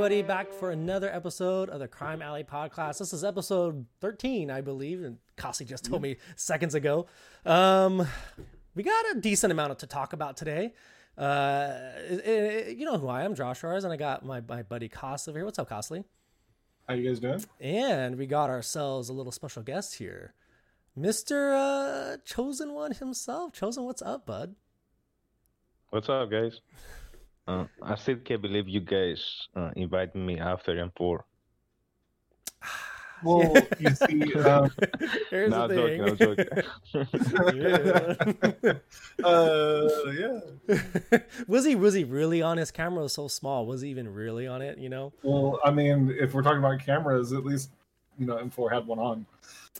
Welcome everybody back for another episode of the Crime Alley podcast. This is episode 13, I believe, and Kasi just told me seconds ago. Um, we got a decent amount to talk about today. Uh, it- it- you know who I am, Josh Ars, and I got my, my buddy Kos over here. What's up, Costly? How you guys doing? And we got ourselves a little special guest here, Mister uh, Chosen One himself. Chosen, what's up, bud? What's up, guys? Uh, I still can't believe you guys uh, invited me after M4. Well, you see, um, Here's no, I'm the joking, thing. I'm joking. Yeah. uh, yeah. was he was he really on his camera was so small was he even really on it you know Well, I mean, if we're talking about cameras, at least you know M4 had one on.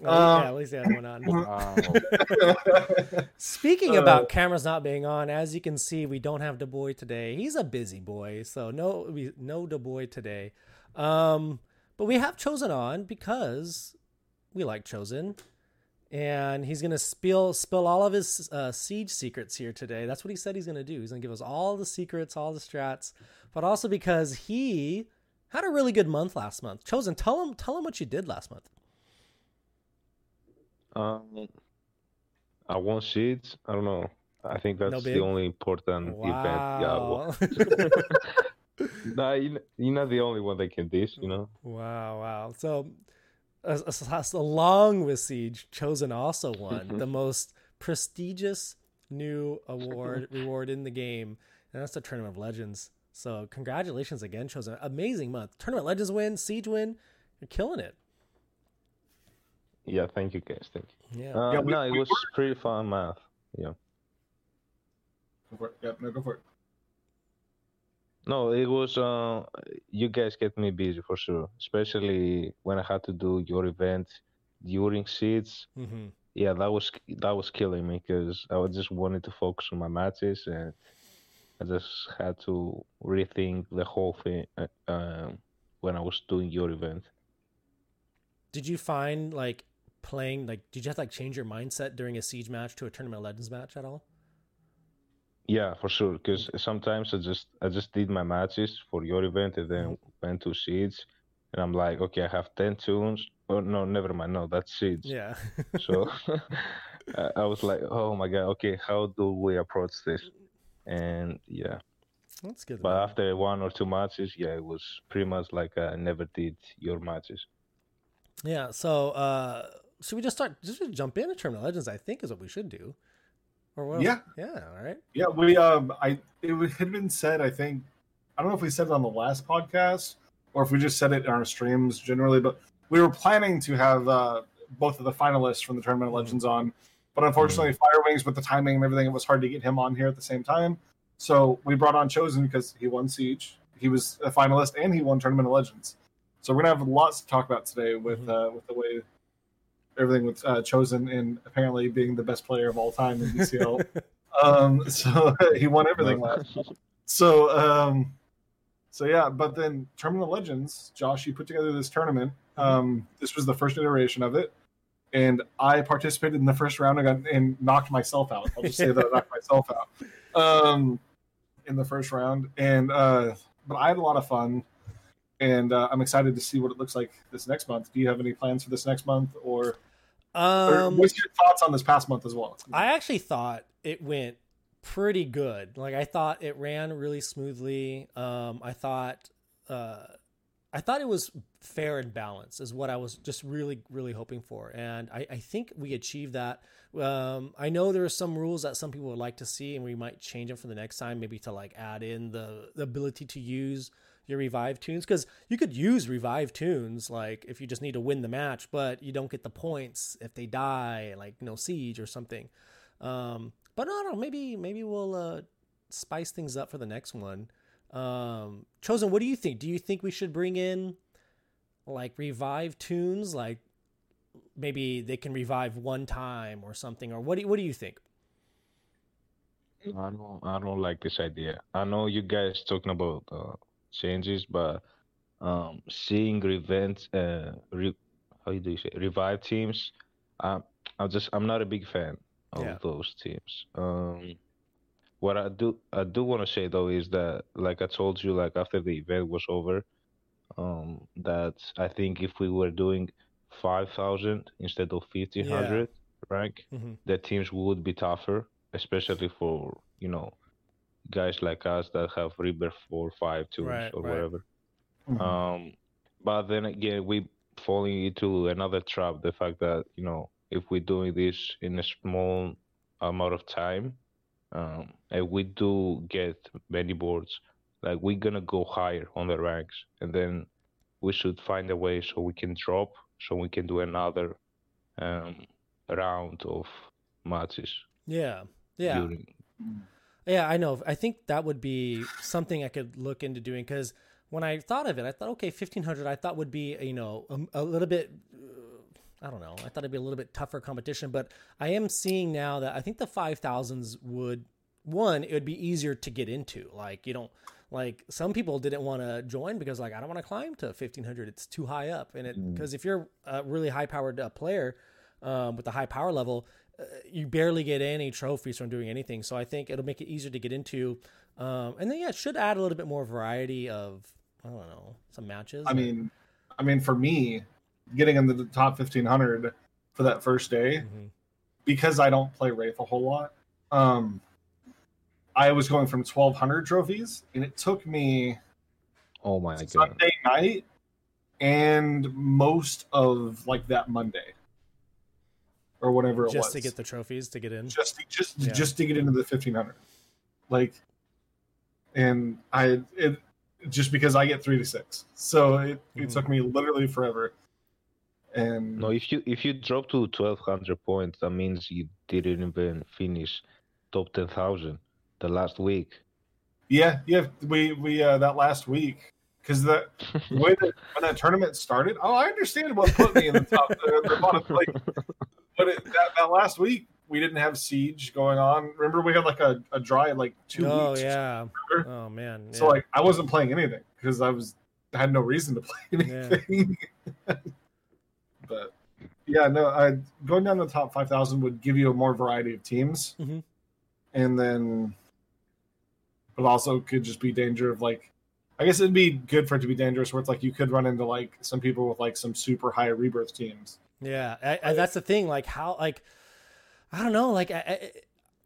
Well, Um, yeah at least they had one on Wow. speaking Uh, about cameras not being on as you can see we don't have boy today he's a busy boy so no we no boy today um but we have chosen on because we like chosen and he's gonna spill spill all of his uh, siege secrets here today. That's what he said he's gonna do. He's gonna give us all the secrets, all the strats, but also because he had a really good month last month. Chosen, tell him tell him what you did last month. um, I won seeds. I don't know. I think that's No the only important event. Yeah. Well, Wow, nah, you- you're not the only one that can this, you know? wow, wow. So, as- as- as- along with Siege, Chosen also won the most prestigious new award reward in the game, and that's the Tournament of Legends. So, congratulations again, Chosen. Amazing month. Tournament Legends win, Siege win. You're killing it. Yeah, thank you, guys. Thank you. Yeah. Uh, Yeah, we- no, it we was pretty fun math. Yeah. Go for it. Yeah, no, go for it. No, it was. Uh, you guys get me busy for sure, especially when I had to do your event during seeds. hmm Yeah, that was that was killing me because I was just wanted to focus on my matches and I just had to rethink the whole thing uh, um, when I was doing your event. Did you find like playing like did you have to like change your mindset during a siege match to a tournament legends match at all? Yeah, for sure. Because sometimes I just I just did my matches for your event and then went to seeds, and I'm like, okay, I have ten tunes. Oh no, never mind. No, that's seeds. Yeah. So I was like, oh my god, okay, how do we approach this? And yeah, That's good. but man. after one or two matches, yeah, it was pretty much like I never did your matches. Yeah, so uh should we just start just jump into Tournament Legends, I think is what we should do. Or what Yeah. Yeah, all right. Yeah, we um, I it was- had been said. I think I don't know if we said it on the last podcast or if we just said it in our streams generally, but we were planning to have uh, both of the finalists from the Tournament of Legends on, but unfortunately, Firewings with the timing and everything, it was hard to get him on here at the same time. So we brought on Chosen because he won Siege, he was a finalist, and he won Tournament of Legends. So we're gonna have lots to talk about today with uh, with the way everything with uh, Chosen and apparently being the best player of all time in DCL. um, so he won everything last. So um, so yeah, but then Tournament of Legends, Josh, you put together this tournament. Um, this was the first iteration of it, and I participated in the first round and, got, and knocked myself out. I'll just say that I knocked myself out um, in the first round, and uh, but I had a lot of fun, and uh, I'm excited to see what it looks like this next month. Do you have any plans for this next month, or, or Um what's your thoughts on this past month as well? I actually thought it went pretty good. Like I thought it ran really smoothly. Um I thought uh I thought it was fair and balanced is what I was just really, really hoping for. And I, I think we achieved that. Um, I know there are some rules that some people would like to see, and we might change them for the next time, maybe to like add in the, the ability to use your revive tunes because you could use revive tunes like if you just need to win the match, but you don't get the points if they die, like you know siege or something. Um, but no, no, maybe maybe we'll uh, spice things up for the next one. Um, Chosen, what do you think? Do you think we should bring in like revive tunes, like maybe they can revive one time or something, or what do you, what do you think? I don't I don't like this idea. I know you guys talking about uh, changes, but um, seeing revenge, uh, re, how do you say revive teams, um, I'm just I'm not a big fan of Yeah. those teams. Um, what I do I do want to say though is that like I told you like after the event was over, um, that I think if we were doing five thousand instead of fifteen hundred rank, Mhm. the teams would be tougher, especially for you know guys like us that have rebirth four, five, two, Right, or right. whatever. Mhm. Um, but then again, we falling into another trap. The fact that you know, if we're doing this in a small amount of time, um, and we do get many boards, like we're gonna go higher on the ranks, and then we should find a way so we can drop, so we can do another um, round of matches Yeah. Yeah. during. Yeah, I know. I think that would be something I could look into doing because when I thought of it, I thought, okay, fifteen hundred, I thought would be you know a, a little bit. I don't know. I thought it'd be a little bit tougher competition, but I am seeing now that I think the five thousands would one it would be easier to get into. Like you don't like some people didn't want to join because like I don't want to climb to fifteen hundred. It's too high up, and it because if you're a really high powered uh, player um, with a high power level, uh, you barely get any trophies from doing anything. So I think it'll make it easier to get into. Um, and then yeah, it should add a little bit more variety of I don't know some matches. I mean, I mean, for me, getting into the top fifteen hundred for that first day, Mhm. because I don't play Wraith a whole lot. Um, I was going from twelve hundred trophies, and it took me Oh my god! Sunday night and most of like that Monday or whatever it was. just was to get the trophies to get in. just to, just Yeah. just to get into the 1500 like and i it just because i get three to six so it, it Mhm. took me literally forever and No, if you if you drop to twelve hundred points, that means you didn't even finish top ten thousand the last week. yeah yeah we we uh that last week because the the way that when that tournament started oh i understand what put me in the top the, the bottom like but it, that, that last week we didn't have siege going on remember we had like a, a dry like two oh weeks yeah. remember? Oh man. So like I wasn't playing anything because I was I had no reason to play anything. but yeah, no, I going down to the top five thousand would give you a more variety of teams, Mhm. and then, but also could just be danger of like, I guess it'd be good for it to be dangerous where it's like you could run into like some people with like some super high rebirth teams. Yeah, I, I, that's the thing. Like how, like I don't know. Like I, I,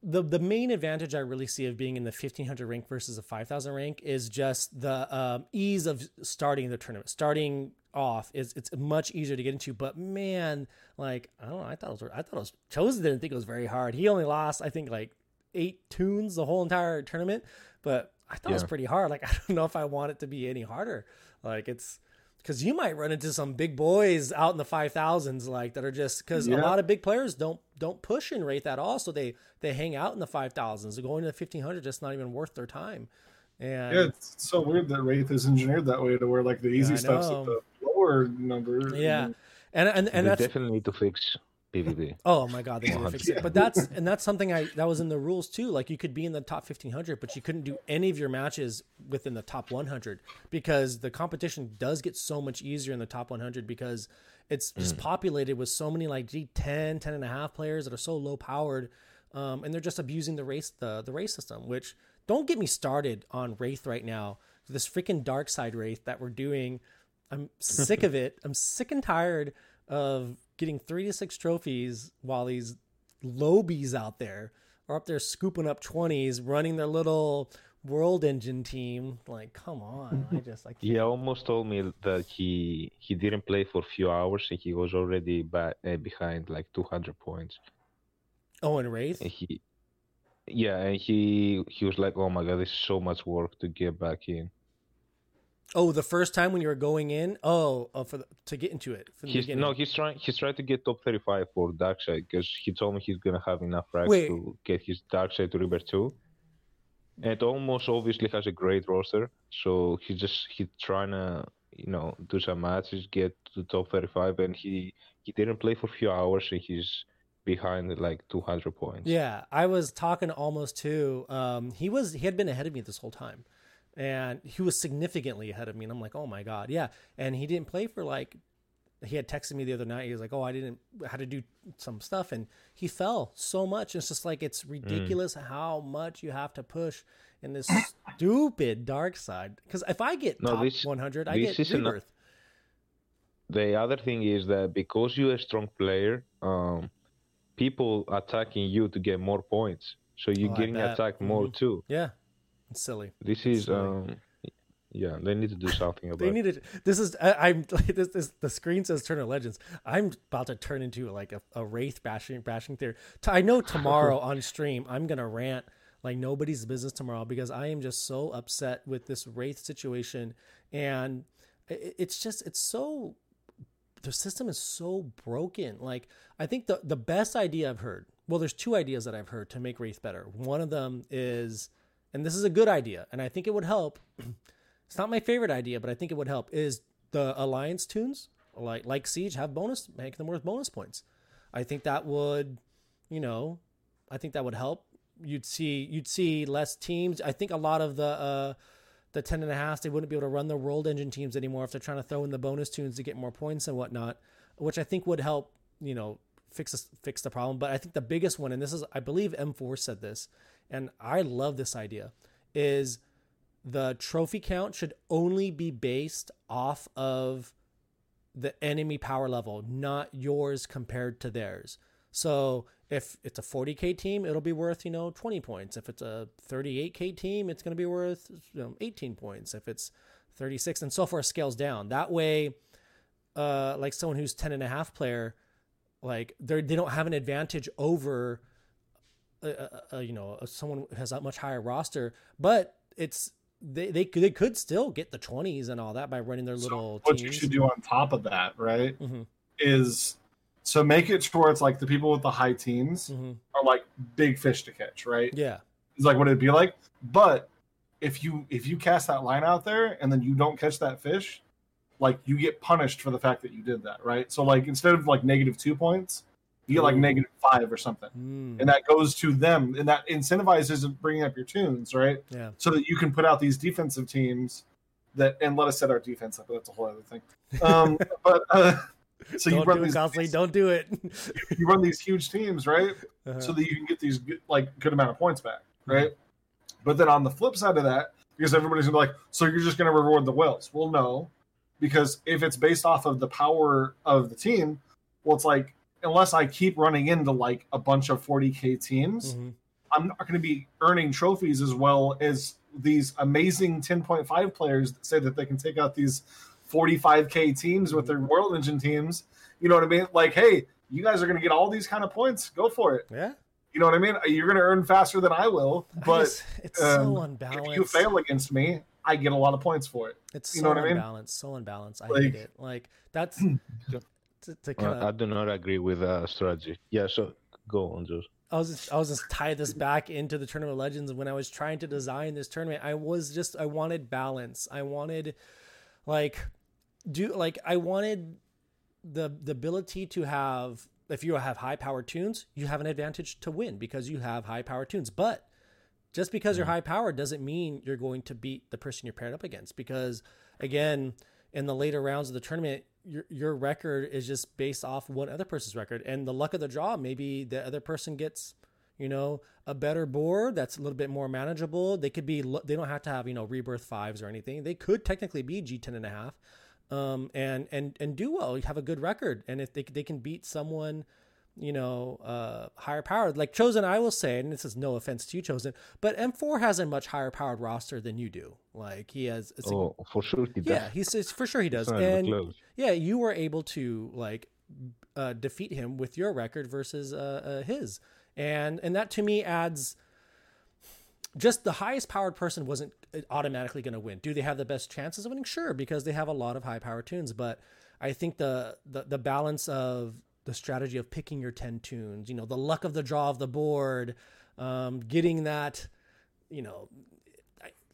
the the main advantage I really see of being in the fifteen hundred rank versus a five thousand rank is just the um, ease of starting the tournament. Starting off is it's much easier to get into. But man, like I don't know. I thought it was. I thought it was. Chosen didn't think it was very hard. He only lost, I think, like eight tunes the whole entire tournament. But I thought it was pretty hard. Like I don't know if I want it to be any harder. Like it's because you might run into some big boys out in the five thousands, like that are just because a lot of big players don't don't push in rate at all, so they they hang out in the five thousands. Going to the fifteen hundred, just not even worth their time. And Yeah, it's so weird that Wraith is engineered that way to where like the easy I stuff's at the lower number. yeah, and and and they that's definitely need to fix PvP. Oh my god, they need to fix it. But that's and that's something I that was in the rules too. Like you could be in the top fifteen hundred, but you couldn't do any of your matches within the top one hundred because the competition does get so much easier in the top one hundred because it's just populated with so many like G 10, 10 and a half players that are so low powered. Um, and they're just abusing the race the the race system, which don't get me started on Wraith right now. This freaking Darkseid Wraith that we're doing. I'm sick of it. I'm sick and tired of getting three to six trophies while these lobies out there are up there scooping up 20s, running their little world engine team. Like, come on. I just, like, He almost told me that he he didn't play for a few hours and he was already uh, behind like 200 points. oh, and Wraith? And he, yeah, and he he was like, "Oh my god, this is so much work to get back in." Oh, the first time when you were going in? Oh, oh for the, to get into it He's no, he's trying. He's trying to get top 35 for Darkseid because he told me he's gonna have enough ranks Wait. to get his Darkseid to River 2. And almost obviously has a great roster, so he's just he's trying to you know do some matches, get to top 35, and he he didn't play for a few hours, and he's behind like 200 points. Yeah, I was talking almost to. Um, he was he had been ahead of me this whole time, and he was significantly ahead of me. And I'm like, oh my god, yeah. And he didn't play for like he had texted me the other night. He was like, "Oh, I didn't had to do some stuff," and he fell so much. It's just like it's ridiculous mm. how much you have to push in this stupid Darkseid. Because if I get no, top this, 100, I get rebirth. the other thing is that because you're a strong player, um, people attacking you to get more points, so you're oh, getting attacked more mm-hmm. too. Yeah, it's silly. This is silly. um yeah, they need to do something about. they need to. This is I, am this, this the screen says Turn of Legends. I'm about to turn into like a, a wraith bashing bashing theory. I know tomorrow on stream I'm gonna rant like nobody's business tomorrow because I am just so upset with this wraith situation and it, it's just it's so the system is so broken. Like I think the the best idea I've heard. Well, there's two ideas that I've heard to make wraith better. One of them is, and this is a good idea, and I think it would help. It's not my favorite idea, but I think it would help. Is the alliance tunes like like Siege have bonus make them worth bonus points? I think that would, you know, I think that would help. You'd see you'd see less teams. I think a lot of the uh the ten and a half they wouldn't be able to run the world engine teams anymore if they're trying to throw in the bonus tunes to get more points and whatnot, which I think would help. You know, fix fix the problem. But I think the biggest one, and this is I believe M4 said this, and I love this idea, is the trophy count should only be based off of the enemy power level, not yours compared to theirs. So if it's a 40k team, it'll be worth you know 20 points. If it's a 38k team, it's going to be worth you know, 18 points. If it's 36 and so forth, scales down. That way, uh, like someone who's 10 and a half player, like they they don't have an advantage over, uh, uh, uh you know, someone who has a much higher roster, but it's they they could, they could still get the 20s and all that by running their little so what teams. you should do on top of that right mm-hmm. is so make it to where it's like the people with the high teams mm-hmm. are like big fish to catch right yeah it's like what it'd be like but if you if you cast that line out there and then you don't catch that fish like you get punished for the fact that you did that right so like instead of like negative two points you get like negative five or something, mm. and that goes to them, and that incentivizes bringing up your tunes, right? Yeah. So that you can put out these defensive teams that, and let us set our defense up. But that's a whole other thing. Um, but uh, so don't you run these, constantly. Don't do it. you run these huge teams, right? Uh-huh. So that you can get these like good amount of points back, mm-hmm. right? Mm-hmm. But then on the flip side of that, because everybody's gonna be like, so you're just gonna reward the whales? Well, no, because if it's based off of the power of the team, well, it's like unless I keep running into like a bunch of 40k teams, mm-hmm. I'm not going to be earning trophies as well as these amazing 10.5 players that say that they can take out these 45k teams with their mm-hmm. world engine teams. You know what I mean? Like, hey, you guys are going to get all these kind of points. Go for it. Yeah. You know what I mean? You're going to earn faster than I will, but it's um, so unbalanced. If you fail against me, I get a lot of points for it. It's you so know what unbalanced, I mean? so unbalanced. I like, hate it. Like that's to, to kind of. I do not agree with that strategy. Yeah, so go on, Joe. I was just, I was just tie this back into the tournament of legends when I was trying to design this tournament. I was just I wanted balance. I wanted like do like I wanted the the ability to have if you have high power tunes, you have an advantage to win because you have high power tunes. But just because you're mm-hmm. high powered doesn't mean you're going to beat the person you're paired up against. Because again, in the later rounds of the tournament, your your record is just based off one other person's record, and the luck of the draw. Maybe the other person gets, you know, a better board that's a little bit more manageable. They could be. They don't have to have you know rebirth fives or anything. They could technically be G ten and a half, um, and and and do well. You have a good record, and if they they can beat someone you know, uh, higher powered. Like Chosen, I will say, and this is no offense to you, Chosen, but M4 has a much higher powered roster than you do. Like he has. Oh, for sure he does. Yeah, he's for sure he does. And yeah, you were able to like uh, defeat him with your record versus uh, uh, his, and and that to me adds. Just the highest powered person wasn't automatically going to win. Do they have the best chances of winning? Sure, because they have a lot of high power tunes. But I think the the, the balance of the strategy of picking your 10 tunes, you know, the luck of the draw of the board, um, getting that, you know,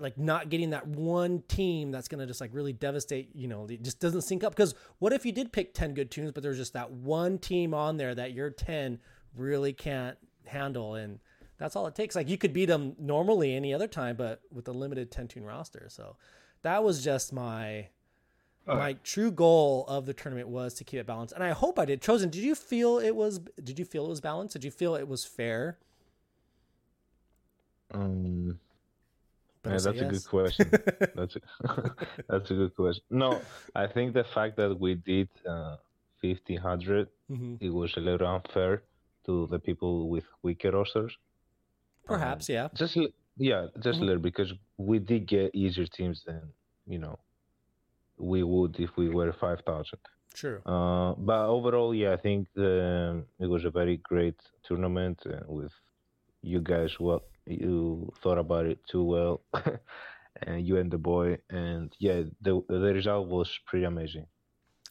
like not getting that one team that's going to just like really devastate, you know, it just doesn't sync up. Because what if you did pick 10 good tunes, but there's just that one team on there that your 10 really can't handle? And that's all it takes. Like you could beat them normally any other time, but with a limited 10 tune roster. So that was just my Oh, my true goal of the tournament was to keep it balanced, and I hope I did. Chosen, did you feel it was? Did you feel it was balanced? Did you feel it was fair? Um, Better yeah, say that's a good question. that's a, that's a good question. No, I think the fact that we did uh, 1500, Mhm. it was a little unfair to the people with weaker rosters. Perhaps, yeah. Just yeah, just Mhm. a little because we did get easier teams than you know we would if we were 5000. True. Uh, but overall, yeah, I think the, it was a very great tournament with you guys. Well, you thought about it too well, and you and the boy, and yeah, the the result was pretty amazing.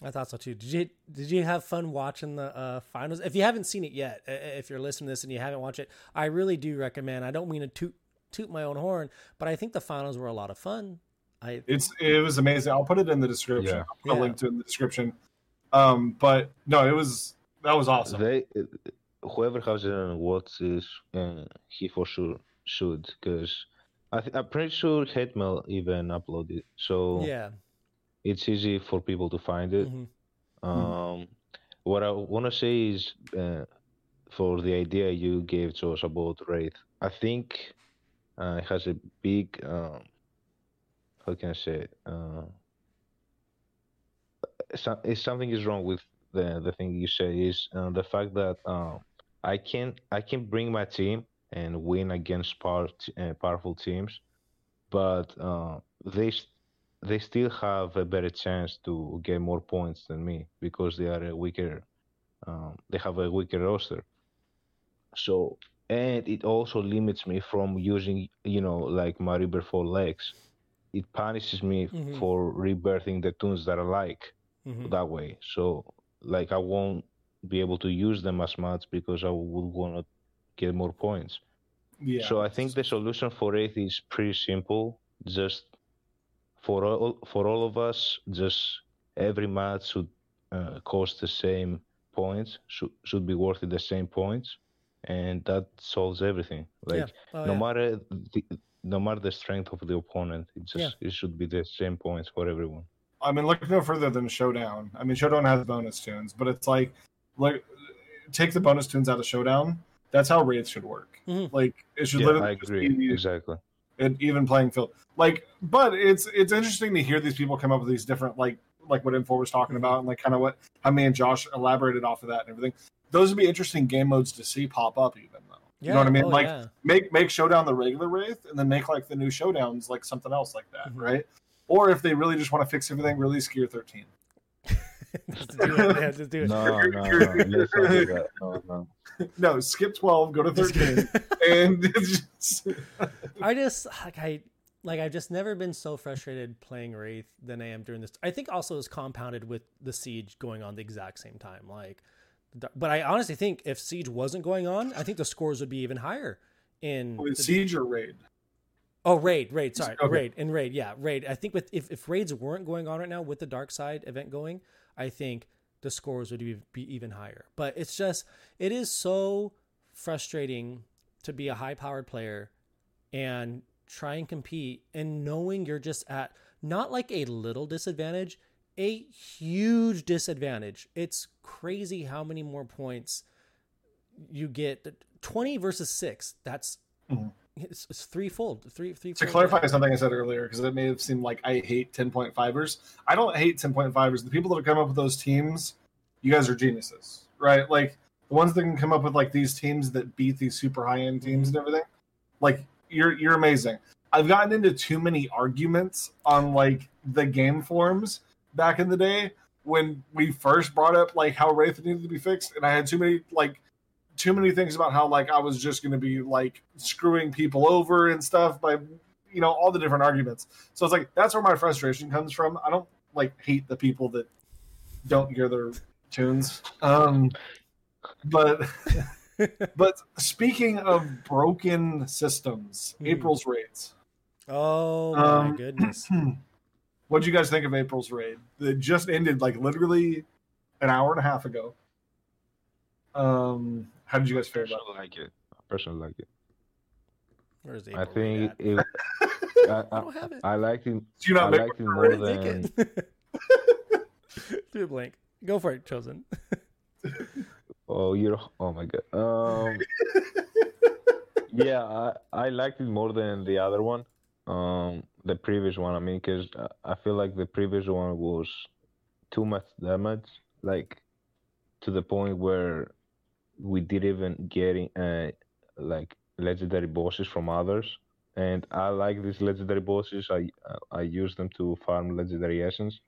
I thought so too. Did you did you have fun watching the uh, finals? If you haven't seen it yet, uh, if you're listening to this and you haven't watched it, I really do recommend. I don't mean to toot toot my own horn, but I think the finals were a lot of fun. I It's it was amazing. I'll put it in the description. Yeah. I'll put a Yeah. link to it in the description. Um, but no, it was that was awesome. They, whoever hasn't watched this, uh, he for sure should, because I th- I'm pretty sure Hetmel even uploaded, it. so yeah. It's easy for people to find it. Mhm. Um, what I want to say is uh, for the idea you gave to us about Wraith, I think uh, it has a big, um, how can I say it? Uh, so, if something is wrong with the the thing you say is uh, the fact that um, I can I can bring my team and win against power, uh, powerful teams, but uh, they they still have a better chance to get more points than me because they are a weaker um, they have a weaker roster so and it also limits me from using you know like my rebirth for legs it punishes me Mhm. for rebirthing the tunes that i like Mhm. that way so like i won't be able to use them as much because i would want to get more points Yeah. so I think the solution for it is pretty simple. Just for all for all of us, just every match should uh, cost the same points. Should should be worth the same points, and that solves everything. Like yeah. Oh, no yeah. matter the no matter the strength of the opponent, it just Yeah. it should be the same points for everyone. I mean, look no further than Showdown. I mean, Showdown has bonus tunes, but it's like, like, take the bonus tunes out of Showdown. That's how raids should work. Mhm. Like, it should Yeah, literally I agree be exactly. An even playing field. Like, but it's it's interesting to hear these people come up with these different like like what M4 was talking about and like kind of what how me and Josh elaborated off of that and everything. Those would be interesting game modes to see pop up, even though. Yeah. You know what I mean? Oh, like, yeah. make make Showdown the regular Wraith, and then make like the new Showdowns like something else like that, Mhm. right? Or if they really just want to fix everything, release Gear 13. just do it. Yeah, just do it. No, no, no, let's not do that. No, no. No, skip 12, go to 13, and it's just I just like I like I've just never been so frustrated playing Wraith than I am during this. I think also is compounded with the siege going on the exact same time. Like, but I honestly think if siege wasn't going on, I think the scores would be even higher. In with the- Siege or Raid. oh raid raid sorry Okay. raid and raid yeah raid. I think with if if raids weren't going on right now with the Darkseid event going, I think the scores would be, be even higher. But it's just it is so frustrating to be a high powered player and try and compete and knowing you're just at not like a little disadvantage, a huge disadvantage. It's crazy how many more points you get. 20 versus 6. That's Mhm. It's, it's threefold. Three three To clarify something I said earlier, because it may have seemed like I hate 10.5ers. I don't hate 10.5ers. The people that have come up with those teams, you guys are geniuses, right? Like the ones that can come up with like these teams that beat these super high end teams mm-hmm. and everything. Like you're you're amazing. I've gotten into too many arguments on like the game forms back in the day when we first brought up like how Wraith needed to be fixed, and I had too many like too many things about how like I was just going to be like screwing people over and stuff by you know all the different arguments. So it's like that's where my frustration comes from. I don't like hate the people that don't hear their tunes. Um but but speaking of broken systems, Hmm. April's raids. Oh my Um, goodness. What do you guys think of April's raid? That just ended like literally an hour and a half ago. Um, how did you guys feel about personally like it. I personally like it. Where's I think at? it, I, I don't have it. I, I liked it. it? Do you not I make liked it Where more than? Do a blank. Go for it, chosen. Oh, you're. Oh my god. Um. yeah, I I liked it more than the other one. Um, the previous one. I mean, because I feel like the previous one was too much damage, like to the point where we didn't even get uh, like legendary bosses from others. And I like these legendary bosses. I I use them to farm legendary essence.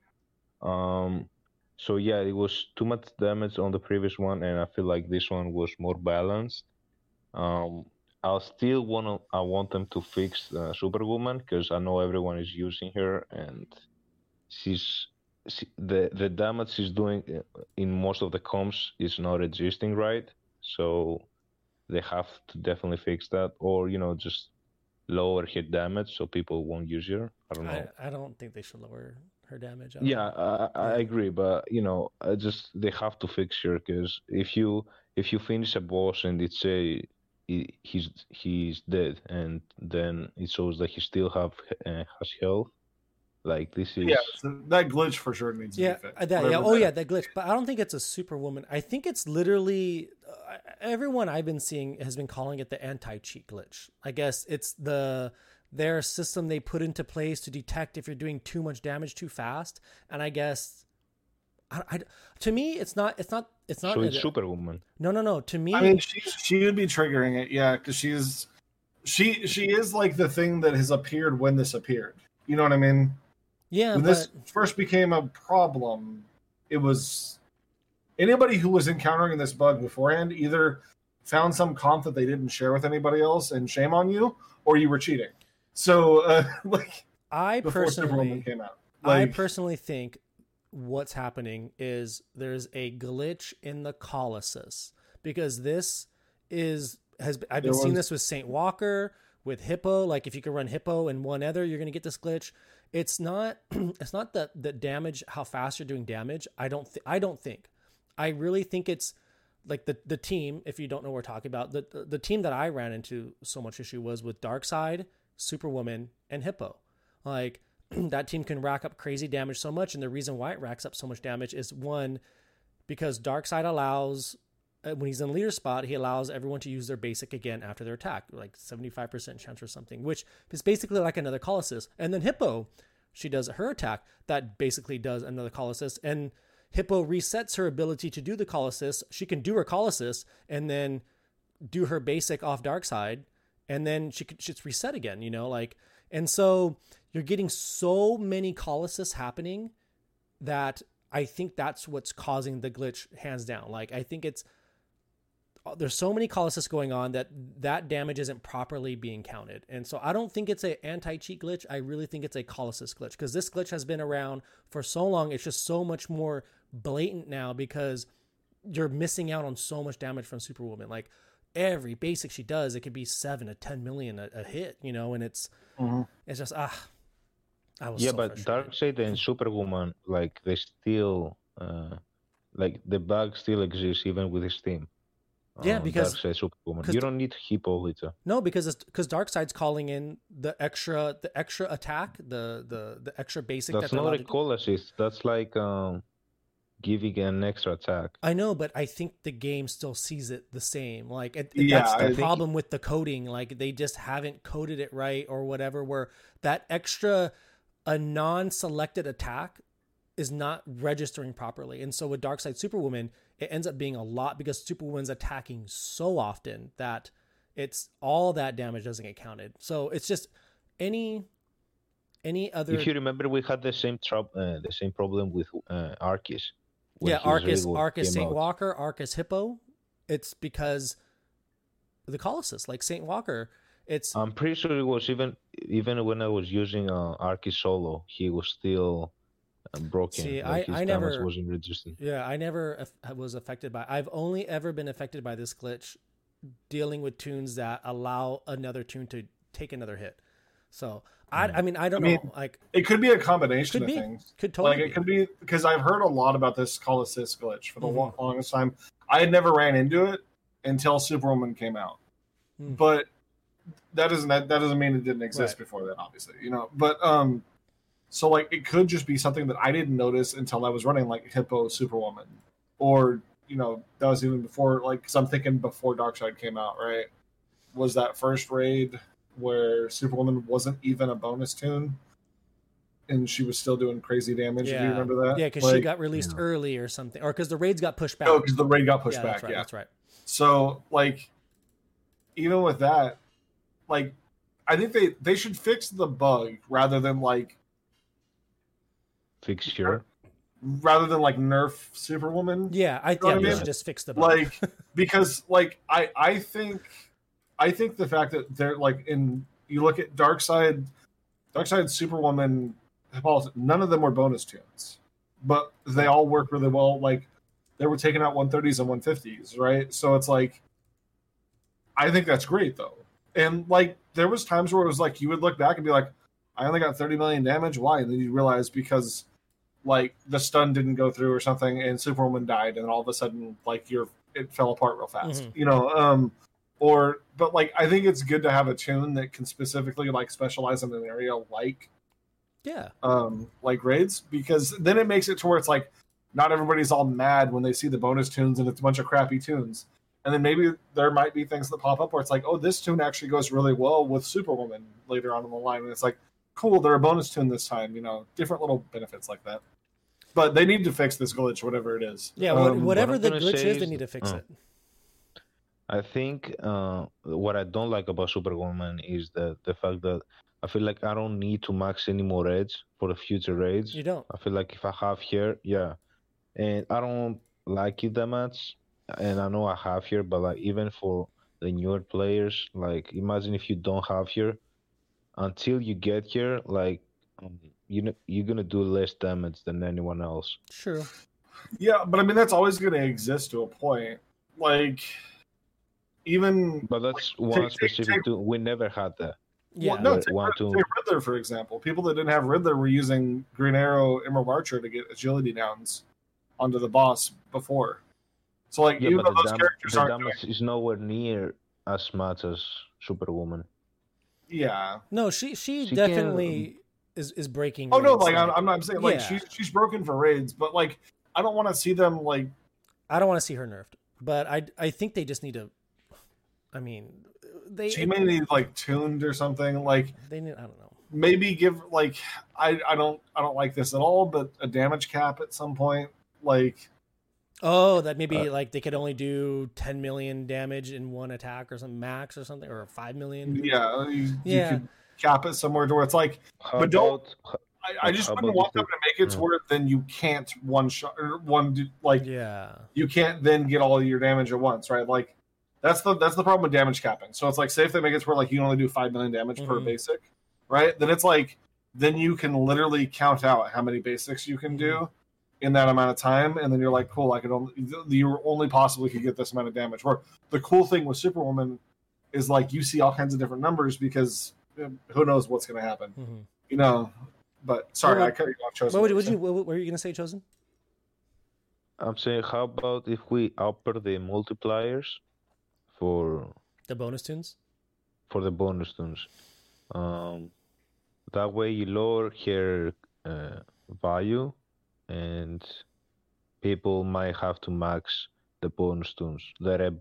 Um, so yeah, it was too much damage on the previous one, and I feel like this one was more balanced. Um, I still want to. I want them to fix uh, Superwoman because I know everyone is using her, and she's she, the the damage she's doing uh, in most of the comps is not existing right. So they have to definitely fix that, or you know just lower hit damage so people won't use her. I don't know. I, I don't think they should lower her damage. I Yeah, I, I agree, but you know, I just they have to fix her because if you if you finish a boss and it say he, he's he's dead, and then it shows that he still have uh, has health, like this is Yeah, so that glitch for sure needs yeah, to be fixed. uh, that, yeah. Oh that- yeah, that glitch. But I don't think it's a superwoman. I think it's literally uh, everyone I've been seeing has been calling it the anti-cheat glitch. I guess it's the their system they put into place to detect if you're doing too much damage too fast. And I guess, I, I- to me, it's not. It's not. It's not. so a- it's Superwoman. no, no, no. To me, I mean, she she would be triggering it, yeah, because she's she she is like the thing that has appeared when this appeared. You know what I mean? Yeah, when but this first became a problem, it was anybody who was encountering this bug beforehand either found some comp that they didn't share with anybody else, and shame on you, or you were cheating. So, uh, like I personally, out, I personally think what's happening is there's a glitch in the call assist because this is has I've been seeing was- this with Saint Walker with Hippo. Like if you can run Hippo and one other, you're gonna get this glitch. It's not it's not the the damage how fast you're doing damage. I don't th- I don't think. I really think it's like the the team. If you don't know what we're talking about, the the, the team that I ran into so much issue was with Darkseid, Superwoman, and Hippo. Like that team can rack up crazy damage so much, and the reason why it racks up so much damage is one because Darkseid allows Uh, when he's in leader spot, he allows everyone to use their basic again after their attack, like seventy five percent chance or something, which is basically like another call assist. And then Hippo, she does her attack that basically does another call assist, and Hippo resets her ability to do the call assist. She can do her call assist and then do her basic off Darkseid and then she could just reset again you know like and so you're getting so many call assist happening that i think that's what's causing the glitch hands down like i think it's there's so many call assist going on that that damage isn't properly being counted and so i don't think it's a anti-cheat glitch i really think it's a call assist glitch because this glitch has been around for so long it's just so much more blatant now because you're missing out on so much damage from superwoman like every basic she does, it could be seven to ten million a, a hit, you know, and it's Mhm. it's just ah, I was Yeah, so but frustrated. Darkseid and Superwoman, like they still, uh, like the bug still exists even with his team. Yeah, Uh, because- Darkseid, Superwoman. 'cause You don't need Hippolyta. no, because it's because Darkseid's calling in the extra the extra attack, the the the extra basic That's that not allowed a call assist. That's like um, giving an extra attack. I know, but I think the game still sees it the same. Like it, Yeah, that's I the think- problem with the coding. Like they just haven't coded it right or whatever. Where that extra a non-selected attack is not registering properly. And so with Darkseid Superwoman, it ends up being a lot because Superwoman's attacking so often that it's all that damage doesn't get counted. So it's just any any other If you remember, we had the same trouble, uh, the same problem with uh, Arceus. when yeah, Arcus, Arcus Saint out. Walker, Arcus Hippo. It's because the call assist, like Saint Walker, it's I'm pretty sure it was even even when I was using uh, Arceus solo, he was still broken. See, like I- his I never- wasn't registering. yeah. I never was affected by. I've only ever been affected by this glitch, dealing with tunes that allow another tune to take another hit. So I, I mean, I don't I mean, know. Like, it could be a combination Could of be. things. could totally like it be. could be because I've heard a lot about this call assist glitch for the Mhm. longest time. I had never ran into it until Superwoman came out, Hmm. but that doesn't that, that doesn't mean it didn't exist Right. before that, obviously, you know. But um, So like it could just be something that I didn't notice until I was running like Hippo Superwoman, or you know that was even before like because I'm thinking before Darkseid came out, right? Was that first raid where Superwoman wasn't even a bonus tune, and she was still doing crazy damage? Do you remember that? Yeah, because she got released Yeah. early or something, or because the raids got pushed oh, back. Oh, because the raid got pushed yeah, back. That's right, yeah. That's right. So like even with that, like I think they they should fix the bug rather than like Fixture. rather than like nerf Superwoman. Yeah, I know what yeah, I mean? should just fix the bug. Like because like I I think I think the fact that they're like in you look at Darkseid Dark Side Superwoman Hippolyta, none of them were bonus tunes. But they all work really well. Like they were taking out 130s and 150s, right? So it's like I think that's great though. And like there was times where it was like you would look back and be like, I only got 30 million damage. Why? And then you realize because like the stun didn't go through or something and Superwoman died and all of a sudden like you're it fell apart real fast. Mhm. You know, um or but like I think it's good to have a tune that can specifically like specialize in an area like yeah, um like raids because then it makes it to where it's like not everybody's all mad when they see the bonus tunes and it's a bunch of crappy tunes and then maybe there might be things that pop up where it's like oh this tune actually goes really well with superwoman later on in the line and it's like cool they're a bonus tune this time you know different little benefits like that but they need to fix this glitch whatever it is yeah. what, Um, whatever I'm the glitch say is, they need to fix oh. it. I think uh, what I don't like about Superwoman is the the fact that I feel like I don't need to max any more raids for the future raids. You don't. I feel like if I have here, yeah, and I don't like it that much, and I know I have here, but like even for the newer players, like imagine if you don't have here, until you get here, like um, you know you're gonna do less damage than anyone else. True. yeah but i mean that's always going to exist to a point like even But that's Like, one take- take- specific. take- to, we never had that. Yeah. Well, no, take, one, take two- Riddler for example. People that didn't have Riddler were using Green Arrow, Emerald Archer to get agility downs onto the boss before. So like Yeah, even but though the, those dam- characters the aren't doing, damage is nowhere near as much as Superwoman. Yeah. No, she she, She definitely is is breaking. Oh no, like I'm, I'm saying like Yeah. she's she's broken for raids, but like I don't want to see them like I don't want to see her nerfed, but I I think they just need to. I mean, they she may need like tuned or something. Like they need. I don't know. maybe give like I I don't I don't like this at all, but a damage cap at some point. Like Oh, that maybe Uh, like they could only do 10 million damage in one attack or something max or something or 5 million. yeah, you, you Yeah. could cap it somewhere to where it's like How But don't- about I, I just How wouldn't about want just them to make it to yeah. where then you can't one shot or one like Yeah. you can't then get all your damage at once, right? Like that's the that's the problem with damage capping. So it's like say if they make it to where like you can only do five million damage per Mhm. basic, right? Then it's like then you can literally count out how many basics you can do in that amount of time, and then you're like, cool, I could only you only possibly could get this amount of damage. Where the cool thing with Superwoman is like you see all kinds of different numbers because who knows what's going to happen, Mhm. you know. But sorry, Well, I cut you off. Chosen. What, would- what, you, what, what were you going to say, Chosen? I'm saying, how about if we upper the multipliers for The bonus tunes? for the bonus tunes? Um, that way you lower her uh, value, and people might have to max the bonus tunes, the red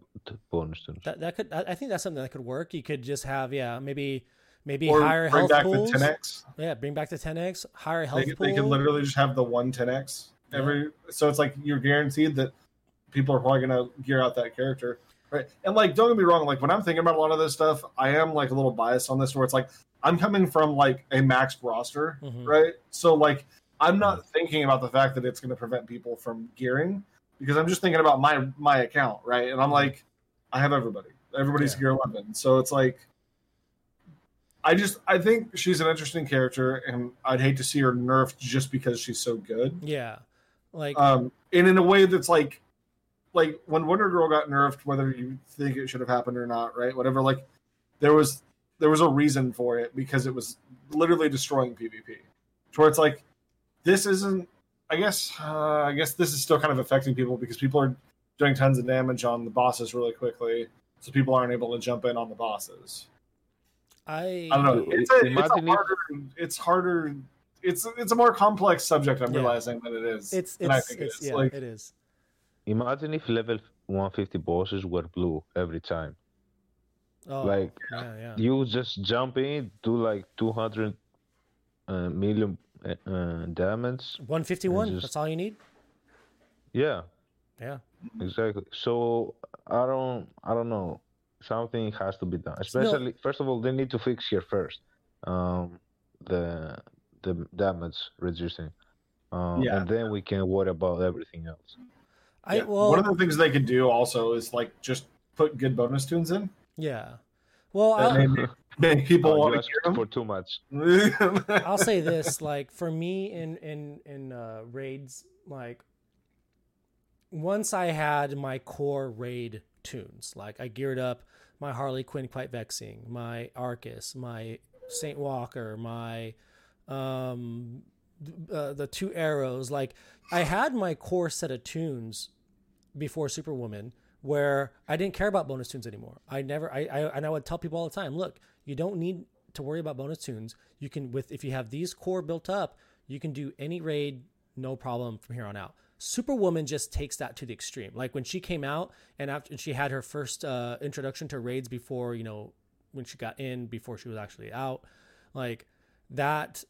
bonus tunes. That, that could, I I think that's something that could work. You could just have, yeah, maybe maybe or higher bring health back pools. the 10x. Yeah, bring back the 10x, higher health They, pool. they could literally just have the one 10x Yeah. every. So it's like you're guaranteed that people are probably going to gear out that character, right? And like, don't get me wrong. Like when I'm thinking about a lot of this stuff, I am like a little biased on this, where it's like I'm coming from like a maxed roster, Mhm. right? So like I'm not thinking about the fact that it's going to prevent people from gearing because I'm just thinking about my my account, right? And I'm like, I have everybody. Everybody's Yeah. gear 11, so it's like. I just I think she's an interesting character, and I'd hate to see her nerfed just because she's so good. Yeah. Like, Um, and in a way that's like, like when Wonder Girl got nerfed, whether you think it should have happened or not, right? Whatever. Like, there was there was a reason for it because it was literally destroying PvP. To where it's like, this isn't. I guess uh, I guess this is still kind of affecting people because people are doing tons of damage on the bosses really quickly, so people aren't able to jump in on the bosses. I, I don't know. It's, a, it's, a imagine if- harder, it's harder. it's it's a more complex subject. I'm Yeah. realizing than it is. It's than I it's, think it's it is. yeah, like, it is. Imagine if level 150 bosses were blue every time. Oh, Like yeah, yeah. you just jump in, do like 200 uh, million uh, uh, damage. 151. just- That's all you need. Yeah, Yeah. exactly. So I don't, I don't know. Something has to be done. Especially, first of all, they need to fix here first. Um, the the damage reducing. Um, Yeah. and then we can worry about everything else. I yeah. well, one of the things they could do also is like just put good bonus tunes in. yeah. Well, That I'll, may make, make people Oh, want you to asked hear for too much. I'll say this: like for me in in in uh, raids, like once I had my core raid tunes, like I geared up my Harley Quinn quite vexing, my Arcus, my Saint Walker, my um uh, the two arrows. Like I had my core set of tunes before Superwoman where I didn't care about bonus tunes anymore. I never I, I and I would tell people all the time, look, you don't need to worry about bonus tunes. You can with if you have these core built up, you can do any raid no problem from here on out. Superwoman just takes that to the extreme. Like when she came out and after and she had her first uh, introduction to raids before, you know, when she got in before she was actually out, like that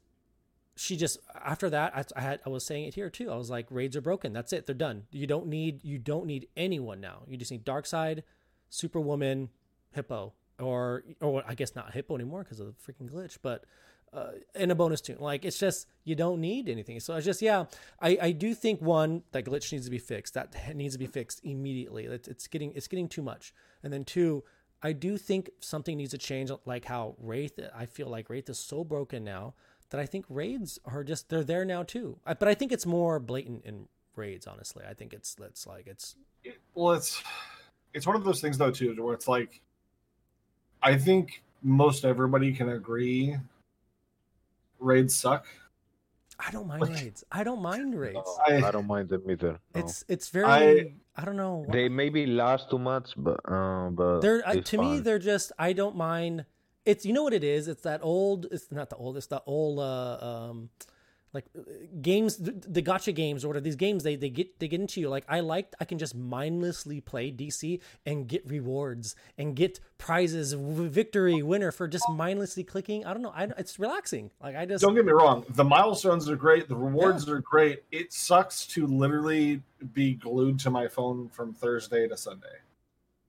she just after that I, I had I was saying it here too. I was like raids are broken. That's it. They're done. You don't need you don't need anyone now. You just need Darkseid, Superwoman, Hippo, or or I guess not Hippo anymore because of the freaking glitch, but uh, and a bonus tune. Like it's just you don't need anything. So it's just yeah. I I do think one that glitch needs to be fixed. That needs to be fixed immediately. It's, it's getting it's getting too much. And then two. I do think something needs to change, like how Wraith. I feel like Wraith is so broken now that I think raids are just they're there now too. I, but I think it's more blatant in raids. Honestly, I think it's it's like it's well, it's it's one of those things though too, where it's like, I think most everybody can agree, raids suck. I don't mind raids. I don't mind raids. I, I- don't mind them either. no. It's it's very I, don't know. They maybe last too much, but um, but they're uh, it's to me they're just I don't mind. It's you know what it is. It's that old. It's not the old. It's the old. Uh, um, like uh, games, the, the gotcha games or whatever. These games they they get they get into you. Like I like I can just mindlessly play DC and get rewards and get prizes, victory, winner for just mindlessly clicking. I don't know. I it's relaxing. Like I just don't get me wrong, the milestones are great, the rewards are great. It sucks to literally be glued to my phone from Thursday to Sunday,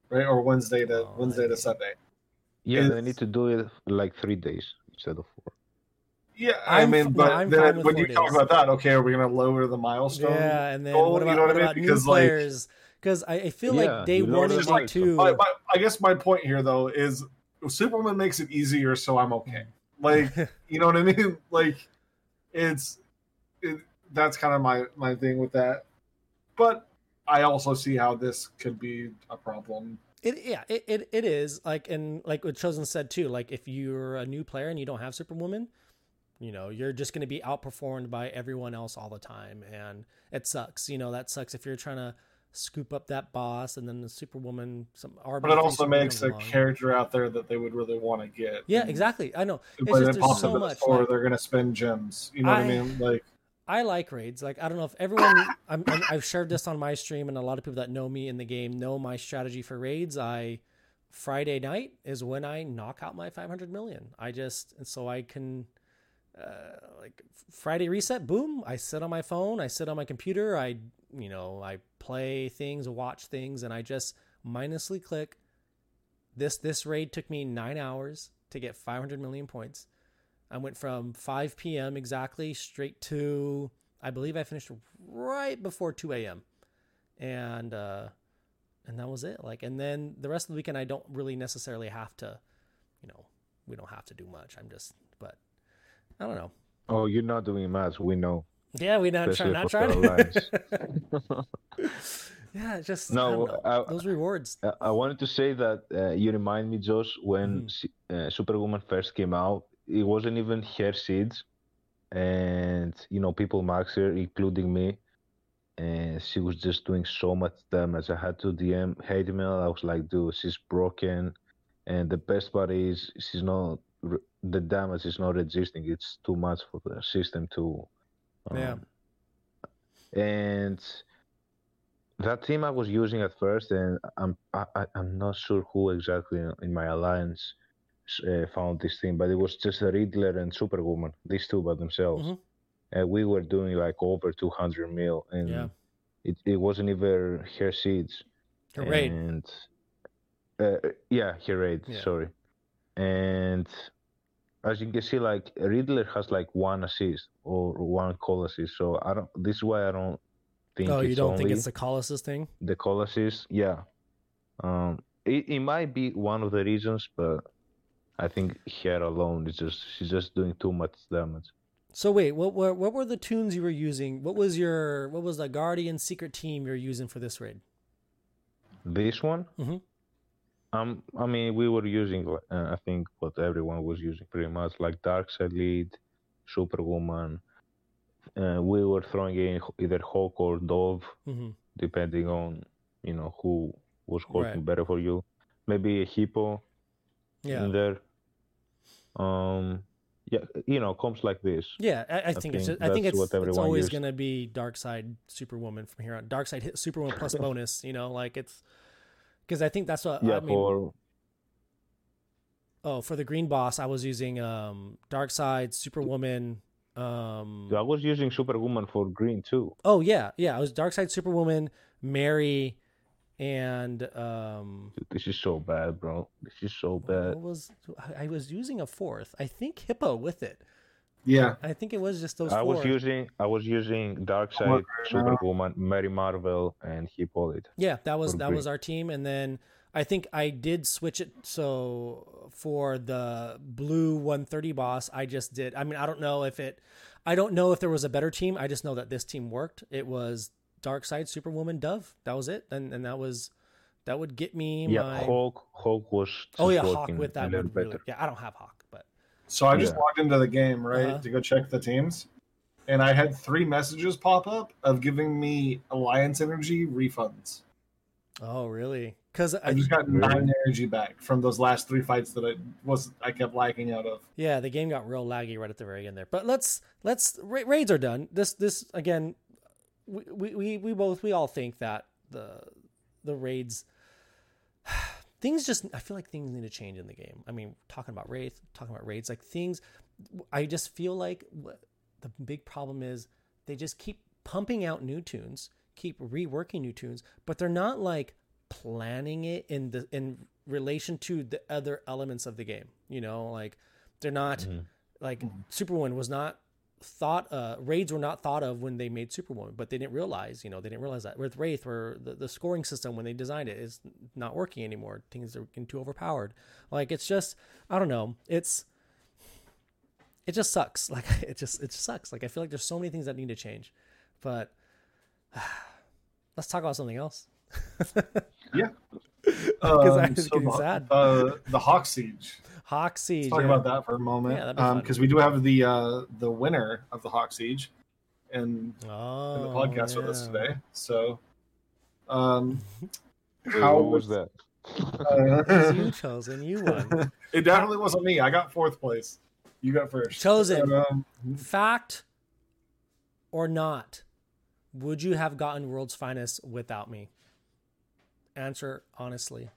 right, or Wednesday to Oh, Wednesday to Sunday. Yeah, they need to do it like three days instead of four. Yeah, i I'm mean, f- but I'm then when you four talk days. about that, okay, are we going to lower the milestone? yeah. And then goal, what you about, know what what I mean? about new Because, like- players? Because I, I feel Yeah, like day one it's and day like- two. My, my, I guess my point here though is Superman makes it easier, so I'm okay. Like, you know what I mean? Like, it's it, that's kind of my my thing with that. But I also see how this could be a problem. It yeah, it, it, it is like and like what Chosen said too. Like if you're a new player and you don't have Superwoman, you know you're just going to be outperformed by everyone else all the time, and it sucks. You know that sucks if you're trying to scoop up that boss and then the Superwoman some. But it also makes a character out there that they would really want to get. Yeah, exactly. I know. It's When just it so up in the much. store, like- they're going to spend gems. You know what I I- mean? Like, I like raids. Like I don't know if everyone. I'm, I'm, I've shared this on my stream, and a lot of people that know me in the game know my strategy for raids. I Friday night is when I knock out my 500 million. I just and so I can uh, like Friday reset. Boom! I sit on my phone. I sit on my computer. I you know I play things, watch things, and I just mindlessly click. This this raid took me nine hours to get 500 million points. I went from 5 p.m. exactly straight to I believe I finished right before 2 a.m. and uh, and that was it. Like, and then the rest of the weekend I don't really necessarily have to, you know, we don't have to do much. I'm just, but I don't know. Oh, you're not doing much. We know. Yeah, we're not trying, Especially not trying. yeah, just No, I. I- those rewards. Uh, I wanted to say that uh, you remind me, Josh, when. Si- uh, Superwoman first came out, it wasn't even her siege, and you know people max her, including me, and she was just doing so much damage. I had to DM hate mail. I was like, dude, she's broken, and the best part is she's not the damage is not resisting. It's too much for the system to. Um, Yeah. And that team I was using at first, and I'm I, I- I'm not sure who exactly in my alliance uh, found this team, but it was just a Riddler and Superwoman, these two by themselves, and we were doing like over 200 mil, and Yeah. it, it wasn't even her siege. Her raid. And uh, yeah, her raid. Yeah. Sorry. And as you can see, like Riddler has like one assist or one call assist. So I don't. This is why I don't think. Oh, it's you don't think it's the call assist thing? the call assist? Yeah. Um, it, it might be one of the reasons, but I think here alone is just she's just doing too much damage. So wait, what were what were the tunes you were using? What was your what was the Guardian secret team you're using for this raid? This one. Mhm. Um, I mean, we were using, uh, I think, what everyone was using pretty much, like Darkseid Lead, Superwoman. Uh, we were throwing in either Hawk or Dove, hmm depending on, you know, who was working Right. better for you. Maybe a Hippo Yeah, in there. Um, yeah, you know, comes like this. yeah. I, I think it's just, I think it's it's always used. gonna be Darkseid Superwoman from here on. Darkseid hit Superwoman plus bonus. You know, like it's because I think that's what Yeah, I mean. for Oh, for the green boss, I was using um Darkseid Superwoman. Um, I was using Superwoman for green too. oh yeah, yeah. I was Darkseid Superwoman, Mary, and um. This is so bad, bro. This is so bad. What was I I was using a fourth? I think Hippo with it. Yeah. I think it was just those I four. was using I was using Darkseid, Marvel. Superwoman, Mary Marvel, and Hippolyta. yeah, that was that green. was our team, and then I think I did switch it. So for the blue 130 boss, I just did. I mean, I don't know if it. I don't know if there was a better team. I just know that this team worked. It was Darkseid Superwoman Dove. That was it, and and that was that would get me Yeah, my. Hulk Hulk was oh yeah, Hawk with that would really. better. Yeah, I don't have Hawk, but So I just Yeah. logged into the game, right, Uh-huh. to go check the teams. And I had three messages pop up of giving me Alliance Energy refunds. oh really? Because I just got Really? nine energy back from those last three fights that I was I kept lagging out of. Yeah, the game got real laggy right at the very end there. But let's let's ra- raids are done. This this again, we we we, both we all think that the the raids things just I feel like things need to change in the game. I mean, talking about raids, talking about raids, like things. I just feel like the big problem is they just keep pumping out new tunes, keep reworking new tunes, but they're not like planning it in the in relation to the other elements of the game. You know, like they're not Mhm. like Superwoman was not thought uh raids were not thought of when they made Superwoman, but they didn't realize, you know, they didn't realize that with Wraith where the, the scoring system when they designed it is not working anymore. Things are getting too overpowered. Like it's just I don't know. It's it just sucks. Like it just it just sucks. Like I feel like there's so many things that need to change. But let's talk about something else. Yeah, because I Um, was so getting the, sad. Uh, the Hawk Siege. Hawk Siege. Let's talk yeah. about that for a moment. Yeah, that'd because we do have the uh, the winner of the Hawk Siege in, Oh, in the podcast with us today. So, um, how what was that? It's you uh, chosen. You won. it definitely wasn't me. I got fourth place. You got first. Chosen. But, um, Fact or not, would you have gotten World's Finest without me? Answer honestly.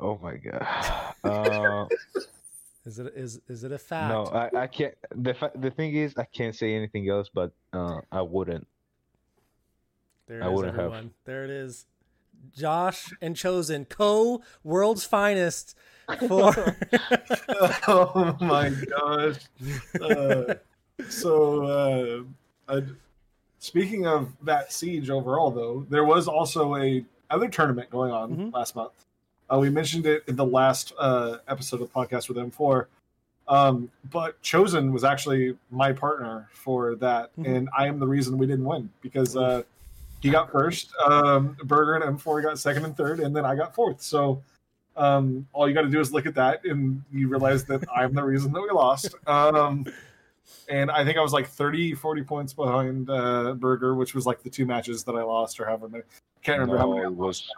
Oh my god. Uh, Is it is is it a fact? no, I, I can't. The fa- the thing is, I can't say anything else, but uh, I wouldn't. there I it is, wouldn't have. There it is. Josh and Chosen, co World's Finest for oh my gosh. Uh, so, uh, uh, speaking of that siege overall, though, there was also a other tournament going on Mhm. last month. Uh, we mentioned it in the last uh, episode of the podcast with M4. Um, but Chosen was actually my partner for that, Mhm. and I am the reason we didn't win because uh, he got first, um, Burger and M4 got second and third, and then I got fourth. So um, all you got to do is look at that, and you realize that I'm the reason that we lost. Um, and I think I was like 30, 40 points behind uh, Burger, which was like the two matches that I lost, or however many. Can't remember how No, many I it lost was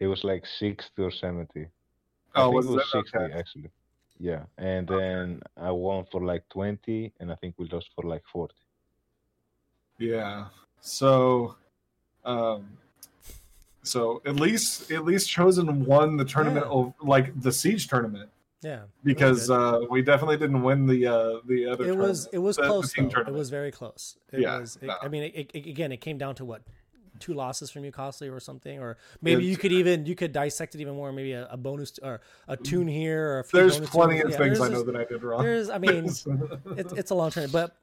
it was like sixty or seventy. I Oh, think was it was it? Okay. 60 actually. Yeah, and then I won for like 20, and I think we lost for like 40. Yeah. So, um, so at least at least chosen won the tournament Yeah. of like the siege tournament Yeah, because uh, we definitely didn't win the uh, the other. it was it was the- the close team though. It was very close. It Yeah, was. It, no. I mean, it, it, again, it came down to what two losses from you, costly or something, or maybe It's- you could even you could dissect it even more. Maybe a, a bonus or a tune here or a few There's bonus plenty tunes. of Yeah, things I know just- that I did wrong. There's, I mean, it's it's a long term, but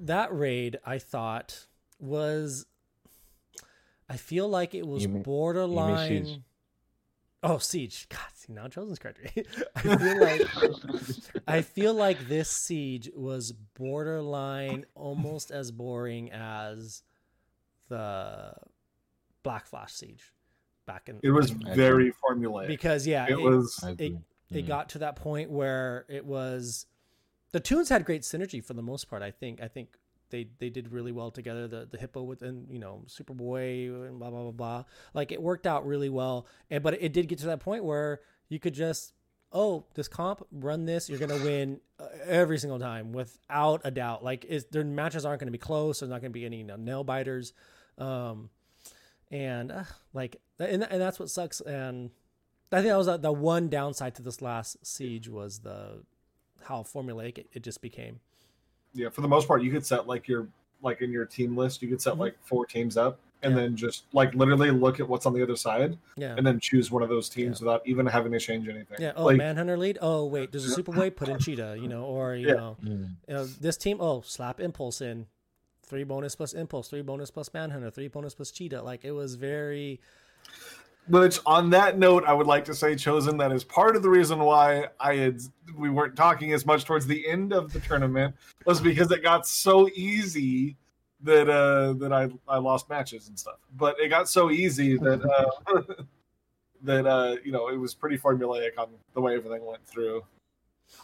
that raid I thought was. I feel like it was You mean- borderline. Siege? Oh, siege! God, see now Chosen's correct. I feel like I feel like this siege was borderline almost as boring as the Black Flash siege back in it was very formulaic. because yeah, it was I it, agree. it Mm. got to that point where it was the tunes had great synergy for the most part. I think I think they they did really well together. The the hippo with and you know Superboy and blah blah blah blah. Like it worked out really well. And but it did get to that point where you could just oh this comp run this you're gonna win uh, every single time without a doubt. Like is their matches aren't gonna be close. There's not gonna be any you know, nail biters. Um, and uh, like and, and that's what sucks and i think that was the, the one downside to this last siege was the how formulaic it, it just became yeah. For the most part, you could set like your like in your team list, you could set Mhm. like four teams up, and Yeah. then just like literally look at what's on the other side, yeah and then choose one of those teams without even having to change anything. yeah oh like, manhunter lead oh wait there's a super weight put in cheetah you know or you Yeah. know Mm. you know, this team oh slap impulse in three bonus plus impulse three bonus plus manhunter three bonus plus cheetah like it was very Which, on that note, I would like to say, chosen that is part of the reason why I had we weren't talking as much towards the end of the tournament was because it got so easy that uh that I I lost matches and stuff. But it got so easy that uh that uh you know it was pretty formulaic on the way everything went through.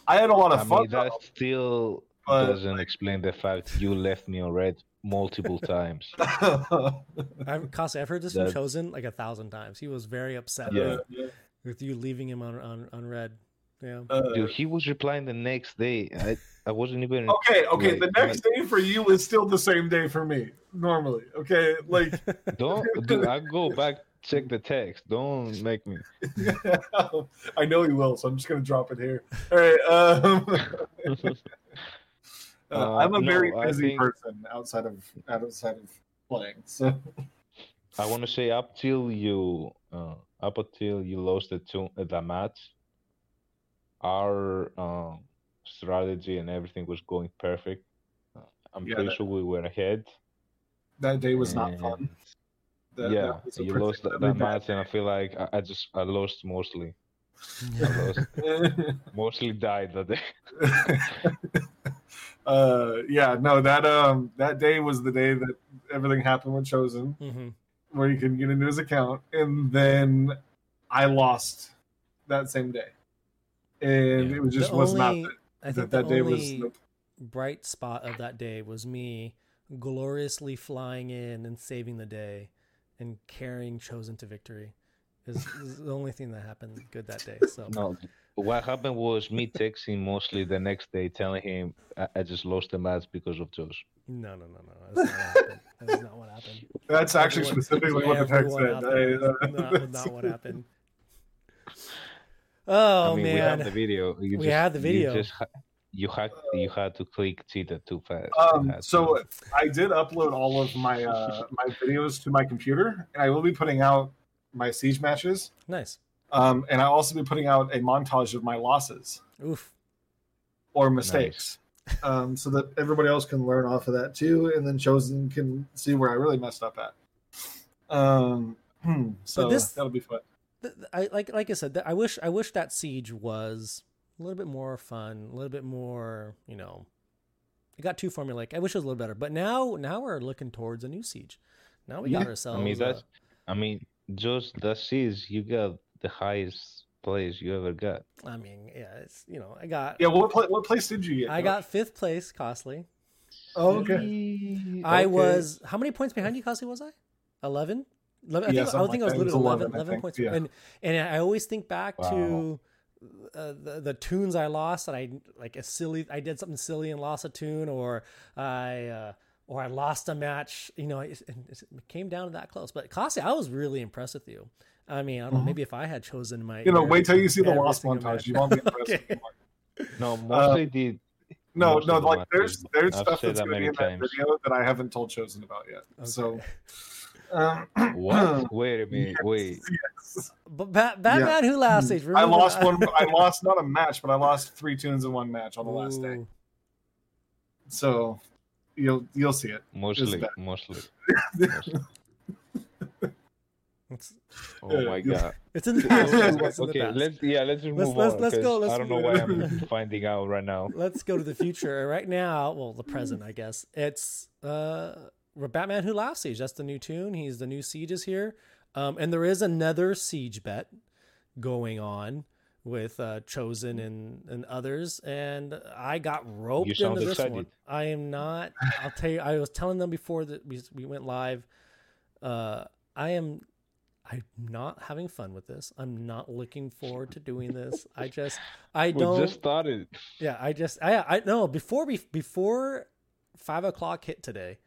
I had a lot of I fun. mean, that still but- doesn't explain the fact you left me on red multiple times. I've, Costa, I've heard this from Chosen like a thousand times. He was very upset Yeah. with, with you leaving him on, on, on red. Yeah. Uh, Dude, he was replying the next day. I, I wasn't even. okay, okay. Wait, the next day for you is still the same day for me. Normally, okay. Like Don't, dude, I go back, check the text. Don't make me. I know you will, so I'm just gonna drop it here. All right. Um, uh, Uh, I'm a no, very busy think- person outside of outside of playing. So I want to say up till you, uh, up until you lost the two, uh, the match, our um, strategy and everything was going perfect. Uh, I'm Yeah, pretty that- sure we were ahead. that day was not fun. That- yeah, that you lost that match, and I feel like I, I just I lost mostly. I lost, mostly died that day. uh, yeah, no, that um that day was the day that everything happened with Chosen, hmm where you can get into his account, and then I lost that same day, and Yeah. it was just The was only- not I that think that the day only was nope. bright spot of that day was me gloriously flying in and saving the day and carrying Chosen to victory. Is, is the only thing that happened good that day. So No, what happened was me texting mostly the next day, telling him I, I just lost the match because of Josh. no, no, no, no. That's not what happened. That's not what happened. That's actually specifically what the text said. out I, uh, that's not, not what happened. Oh I mean, man, we have the video. You We just, had the video. You just you had you had to click cheetah too fast. Um, You so to. I did upload all of my uh, my videos to my computer, and I will be putting out my siege matches. nice. Um, and I'll also be putting out a montage of my losses Oof. or mistakes, um, so that everybody else can learn off of that too, and then chosen can see where I really messed up at. Um, hmm, so this- that'll be fun. th- th- I like like I said, th- I wish I wish that siege was a little bit more fun, a little bit more, you know. It got too formulaic. I wish it was a little better, but now now we're looking towards a new siege. Now we got ourselves. I mean a- that's I mean just that is you got the highest place you ever got. I mean, yeah, it's you know, I got Yeah, what pla- what place did you get? I got fifth place, costly. Oh, okay. I was how many points behind you, costly? Was I eleven? 11 I Yeah, think I something think like I was that. It was literally 11, 11, 11 points. yeah. And and I always think back to uh, the the tunes I lost that I like a silly I did something silly and lost a tune or I uh, or I lost a match. You know, it, it came down to that close. But Kasi, I was really impressed with you. I mean, I don't know. Maybe if I had chosen my, Mm-hmm. You know, wait till you see the every lost single montage. You won't be impressed. Okay. No, mostly did. No, no, of the like there's there's I've stuff that's that going to be many in that video that I haven't told Chosen about yet. So, um, What? Wait a minute. Wait. yes. But Bat- Batman Who Laughs Siege. I lost one. I lost not a match, but I lost three tunes in one match on the last day. So you'll you'll see it. Mostly. bad. Mostly. It's, Oh Yeah, my god. it's in the past. guys. It's in the okay, past. let's yeah, let's just Let's- move let's- on. let's go, 'cause let's I don't know go. why I'm finding out right now. let's go to the future right now well the present i guess it's uh batman who laughs siege that's the new tune he's the new siege is here um and there is another siege bet going on with uh chosen and and others and i got roped into this excited. one i am not i'll tell you i was telling them before that we, we went live uh i am I'm not having fun with this. I'm not looking forward to doing this. I just, I We don't. just started. Yeah, I just I I know before we before five o'clock hit today.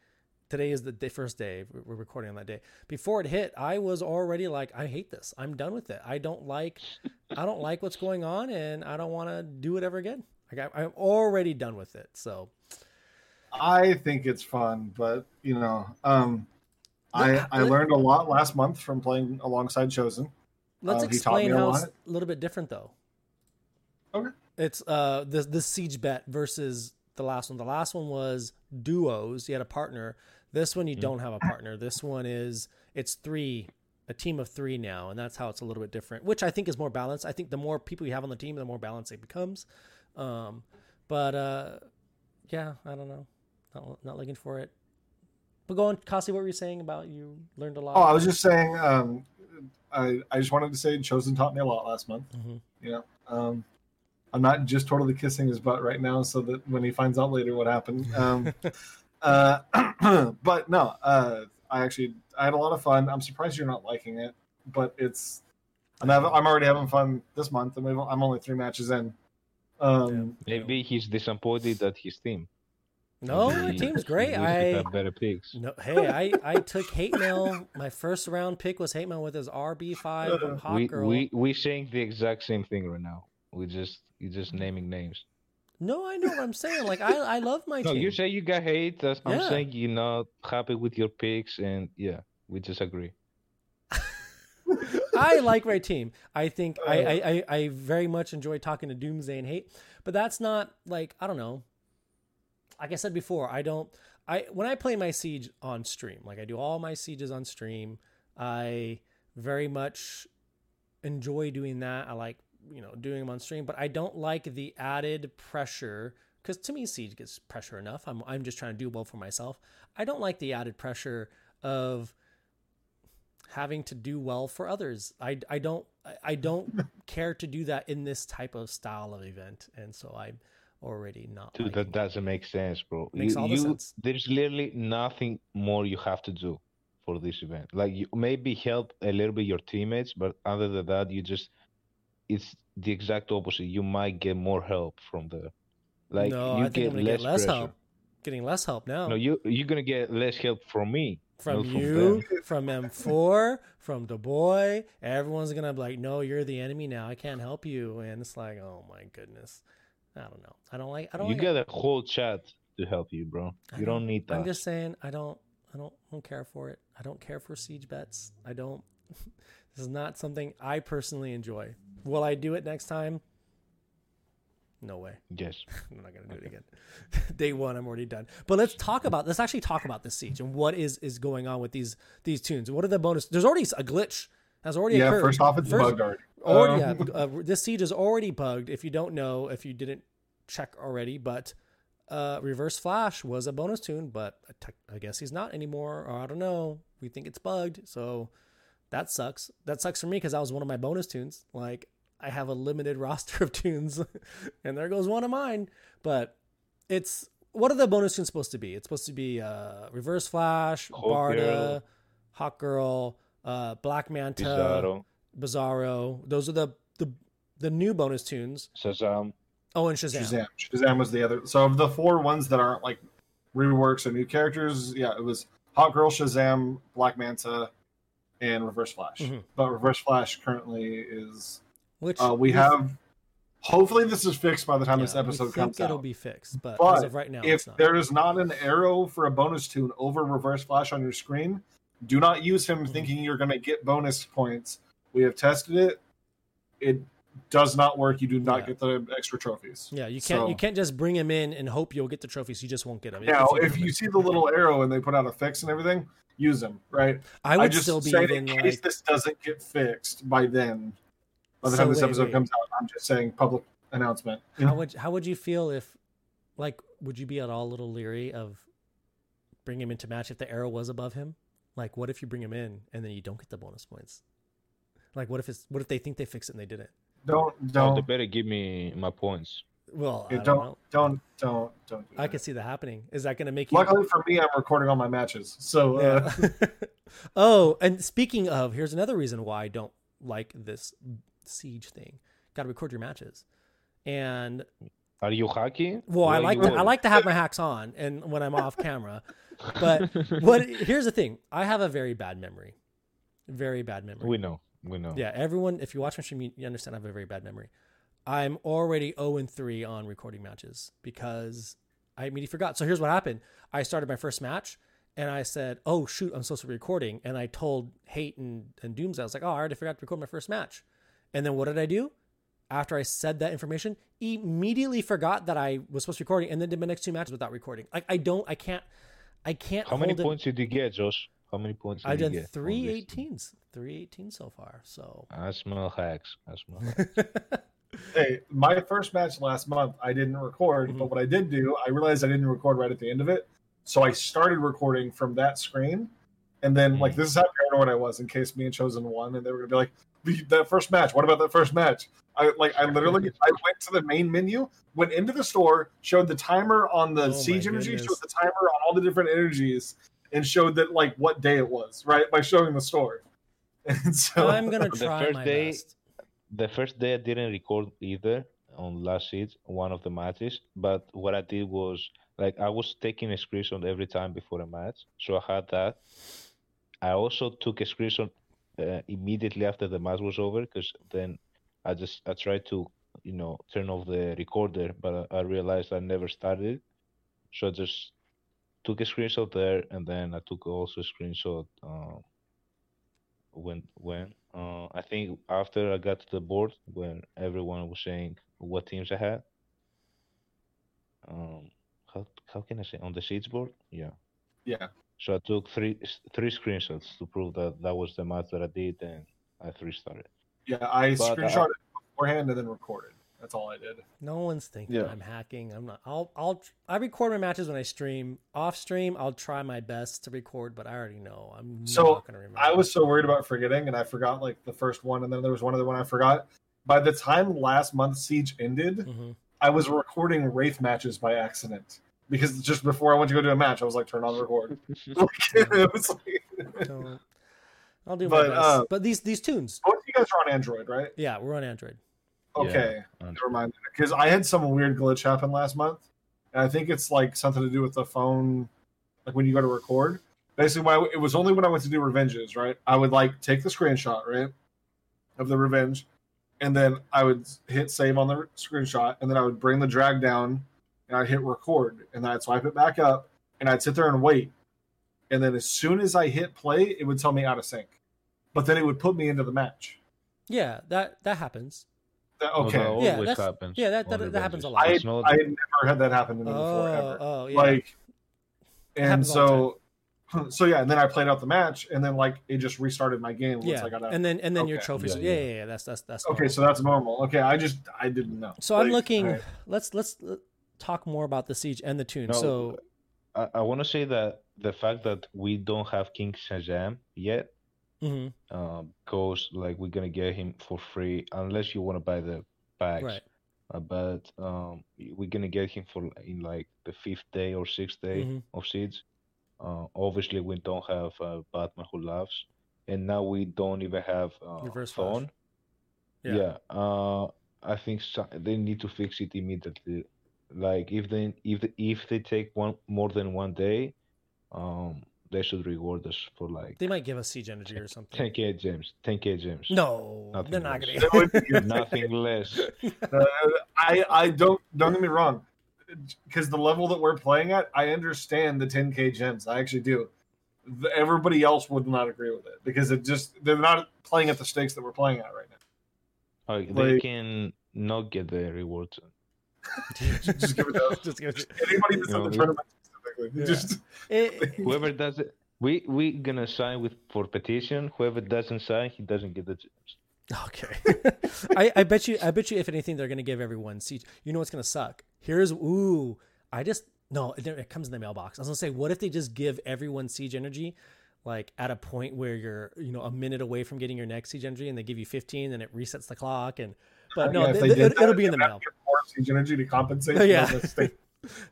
Today is the day, first day we're we're recording on that day. Before it hit, I was already like, I hate this. I'm done with it. I don't like, I don't like what's going on, and I don't want to do it ever again. Like I, I'm already done with it. So I think it's fun, but you know, um, I I learned a lot last month from playing alongside Chosen. let's Uh, he taught me explain how it's a little bit different though. Okay. It's uh the the siege bet versus the last one. The last one was duos. You had a partner. This one you Mm-hmm. don't have a partner. This one is it's three, a team of three now, and that's how it's a little bit different. Which I think is more balanced. I think the more people you have on the team, the more balanced it becomes. Um, but uh, yeah, I don't know. Not not looking for it. But go on, Kasi. What were you saying about you learned a lot? Oh, I was just saying. Um, I I just wanted to say Chosen taught me a lot last month. Mhm. You know, um, I'm not just totally kissing his butt right now, so that when he finds out later what happened. Um, uh, but no, uh, I actually I had a lot of fun. I'm surprised you're not liking it, but it's I'm having, I'm already having fun this month, and we've, I'm only three matches in. Um, Maybe he's disappointed at his team. No, Maybe my team's great. I had better picks. No, hey, I, I took hate mail. My first round pick was hate mail with his RB five hot we girl. we we saying the exact same thing right now. We just you just naming names. no, I know what I'm saying. Like I I love my No, team. you say you got hate. That's, I'm saying you're not happy with your picks, and yeah, we disagree. I like my team. I think I, Uh. I, I, I very much enjoy talking to Doomsday and hate, but that's not like I don't know. Like I said before, I don't. I when I play my siege on stream, like I do all my sieges on stream. I very much enjoy doing that. I like you know doing them on stream, but I don't like the added pressure because to me siege gets pressure enough. I'm I'm just trying to do well for myself. I don't like the added pressure of having to do well for others. I, I don't I- don't care to do that in this type of style of event, and so I'm already not. Dude, that doesn't make sense, bro. Makes you, all the you- sense. There's literally nothing more you have to do for this event. Like you maybe help a little bit your teammates, but other than that, you just it's the exact opposite. You might get more help from the like no, you I gonna less get less help. Getting less help now No, you you're gonna get less help from me. from from you, them. from M4, from the boy. Everyone's gonna be like, "No, you're the enemy now. I can't help you." And it's like, oh my goodness, I don't know. I don't like. I don't. You like get a whole chat to help you, bro. I You don't need that. I'm just saying I don't I don't I don't care for it. I don't care for siege bets. I don't this is not something I personally enjoy. Will I do it next time? No way. Yes. I'm not gonna do it again. Day one, I'm already done. But let's talk about let's actually talk about this siege and what is is going on with these these tunes. What are the bonus? There's already a glitch has already yeah, occurred. first off, it's First- bugged already. Already, Um, yeah, uh, this siege is already bugged. If you don't know, if you didn't check already, but uh, Reverse Flash was a bonus tune, but I tech- I guess he's not anymore. Or I don't know. We think it's bugged, so that sucks. That sucks for me because that was one of my bonus tunes. Like I have a limited roster of tunes, and there goes one of mine. But it's what are the bonus tunes supposed to be? It's supposed to be uh, Reverse Flash, Hawk Barda, Girl. Hawk Girl, uh, Black Manta. Pizarro. Bizarro. Those are the the the new bonus tunes. Shazam. Oh, and Shazam. Shazam. Shazam was the other. So of the four ones that aren't like reworks or new characters, yeah, it was Hawk Girl, Shazam, Black Manta, and Reverse Flash. Mhm. But Reverse Flash currently is. Which Uh, we have. Hopefully, this is fixed by the time this yeah, we episode think comes it'll out. be fixed, but, But as of right now, if it's not. there is not an arrow for a bonus tune over Reverse Flash on your screen, do not use him Mhm. thinking you're going to get bonus points. We have tested it. It does not work. You do not Yeah. get the extra trophies. Yeah, you can't So- you can't just bring him in and hope you'll get the trophies. You just won't get them. Now, if you see the little arrow and they put out a fix and everything, use them, right? I would just still be say in case like, this doesn't get fixed by then. By the So time this wait, episode wait. comes out, I'm just saying public announcement. how would how would you feel if, like, would you be at all a little leery of bring him into match if the arrow was above him? Like, what if you bring them in and then you don't get the bonus points? Like, what if it's what if they think they fixed it and they didn't? Don't Oh, they don't better give me my points. Well, I don't, don't know. don't don't don't. do I that. could see that happening. Is that going to make you? Luckily for me, I'm recording all my matches, so uh, Yeah. oh, and speaking of, here's another reason why I don't like this siege thing. Got to record your matches, and Are you hacking? well, I like to, I like to have my hacks on, and when I'm off camera. But what? Here's the thing: I have a very bad memory, very bad memory. we know. We know. Yeah, everyone, if you watch my stream, you- you understand I have a very bad memory. I'm already 0 and 3 on recording matches because I immediately forgot. So here's what happened I started my first match and I said, Oh, shoot, I'm supposed to be recording. And I told Hate and, and Dooms, I was like, Oh, I already forgot to record my first match. And then what did I do? After I said that information, immediately forgot that I was supposed to be recording and then did my next two matches without recording. Like, I don't, I can't, I can't. How many hold it- points did you get, Josh? How many points did I've you done get? on three this? 18s, three 18 so far. So. I smell hacks. I smell hacks. hey, my first match last month, I didn't record, Mhm. but what I did do, I realized I didn't record right at the end of it, so I started recording from that screen, and then like Mhm. this is how paranoid I was in case me and Chosen won, and they were gonna be like, "The- "That first match, what about that first match?" I like, I literally, I went to the main menu, went into the store, showed the timer on the Oh siege energy, goodness. showed the timer on all the different energies, and showed that like what day it was, right, by showing the store. And so I'm gonna The try first my day- best. the first day I didn't record either on last seat, one of the matches. But what I did was like I was taking a screenshot every time before a match, so I had that. I also took a screenshot uh, immediately after the match was over because then I just I tried to you know turn off the recorder, but I, I realized I never started, so I just took a screenshot there, and then I took also a screenshot. Um, when when uh, I think after I got to the board when everyone was saying what teams I had. Um, how how can I say on the siege board? Yeah. yeah. So I took three three screenshots to prove that that was the match that I did, and I three started. Yeah, I But, uh, screenshot it beforehand and then recorded. That's all I did. No one's thinking Yeah. I'm hacking. I'm not. I'll. I'll. I record my matches when I stream. Off stream, I'll try my best to record, but I already know I'm So, not gonna remember. I was so worried about forgetting, and I forgot like the first one, and then there was one other one I forgot. By the time last month's siege ended, Mhm. I was recording Wraith matches by accident because just before I went to go do a match, I was like, "Turn on the record." Like, was like- Don't- I'll do But, my best. uh, but these these tunes, both of you guys are on Android, right? yeah, we're on Android. Okay, and- never mind. Because I had some weird glitch happen last month, and I think it's like something to do with the phone, like when you go to record. Basically, when I, it was only when I went to do revenges, right? I would like take the screenshot, right, of the revenge, and then I would hit save on the screenshot, and then I would bring the drag down, and I'd hit record, and then I'd swipe it back up, and I'd sit there and wait, and then as soon as I hit play, it would tell me out of sync, but then it would put me into the match. Yeah, that that happens. That- okay. that Yeah, always that's- happens. yeah, that- that- that happens a lot. I, It's I had never had that happen to me before Oh, ever. oh, yeah. Like, and so, so yeah, and then I played out the match, and then like it just restarted my game once yeah, I got out. and then and then your trophies. Yeah, Yeah, yeah, yeah. yeah. That's that's that's okay, normal. so that's normal. Okay, I just I didn't know. So I'm looking. alright. Let's let's talk more about the siege and the tune. No, so I, I want to say that the fact that we don't have King Shazam yet, mhm, um, goes like we're gonna get him for free unless you want to buy the packs. right. Uh, but um, we're gonna get him for in like the fifth day or sixth day mhm. of siege. Uh, obviously, we don't have uh, Batman Who Laughs, and now we don't even have uh, Reverse Flash. Yeah. Yeah. Uh, I think so, they need to fix it immediately. Like if they if they, if they take one more than one day, um, they should reward us for like They might give us siege energy or something. 10k gems, 10k gems. No, Nothing they're not less. gonna. That Nothing less. Uh, I I don't don't get me wrong, because the level that we're playing at, I understand the 10k gems. I actually do. The- Everybody else would not agree with it because it just they're not playing at the stakes that we're playing at right now. Like, they can not get the rewards. Just give it to Just give it. anybody that's You in the it- tournament specifically. Yeah. Just eh, It, Whoever does it, we we gonna sign with for petition. Whoever doesn't sign, he doesn't get the gems. Okay. I, I bet you I bet you if anything they're gonna give everyone siege. You know what's gonna suck? Here's ooh. I just no, it, it comes in the mailbox. I was gonna say, what if they just give everyone siege energy, like at a point where you're you know a minute away from getting your next siege energy, and they give you 15, and it resets the clock, and but no, Yeah, th- they th- it, will be in the mail. more siege energy to compensate. Yeah. for the stake.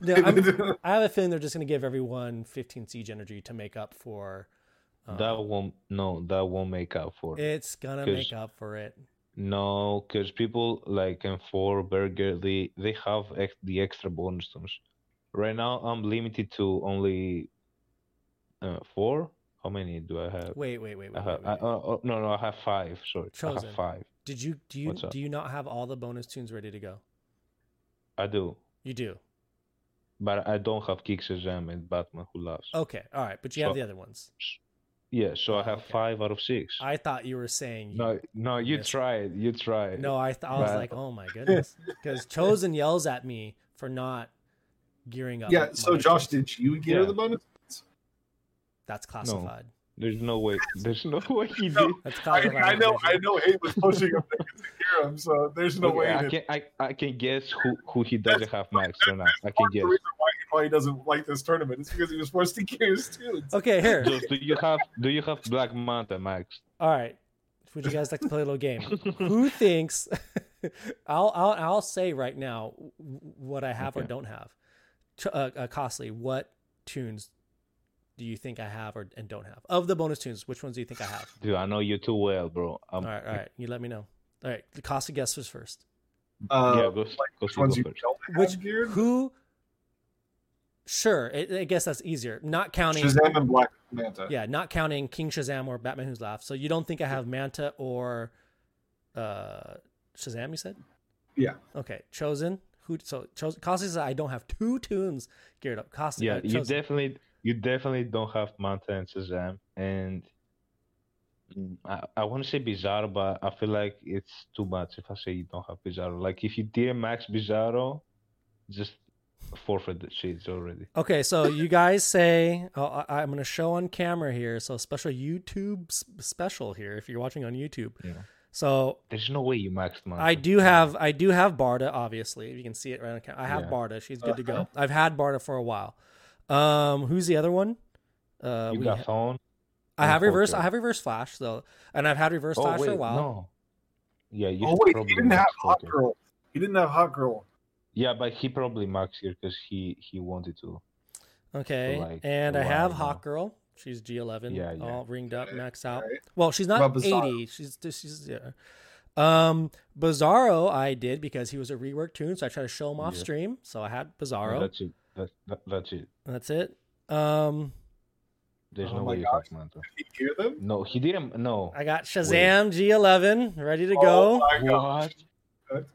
No, I'm- I have a feeling they're just gonna give everyone 15 siege energy to make up for. uh, that won't no, that won't make up for it. it's gonna make up for it. No, because people like in four burger, they they have ex- the extra bonus stones. Right now, I'm limited to only uh, four. How many do I have? Wait, wait, wait, I wait. have wait, I, wait. oh, no, no, I have five. Sorry, I have five. Did you do you do you not have all the bonus tunes ready to go? I do, You do. but I don't have King Shazam and Batman Who Laughs. Okay, all right, but you have the other ones. Yeah, so I oh, have Okay. five out of six. I thought you were saying you- No, no, you tried. You tried. No, I th- I was But- like, oh my goodness, because Chosen yells at me for not gearing up. yeah. So Josh, tunes. did you gear Yeah. the bonus? that's classified. There's no way. There's no way he No, did. That's I. I know. I know. Hate was pushing him to gear him, so there's no Okay, way. I can I, I can guess who, who he doesn't have max or not. I can guess. The reason why he probably doesn't like this tournament is because he was forced to gear his tunes. Okay, here. Just, do you have do you have Black Manta max? All right. Would you guys like to play a little game? Who thinks? I'll I'll I'll say right now what I have or don't have. Ch- Uh, uh, costly. What tunes do you think I have or and don't have? Of the bonus tunes, which ones do you think I have? Dude, I know you too well, bro. All Um, right, all right. You let me know. All right, the costly guesses first. Uh, yeah, go, like go, which go ones you first. don't have Which geared? who? Sure, I I guess that's easier. Not counting. Shazam and Black Manta. Yeah, not counting King Shazam or Batman Who's Laughed. So you don't think I have Manta or uh, Shazam? You said. Yeah. Okay, chosen. Who? So chosen. Costly says I don't have two tunes geared up. Costly. Yeah, uh, you definitely you definitely don't have Manta and Shazam, and mm, I, I want to say Bizarro, but I feel like it's too much if I say you don't have Bizarro. Like if you did max Bizarro, just forfeit the sheets already. Okay, so you guys say oh, I, I'm going to show on camera here. So special YouTube special here if you're watching on YouTube. Yeah. So There's no way you maxed Manta. I do have I do have Barda obviously. You can see it right on camera. I have Yeah. Barda. She's good to go. I've had Barda for a while. Um, who's the other one? Uh, You we got ha- phone. I have reverse. Forte. I have reverse flash though, and I've had reverse Oh flash wait, for a while. no. Yeah, you Oh wait, probably he didn't have maxed Hot Forte. Girl. He didn't have Hawk Girl. Yeah, but he probably maxed here because he he wanted to. Okay, like, and I have while Hawk now. Girl. She's G11, Yeah, yeah. all ringed up, Okay, maxed out. alright. Well, she's not What about 80. She's she's yeah. Um, Bizarro I did because he was a rework tune, so I tried to show him off Yeah. stream. So I had No, Bizarro. that's it. That, that, that's it. That's it. Um, There's Oh no way you gosh. have Manta. Did he gear them? No, he didn't. No. I got Shazam G11 ready to go. Oh go. my gosh. What?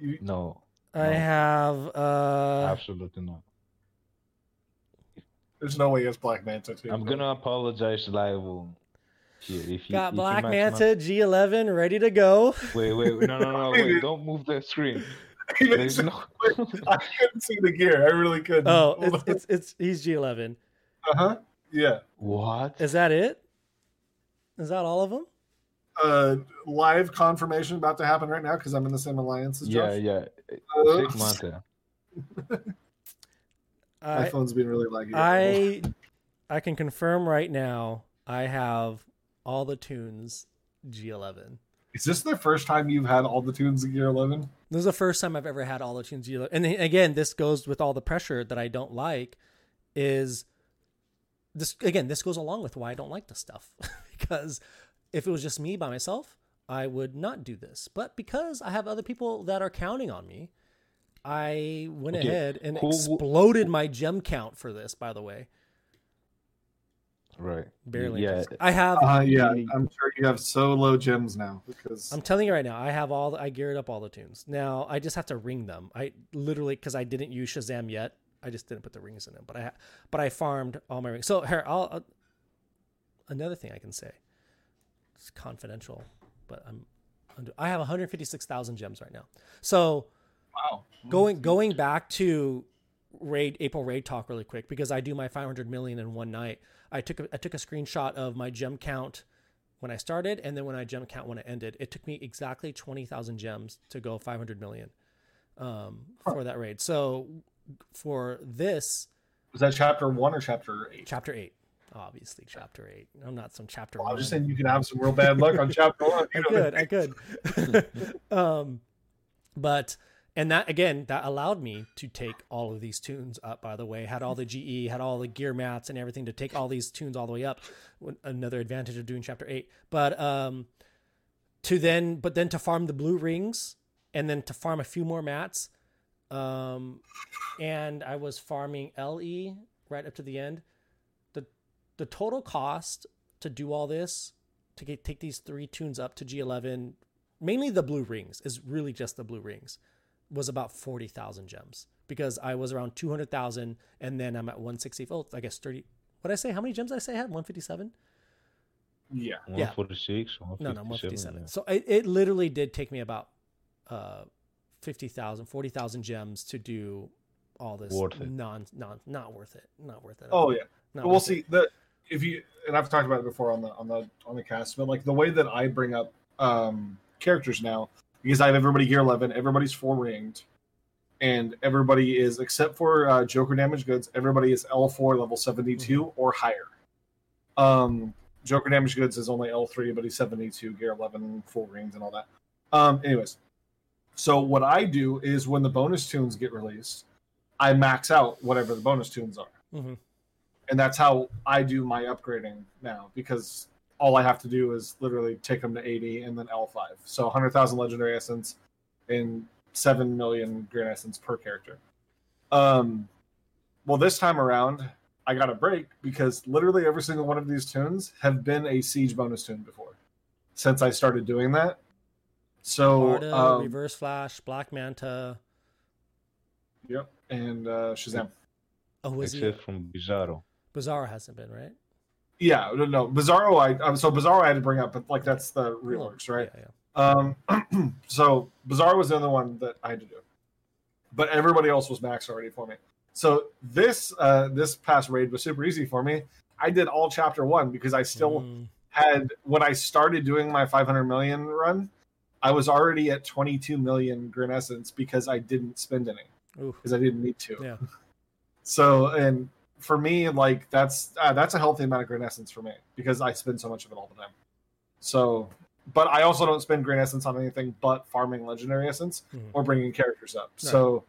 You- No, I No. have uh absolutely not. There's no way he has Black Manta too. I'm gonna apologize live on here. If you got if Black max Manta G11 ready to go. Wait, wait, no, no, no, wait! Don't move the screen. Even There's no. I couldn't see the gear. I really couldn't. Oh, it's it's, it's he's G11. uh huh. Yeah. what? Is that it? Is that all of them? Uh, live confirmation about to happen right now because I'm in the same alliance as Yeah, Josh. yeah. Uh, Sick Manta. My I phone's been really laggy. I I can confirm right now. I have all the tunes G11. Is this the first time you've had all the tunes in Gear 11? This is the first time I've ever had all the tunes G11. And again, this goes with all the pressure that I don't like. Is this again? This goes along with why I don't like this stuff because if it was just me by myself, I would not do this. But because I have other people that are counting on me, I went Okay, ahead and exploded my gem count for this. By the way, Right. barely. Yeah. I have. Uh, yeah, I'm sure you have so low gems now because I'm telling you right now, I have all. The, I geared up all the tunes. Now I just have to ring them. I literally because I didn't use Shazam yet. I just didn't put the rings in them. But I, but I farmed all my rings. So here, I'll. Uh, another thing I can say. It's confidential, but I'm. under- I have 156,000 gems right now. So wow. going going back to raid April raid talk really quick because I do my 500 million in one night. I took a, I took a screenshot of my gem count when I started and then when I gem count when it ended. It took me exactly 20,000 gems to go 500 million um, for that raid. So for this Was that chapter one or chapter eight? chapter 8, obviously chapter 8. I'm not some chapter Well, I'm just saying you can have some real bad luck on chapter one. I could, I could. um, but and that again, that allowed me to take all of these tunes up. By the way, had all the GE, had all the gear mats and everything to take all these tunes all the way up. Another advantage of doing chapter eight, but um, to then, but then to farm the blue rings and then to farm a few more mats. Um, and I was farming LE right up to the end. the The total cost to do all this to get take these three tunes up to G11, mainly the blue rings is really just the blue rings, was about 40,000 gems because I was around 200,000 and then I'm at 160. Oh, I guess 30. What did I say? How many gems did I say I had? 157? Yeah. Yeah. 146. No, no, 157. 157. So it, it literally did take me about uh, 50,000, 40,000 gems to do all this Worth it. non non not worth it. Not worth it. Oh yeah. Not we'll see it. the if you and I've talked about it before on the on the on the cast, but like the way that I bring up um characters now because I have everybody gear eleven, everybody's four ringed, and everybody is except for uh, Joker damage goods, everybody is L four level seventy or higher. Um, Joker damage goods is only L three, but he's seventy two gear eleven, full rings and all that. Um, anyways, so what I do is when the bonus tunes get released, I max out whatever the bonus tunes are Mhm. and that's how I do my upgrading now because all I have to do is literally take them to 80 and then L5. So 100,000 legendary essence and 7 million grand essence per character. Um well this time around I got a break because literally every single one of these tunes have been a siege bonus tune before since I started doing that. So Barda, um, Reverse Flash, Black Manta. yep, and uh Shazam. Oh, was he? Except from Bizarro. Bizarro hasn't been, right? Yeah, no, no, Bizarro. I um, so Bizarro I had to bring up, but like that's the reworks, right? Yeah, yeah. Um, so Bizarro was the other one that I had to do, but everybody else was max already for me. So this uh, this past raid was super easy for me. I did all chapter one because I still Mm, had when I started doing my 500 million run, I was already at 22 million Grin Essence because I didn't spend any because I didn't need to. Yeah. So and for me, like that's uh, that's a healthy amount of Grin Essence for me because I spend so much of it all the time. So, but I also don't spend Grin Essence on anything but farming Legendary Essence Mhm. or bringing characters up. So,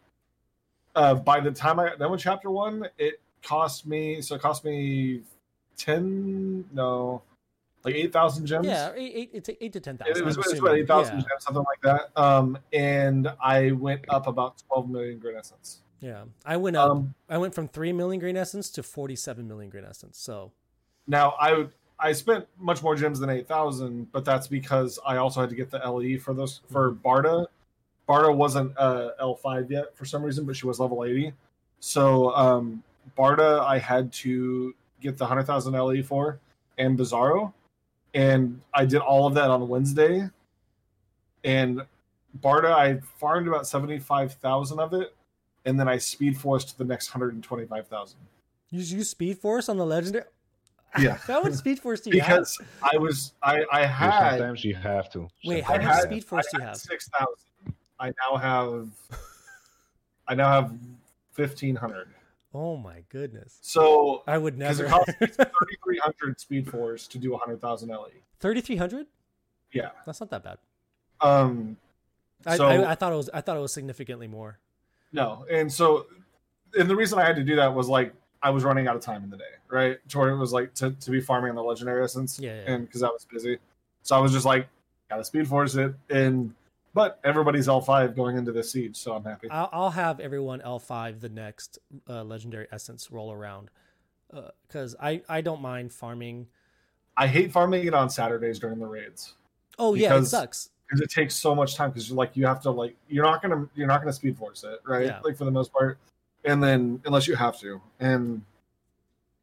uh, by the time I got done with Chapter One, it cost me so it cost me ten no like eight thousand gems. Yeah, eight, eight, it's eight to ten thousand. It was, it was about eight thousand yeah. gems, something like that. Um, and I went up about twelve million Grin Essence. Yeah, I went up. Um, I went from three million green essence to forty-seven million green essence. So Now I would I spent much more gems than eight thousand, but that's because I also had to get the LE for those for Barda. Barda wasn't uh, L five yet for some reason, but she was level eighty. So um, Barda I had to get the hundred thousand LE for and Bizarro, and I did all of that on Wednesday. And Barda I farmed about seventy five thousand of it, and then I speed force to the next hundred and twenty five thousand. you use Speed Force on the legendary. Yeah. How much Speed Force do you have? because I was I I Yeah, had Sometimes you have to. Wait, I how Sometimes much had- Speed Force do you have? Six thousand. I now have. I now have fifteen hundred. Oh my goodness! So I would because never. it costs thirty three hundred speed force to do hundred thousand LE. Thirty-three hundred. Yeah. That's not that bad. Um. I, So- I, I thought it was. I thought it was significantly more. No, and so, and the reason I had to do that was like I was running out of time in the day, right? To where it was like to, to be farming on the legendary essence, Yeah, yeah. and because I was busy, so I was just like, gotta speed force it, and but everybody's L five going into this siege, so I'm happy. I'll, I'll have everyone L five the next uh, legendary essence roll around because I I don't mind farming. I hate farming it on Saturdays during the raids Oh yeah, it sucks. Because it takes so much time. Because like you have to like you're not gonna you're not gonna speed force it, right? Yeah. Like for the most part, and then unless you have to, and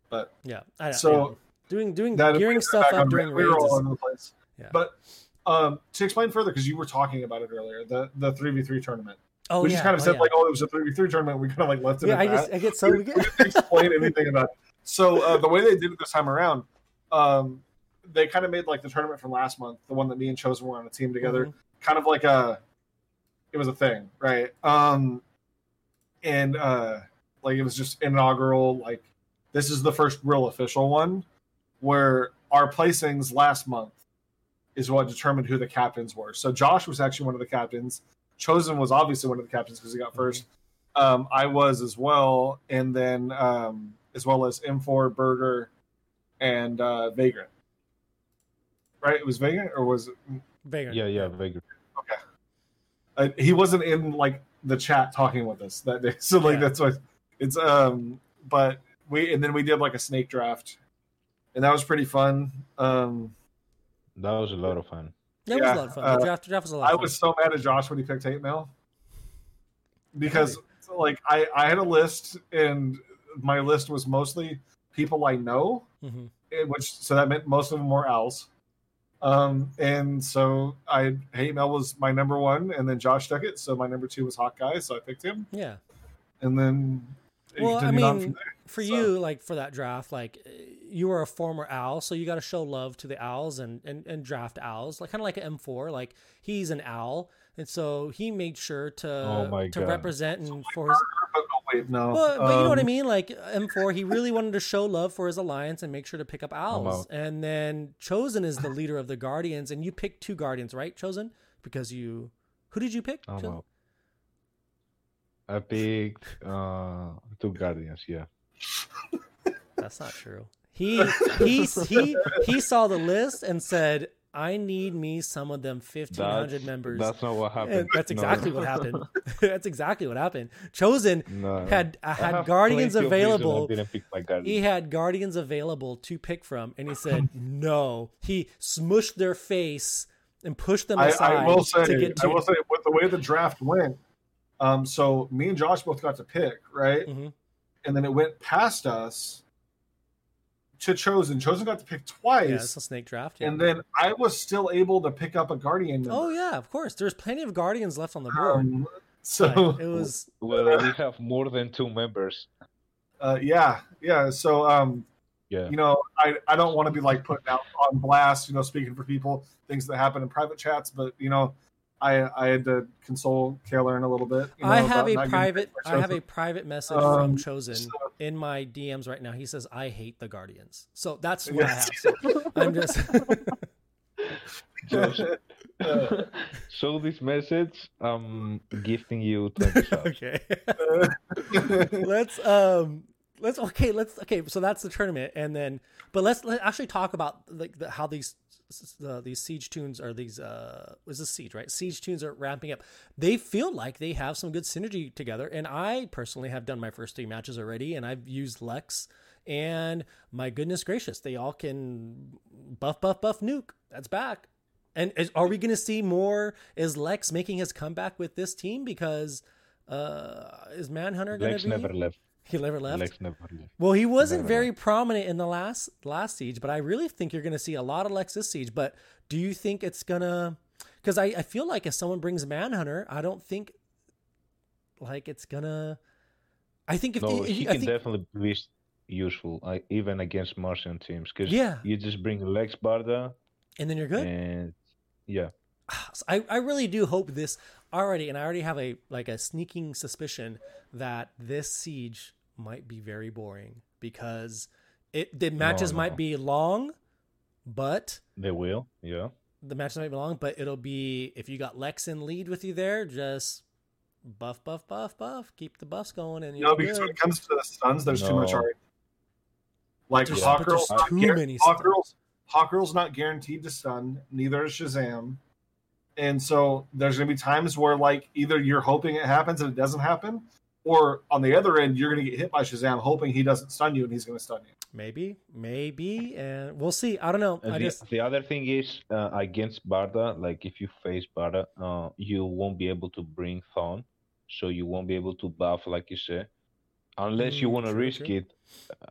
but Yeah, I, So, yeah. doing doing that gearing stuff up during we were all over the place. Yeah. But um, to explain further, because you were talking about it earlier, the the three v three tournament. oh we yeah, just kind of oh, said yeah. like, oh, it was a three v three tournament. We kind of like left it yeah. I just I get so we, we didn't explain anything about it. So uh, the way they did it this time around, um, they kind of made like the tournament from last month, the one that me and Chosen were on a team together, Mhm. kind of like a, it was a thing, right? Um, and uh, like it was just inaugural. Like this is the first real official one, where our placings last month is what determined who the captains were. So Josh was actually one of the captains. Chosen was obviously one of the captains because he got 1st Um, I was as well, and then um, as well as M4 Burger and uh, Vagrant. Right? It was Vagrant, or was it? Vagrant. Yeah, yeah, very Okay. Uh, he wasn't in like the chat talking with us that day, so like Yeah. that's why it's um. But we and then we did like a snake draft, and that was pretty fun. Um, That was a lot of fun. Yeah, was a lot of fun. uh, the draft, draft was a lot. I of fun. was so mad at Josh when he picked hate mail because like I I had a list and my list was mostly people I know, Mhm. eh, which so that meant most of them were owls. Um, and so I hate mail was my number one, and then Josh took it, so my number two was Hawkeye, so I picked him, Yeah. and then Well, I mean, there. for So- you, like for that draft, like you were a former owl, so you got to show love to the owls and and, and draft owls, like kind of like an M four. Like he's an owl, and so he made sure to Oh my to God. represent and for his. But, no. But, but you know what I Um, mean? Like M4, he really wanted to show love for his alliance and make sure to pick up owls. And then Chosen is the leader of the Guardians, and you picked two Guardians, right? Chosen because you. Who did you pick? I'm Chosen? out. I picked uh, two Guardians, yeah. That's not true. He he he he saw the list and said, "I need me some of them fifteen hundred That's, members." that's not what happened. And that's No. exactly what happened. that's exactly what happened. Chosen No. had I had have Guardians plenty of reasons available. I didn't pick my Guardians. He had Guardians available to pick from, and he said no. He smushed their face and pushed them I, aside I will say, to get to. I will say, with the way the draft went, um, so me and Josh both got to pick, right? Mhm. And then it went past us to Chosen. Chosen got to pick twice, Yeah, it's a snake draft. Yeah. and then I was still able to pick up a Guardian. Member. oh yeah, of course. There's plenty of Guardians left on the board. Um, so Like, it was Well, we have more than two members. uh, yeah, yeah. So um, Yeah. you know, I I don't want to be like putting out on blast, you know, speaking for people, things that happen in private chats, but you know. I, I had to console Kaylern a little bit. You know, I have a private I have a private message Um, from Chosen so- in my DMs right now. He says I hate the Guardians. So that's what Yes. I have. So I'm just Just Uh, show this message. I'm gifting you 20 okay. let's um let's okay let's okay so that's the tournament and then but let's let actually talk about like the, how these uh, these siege tunes are these uh was this siege right? Siege tunes are ramping up. They feel like they have some good synergy together and i personally have done my first three matches already and i've used lex and my goodness gracious they all can buff buff buff nuke. That's back. And is, are we going to see more? Is lex making his comeback with this team? Because uh is manhunter going to be never left. He never left Lex never left. well, he wasn't very prominent in the last last siege, but I really think you're going to see a lot of Lex this siege. But do you think it's gonna? Because I, I feel like if someone brings Manhunter, I don't think like it's gonna. I think if No, the, he I can think, definitely be useful, uh, even against Martian teams. Because Yeah. you just bring Lex Barda, and then you're good. and yeah, I, I really do hope this already, and I already have a like a sneaking suspicion that this siege might be very boring because it the matches no. might be long, but they will. Yeah, the matches might be long, but it'll be if you got Lex in lead with you there, just buff, buff, buff, buff, keep the buffs going, and you're No, because when it comes to the stuns, there's too much No. already. Like There's- Hawk but Girl's too guar- many Hawk stuns. Girl's Hawk Girl's not guaranteed to stun. Neither is Shazam. And so there's going to be times where like either you're hoping it happens and it doesn't happen, or on the other end you're going to get hit by Shazam hoping he doesn't stun you and he's going to stun you. Maybe, maybe, and we'll see. I don't know. And I the, just the other thing is uh, against Barda, like if you face Barda, uh, you won't be able to bring Thon, so you won't be able to buff like you said, unless you Mm, want to risk true. it,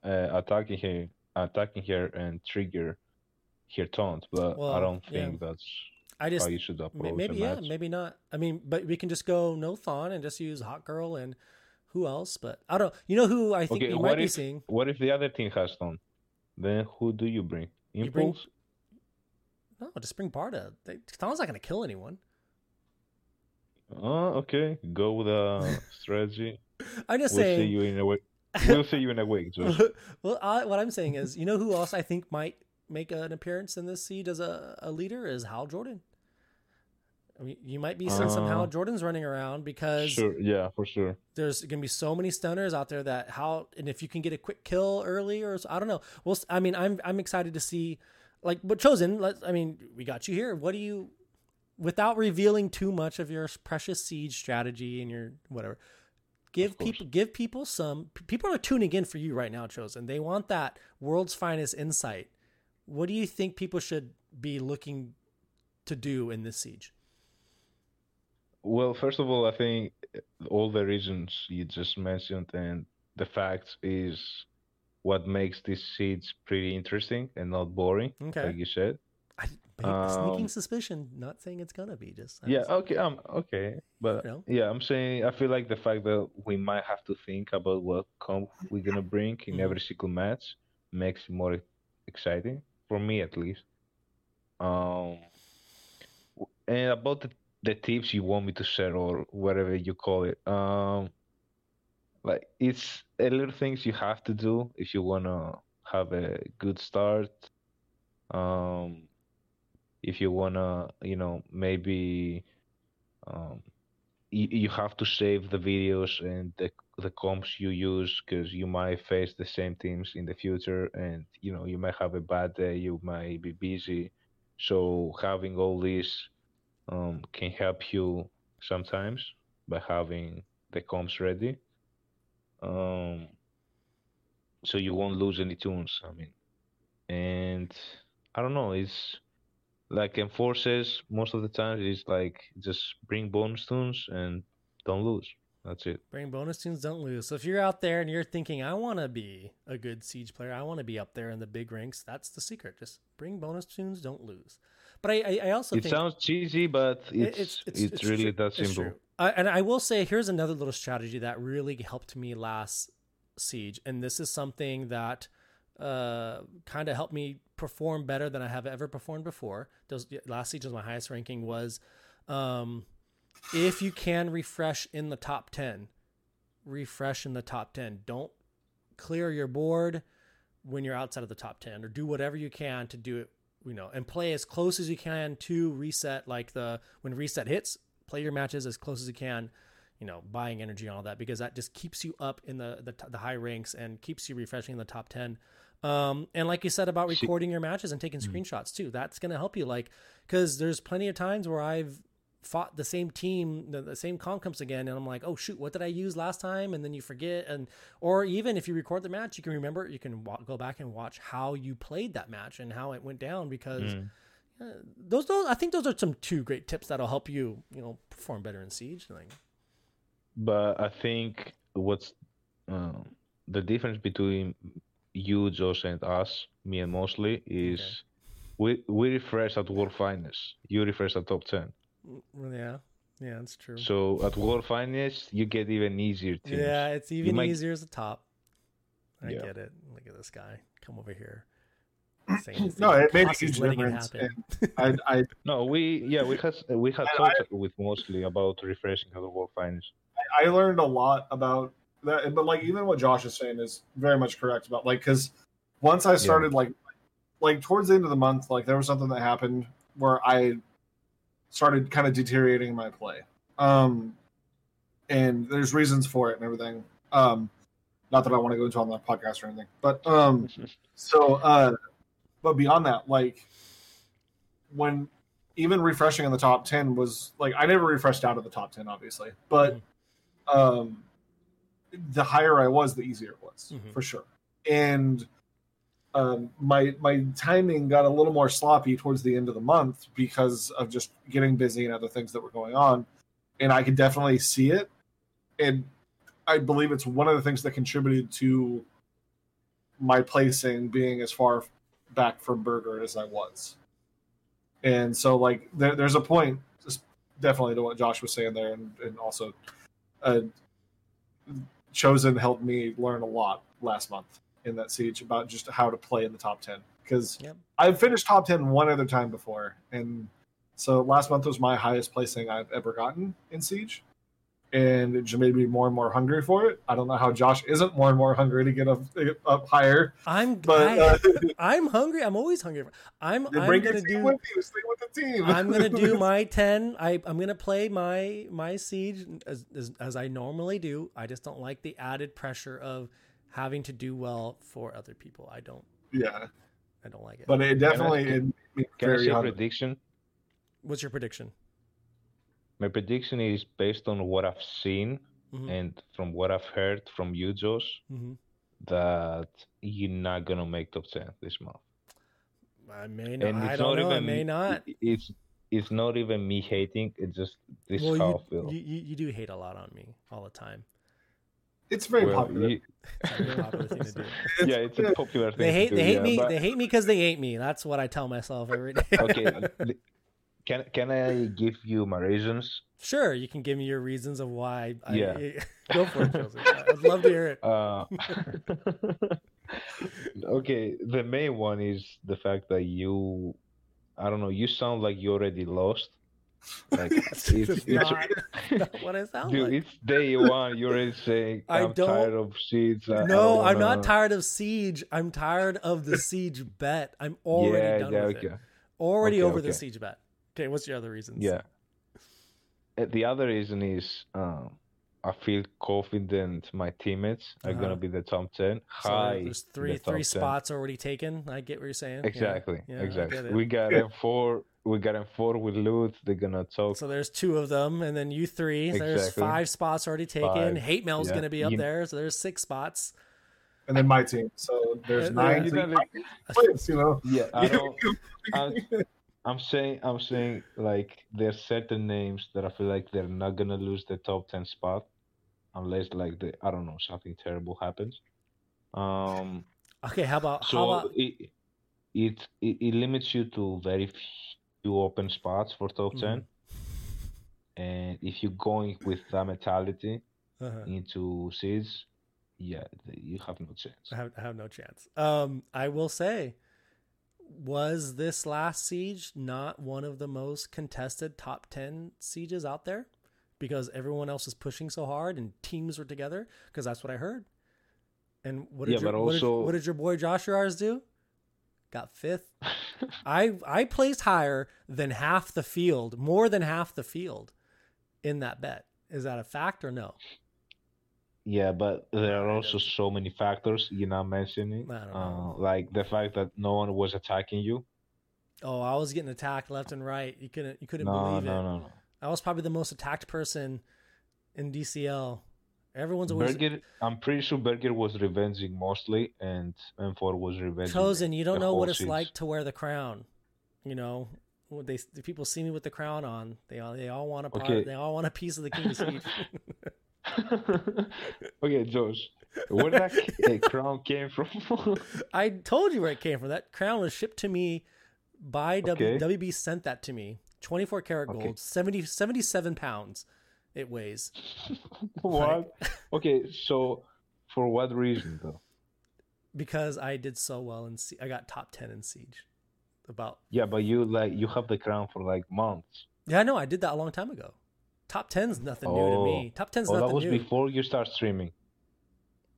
uh, attacking her, attacking her and trigger her taunt. But Well, I don't yeah. think that's I just you should approach maybe yeah, match. maybe not. I mean, but we can just go no Thon and just use Hawk Girl and who else? But I don't. Know. You know who I think Okay, what might be if- seeing? What if the other team has Thon? Then who do you bring? You bring- No, just bring Barda. They, Thon's not going to kill anyone. Oh, okay. Go with a strategy. I'm just We'll see you in a week. We'll see you in a week. Well, I, what I'm saying is, you know who else I think might make an appearance in this siege as a, a leader is Hal Jordan. You might be seeing some Hal Uh, Jordans running around because Sure, yeah, for sure. there's going to be so many stunners out there that how and if you can get a quick kill early or I don't know. Well, I mean, I'm I'm excited to see like but chosen. Let's I mean, we got you here. What do you without revealing too much of your precious siege strategy and your whatever. Give people give people some people are tuning in for you right now, chosen. They want that world's finest insight. What do you think people should be looking to do in this siege? Well, first of all, I think all the reasons you just mentioned and the facts is what makes these sieges pretty interesting and not boring, Okay. like you said. I, sneaking Um, suspicion. Not saying it's gonna be. Just I'm Yeah, just- okay, um, okay, but You know? yeah, I'm saying I feel like the fact that we might have to think about what comp we're gonna bring in every single match makes it more exciting for me at least. Um, and about the, the tips you want me to share or whatever you call it, um, like it's a little things you have to do if you wanna have a good start. Um, if you wanna, you know, maybe um, you, you have to save the videos and the the comps you use because you might face the same teams in the future, and you know you might have a bad day, you might be busy. So having all this um, can help you sometimes by having the comps ready. Um, so you won't lose any tunes. I mean, and I don't know. It's like enforces most of the time. It's like just bring bonus tunes and don't lose. That's it. Bring bonus tunes, don't lose. So if you're out there and you're thinking, I want to be a good siege player, I want to be up there in the big ranks, that's the secret. Just bring bonus tunes, don't lose. But I, I, I also It sounds cheesy, but it- it's it's, really true. that It's simple. Uh, and I will say, here's another little strategy that really helped me last siege, and this is something that uh, kind of helped me perform better than I have ever performed before. Those last siege was my highest ranking. Was um, if you can refresh in the top ten, refresh in the top ten. Don't clear your board when you're outside of the top 10 or do whatever you can to do it you know and play as close as you can to reset like the when reset hits play your matches as close as you can you know buying energy and all that because that just keeps you up in the the, the high ranks and keeps you refreshing in the top 10 um and like you said about recording your matches and taking screenshots too that's going to help you like because there's plenty of times where i've fought the same team, the, the same concomps again, and I'm like, oh shoot, what did I use last time? And then you forget, and or even if you record the match, you can remember, you can wa- go back and watch how you played that match and how it went down because Mm. uh, those, those, I think those are some two great tips that'll help you, you know, perform better in siege. Like, But I think what's um, the difference between you, Josh, and us, me and mostly, is we we refresh at world finest. You refresh at top ten. Yeah, yeah, that's true. So at world finest, you get even easier teams. Yeah, it's even might- easier as a top. I Yeah. get it. Look at this guy. Come over here. Saying No, it made a Posse's huge letting it difference. I, I No, we yeah we had we had I- talked with mostly about refreshing at the world finest. I learned a lot about that, but like even what Josh is saying is very much correct about like because once I started like like towards the end of the month, like there was something that happened where I started kind of deteriorating my play, um, and there's reasons for it and everything. Um, not that I want to go into on the podcast or anything, but um, so uh, but beyond that, like when even refreshing in the top 10 was like I never refreshed out of the top 10 obviously, but um the higher I was the easier it was Mhm. for sure. And um my my timing got a little more sloppy towards the end of the month because of just getting busy and other things that were going on. And I could definitely see it. And I believe it's one of the things that contributed to my placing being as far back from Burger as I was. And so, like, there, there's a point, just definitely to what Josh was saying there, and, and also, uh, Chosen helped me learn a lot last month in that siege about just how to play in the top 10. Because Yep. I've finished top 10 one other time before. And so last month was my highest placing I've ever gotten in siege and it just made me more and more hungry for it. I don't know how Josh isn't more and more hungry to get up up higher, I'm but I, uh, I'm hungry. I'm always hungry. I'm I'm gonna do with you. Stay with the team. I'm gonna do my ten. I I'm gonna play my my siege as, as as I normally do. I just don't like the added pressure of having to do well for other people. I don't yeah, I don't like it. but it definitely can- it made me Can I very say a prediction? What's your prediction? My prediction is based on what I've seen Mhm. and from what I've heard from you, Josh, hmm that you're not gonna make top ten this month. I may not. And I it's don't not know. I even may not. It's it's not even me hating. It's just this Well, how you, I feel. you you you do hate a lot on me all the time. It's very Well, popular. you- It's popular thing to do. yeah, it's a popular thing. They hate to do, they hate yeah, me. but- They hate me because they hate me. That's what I tell myself every day. okay, can can I give you my reasons? Sure, you can give me your reasons of why. I, Yeah. go for it, Joseph. I'd love to hear it. Uh, okay, the main one is the fact that you, I don't know, you sound like you already lost. Like It's, it's, it's it's, not, not what I sound dude, like. it's day one. You're already saying I I'm don't- tired of Siege. I, I No, don't I'm not tired of siege. I'm tired of the siege bet. I'm already yeah, done yeah, with okay. it. Already Okay, over the siege bet. Okay, what's your other reasons? Yeah. Uh, The other reason is um, I feel confident my teammates are Uh-huh. gonna be the top ten. So high there's three the top three 10. spots already taken. I get what you're saying. Exactly, yeah, I exactly. We got Yeah. M four. We got M four with loot. They're gonna talk. So there's two of them, and then you three. There's Exactly. five spots already taken. Five. Hate mail's Yeah. gonna be up You- there, so there's six spots. and then my team. So there's Uh, nine you know, like- players, you know. Yeah, I don't. I'm, I'm saying, I'm saying, like there's certain names that I feel like they're not gonna lose the top ten spot, unless like the I don't know something terrible happens. Um, Okay, how about so how about it, it it it limits you to very few open spots for top Mhm. 10 and if you're going with that mentality uh into sieges, yeah, you have no chance. I have, I have no chance. Um, I will say, was this last siege not one of the most contested top ten sieges out there? Because everyone else is pushing so hard and teams were together. Because that's what I heard. And what did Yeah, your, but what, did, what did your boy Josh Rars do? Got fifth. I I placed higher than half the field, more than half the field, in that bet. Is that a fact or no? Yeah, but there are also so many factors you're not mentioning. I don't Uh, like the fact that no one was attacking you. Oh, I was getting attacked left and right. You couldn't you couldn't No, believe no, it. no, no. I was probably the most attacked person in DCL. Everyone's always Burger, I'm pretty sure Burger was revenging mostly, and M4 was revenging. chosen. You don't know what it's like to wear the crown. You know, when they the people see me with the crown on, they all they all want a part. Okay. They all want a piece of the King of Siege. okay, Josh, where that crown came from? I told you where it came from. That crown was shipped to me by W Okay. WB. Sent that to me. Twenty four karat Okay. gold, 70, 77 pounds. It weighs. what? Okay, so for what reason though? because I did so well in Sie- I got top 10 in Siege. About Yeah, but you like you have the crown for like months. Yeah, I know. I did that a long time ago. Top 10's nothing new to me. Oh. Top 10's oh, nothing new. that was new. before you start streaming.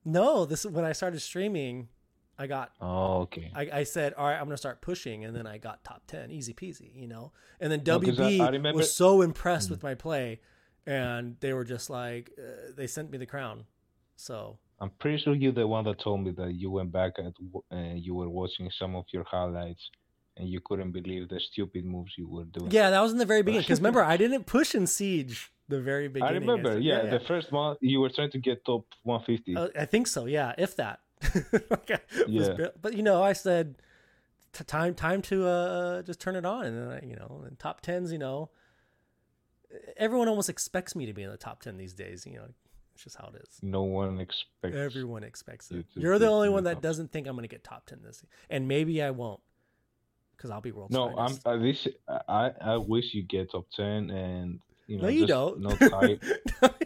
No, this is when I started streaming. I got Oh, okay. I, I said, "All right, I'm going to start pushing." And then I got top 10, easy peasy, you know. And then No, 'cause I- WB I remember- was so impressed Mm. with my play and they were just like uh, they sent me the crown. So, I'm pretty sure you're the one that told me that you went back and uh, you were watching some of your highlights, and you couldn't believe the stupid moves you were doing. Yeah, that was in the very beginning. Because remember, I didn't push in Siege the very beginning. I remember. said- yeah, the first month you were trying to get top 150. Uh, I think so. Yeah, if that. It was Yeah. but you know, I said t- time time to uh just turn it on, and then I, you know, in top tens, you know, everyone almost expects me to be in the top ten these days. You know, it's just how it is. no one expects. Everyone expects you it. to You're the only one that doesn't think I'm going to get top ten this, year. and maybe I won't, because I'll be world. No, I'm. Uh, this. I. I wish you get top 10 and you know. no, you don't. No hype.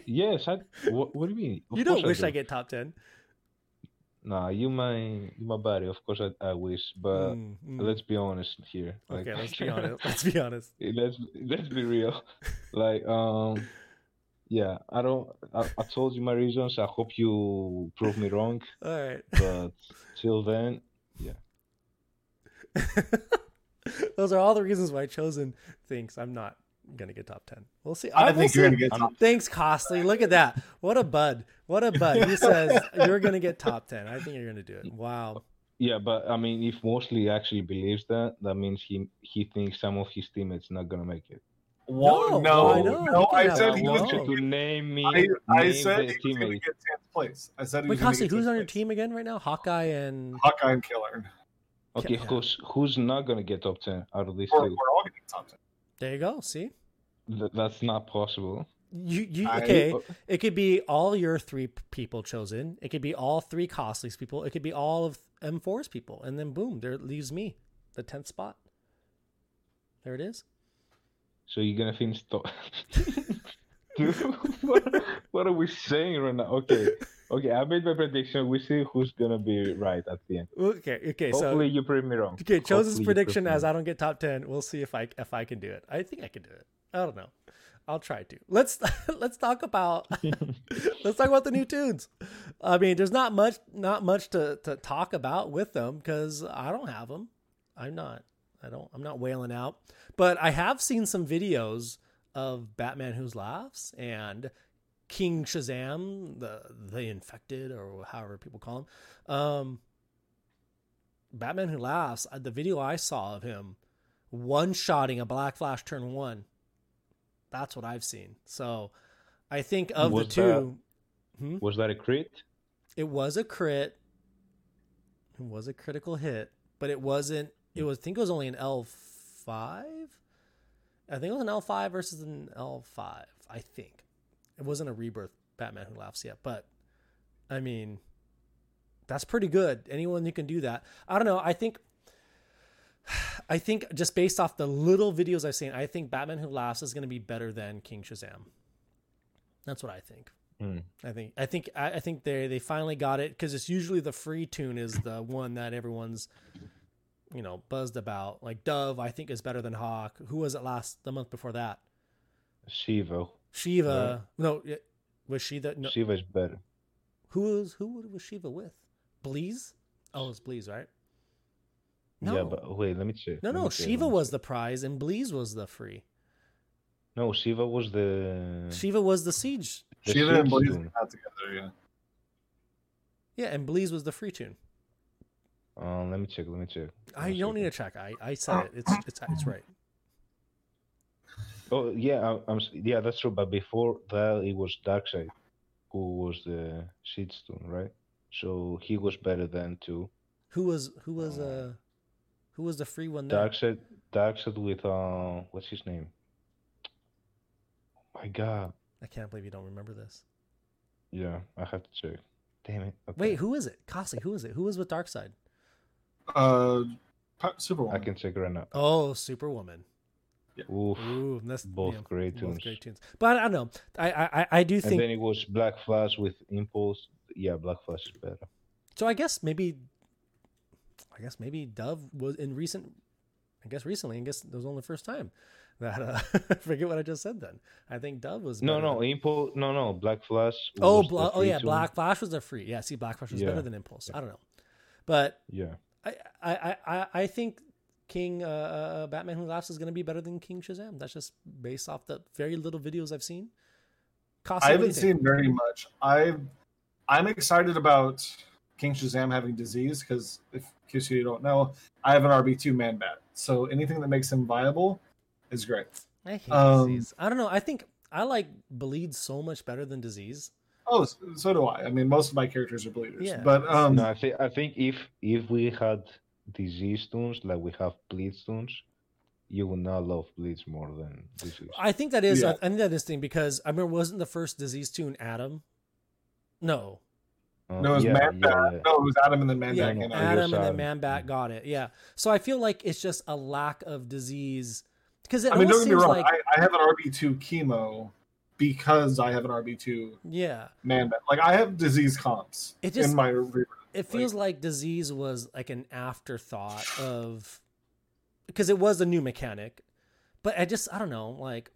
yes, I. What, what do you mean? Of you don't wish do. I get top ten. Nah, you my you my buddy. Of course, I, I wish, but Mm, mm. let's be honest here. okay, let's be honest. Let's be honest. let's let's be real. Like, um, yeah, I don't. I, I told you my reasons. I hope you prove me wrong. All right. But till then, yeah. Those are all the reasons why Chosen thinks I'm not gonna get top ten. We'll see. I we'll think you're gonna get I'm- top. Thanks, Costly. Look at that. What a bud. What a bud. He says you're gonna get top ten. I think you're gonna do it. Wow. yeah. But I mean, if Mostly actually believes that, that means he he thinks some of his teammates not gonna make it. Whoa, No, no, why no. I said he was. want Whoa. you to name me. I, I name said the he was going to get tenth place. I said Wait, was going to Costly, who's on your place. team again right now? Hawkeye and Hawkeye and Killer. Okay, Yeah. who's who's not gonna get top ten out of these We're, we're two? all getting top ten. there you go. See, Th- that's not possible. you you I- okay? It could be all your three people chosen. It could be all three Costly's people. It could be all of M4's people, and then boom, there leaves me, the tenth spot. There it is. So you're gonna finish top. What, what are we saying right now? Okay, okay. I made my prediction. We see who's gonna be right at the end. Okay, okay. So Hopefully, you prove me wrong. Okay, Chosen's Hopefully you prediction as. I don't get top ten. We'll see if I if I can do it. I think I can do it. I don't know. I'll try to. Let's let's talk about let's talk about the new tunes. I mean, there's not much not much to to talk about with them because I don't have them. I'm not. I don't. I'm not wailing out. But I have seen some videos of Batman Who's Laughs and King Shazam, the the infected or however people call him. Um, Batman Who Laughs, uh, the video I saw of him one shotting a Black Flash turn one. That's what I've seen. So I think of Was the two, Hmm? Was that a crit? it was a crit. It was a critical hit, but it wasn't. It was. I think it was only an L five. I think it was an L five versus an L five. I think it wasn't a rebirth Batman Who Laughs yet, but I mean, that's pretty good. Anyone who can do that. I don't know. I think. I think just based off the little videos I've seen, I think Batman Who Laughs is going to be better than King Shazam. That's what I think. Hmm. I think I think I I think they they finally got it because it's usually the free tune is the one that everyone's you know buzzed about. Like Dove, I think is better than Hawk. Who was it last the month before that? Shiva. Shiva. No, it- was she the no? Shiva is better. Who was who was Shiva with? Bleez. Oh, it's Bleez, right? No, Yeah, but wait, let me check. no, let no. Shiva was check. the prize and Bleez was the free. No, Shiva was the. Shiva was the siege. the Shiva and Siege Blaze tune. got together. Yeah. Yeah, and Bleez was the free tune. Uh, let me check. Let me check. I One don't need to check. I I said it. It's it's it's right. Oh yeah, I, I'm. Yeah, that's true. But before that, it was Darkseid, who was the Seedstone, right? So he was better than two. Who was who was uh who was the free one there? Darkseid, Darkseid with uh, what's his name? Oh my God. I can't believe you don't remember this. Yeah, I have to check. Damn it. Okay. Wait, who is it? Costly, who is it? Who was with Darkseid? Uh, Superwoman. I can check right now. Oh, Superwoman. Oof. Ooh, that's Both yeah, great both tunes. great tunes. But I don't know. I I I do think. And think then it was Black Flash with Impulse. Yeah, Black Flash is better. so. I guess maybe. I guess maybe Dove was in recent. I guess recently. I guess it was only the first time that uh, I forget what I just said. Then I think Dove was No, better no, than- Impulse. No, no, Black Flash. Oh, was oh yeah, tune. Black Flash was a free. Yeah, see, Black Flash was Yeah. better than Impulse. I don't know, but Yeah. I I I, I- I think King uh, uh, Batman Who Laughs is going to be better than King Shazam. That's just based off the very little videos I've seen. Costa, I what haven't seen very much. I I'm excited about King Shazam having disease because if in case you don't know, I have an RB two man bat. So anything that makes him viable is great. I hate Um, disease. I don't know. I think I like bleed so much better than disease. Oh, so do I. I mean, most of my characters are bleeders, Yeah. but um, No, I think I think if if we had disease tunes like we have bleed tunes, you would not love bleeds more than disease. I think that is. Yeah. I think that is thing because I remember wasn't the first disease tune Adam? No. Uh, no, it was yeah, Man yeah, Bat. yeah. No, it was Adam and then Man Yeah, Bat came no, out. Adam- Adam and then Adam. Man Bat got it. Yeah. So I feel like it's just a lack of disease because I mean, don't get me wrong. like I, I have an RB two chemo because I have an RB two yeah. Man Bat. Like I have disease comps It just- in my. re- It feels like disease was like an afterthought of because it was a new mechanic, but I just I don't know like.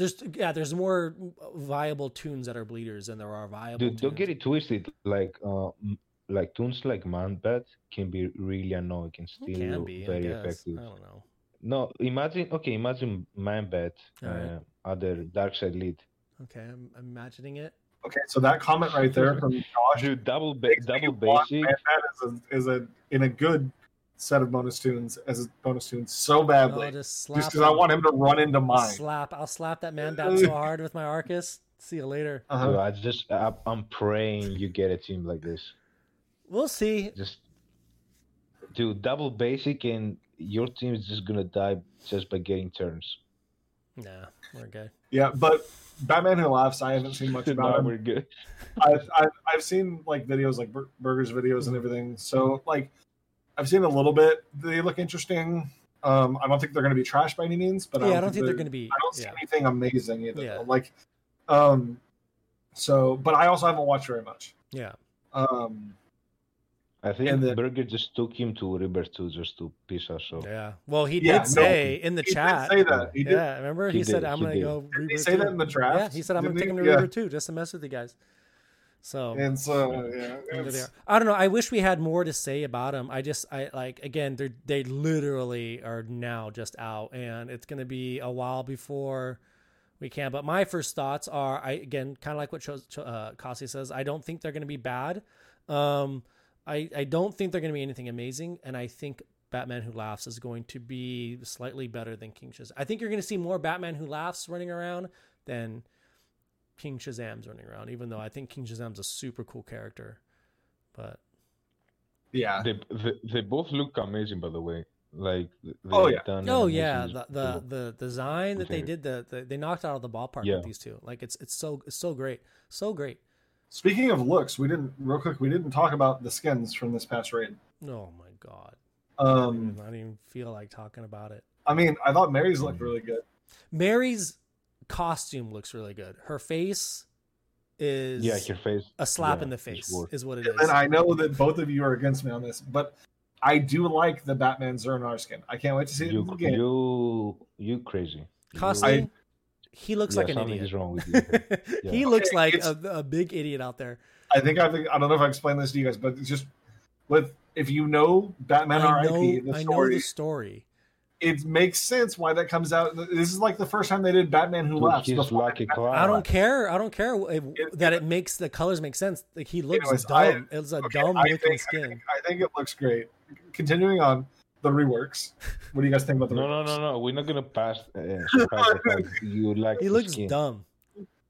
There's yeah, there's more viable tunes that are bleeders than there are viable. Dude, don't get it twisted. Like uh, like tunes like Man Bat can be really annoying and still can be. Very guess. effective. I don't know. No, imagine okay, imagine Man Bat, Alright. uh, other Darkseid lead. Okay, I'm I'm imagining it. Okay, so that comment right there from Josh Dude, double ba- double want basic. Is a, is a in a good set of bonus tunes as a bonus tunes so badly. I'll just slap. just because I want him to run into mine. slap. I'll slap that man bat so hard with my Arcus. See you later. Uh-huh. Dude, I just I, I'm praying you get a team like this. We'll see. Just do double basic and your team is just gonna die just by getting turns. Nah, we're good. Yeah, but Batman Who Laughs, I haven't seen much Now about him. we're good. I've, I've, I've seen like videos like Bur- Burgers videos and everything. So like I've seen a little bit. They look interesting. Um, I don't think they're going to be trash by any means, but yeah, I don't think they're going to be. be. I don't see Yeah. anything amazing either. Yeah. Like, um, so but I also haven't watched very much. yeah. Um, I think And the- Burger just took him to River 2 just to piss us off. Yeah. Well, he Yeah, did no, say in the he chat. did say that. He did. yeah, remember he, He said, did, "I'm gonna go." Did he Reaver say that 2." in the draft? Yeah, he said, "I'm gonna take him to he? Yeah. River too, just to mess with you guys." So And so yeah, There they it's- are. I don't know. I wish we had more to say about them. I just, I like again, they they literally are now just out, and it's going to be a while before we can. But my first thoughts are, I again, kind of like what Cho- uh, Kasi says. I don't think they're going to be bad. Um, I I don't think they're going to be anything amazing, and I think Batman Who Laughs is going to be slightly better than King Shazam. I think you're going to see more Batman Who Laughs running around than King Shazam's running around, even though I think King Shazam's a super cool character. But yeah. They, they they both look amazing, by the way. Like Oh, yeah. done oh yeah, the the the design that they did, the, the they knocked out of the ballpark Yeah. with these two. Like it's it's so it's so great, so great. Speaking of looks, we didn't real quick. We didn't talk about the skins from this past raid. Oh my god, I don't Um, even, I don't even feel like talking about it. I mean, I thought Mary's looked Mhm. really good. Mary's costume looks really good. Her face is yeah, your face. a slap yeah, in the face, worth- is what it is. And. I know that both of you are against me on this, but I do like the Batman Zur-En-Arrh skin. I can't wait to see it in You the game. you you crazy. You- Costume, I- he looks yeah, like an idiot. is wrong with you. he Yeah. looks like a, a big idiot out there. I think I think I don't know if I explained this to you guys, but it's just with if you know Batman I know, R.I.P. the I know the story. It makes sense why that comes out. This is like the first time they did Batman Who Dude, Laughs. like a Batman- clown. I don't care. I don't care if, It- that it makes the colors make sense. Like he looks Anyways, dumb. I- it's a okay, dumb I looking think- I skin. think, I think it looks great. Continuing on the reworks. What do you guys think about the No, no, reworks? no, no. We're not gonna pass. Uh, surpass the you like. He the looks skin. dumb.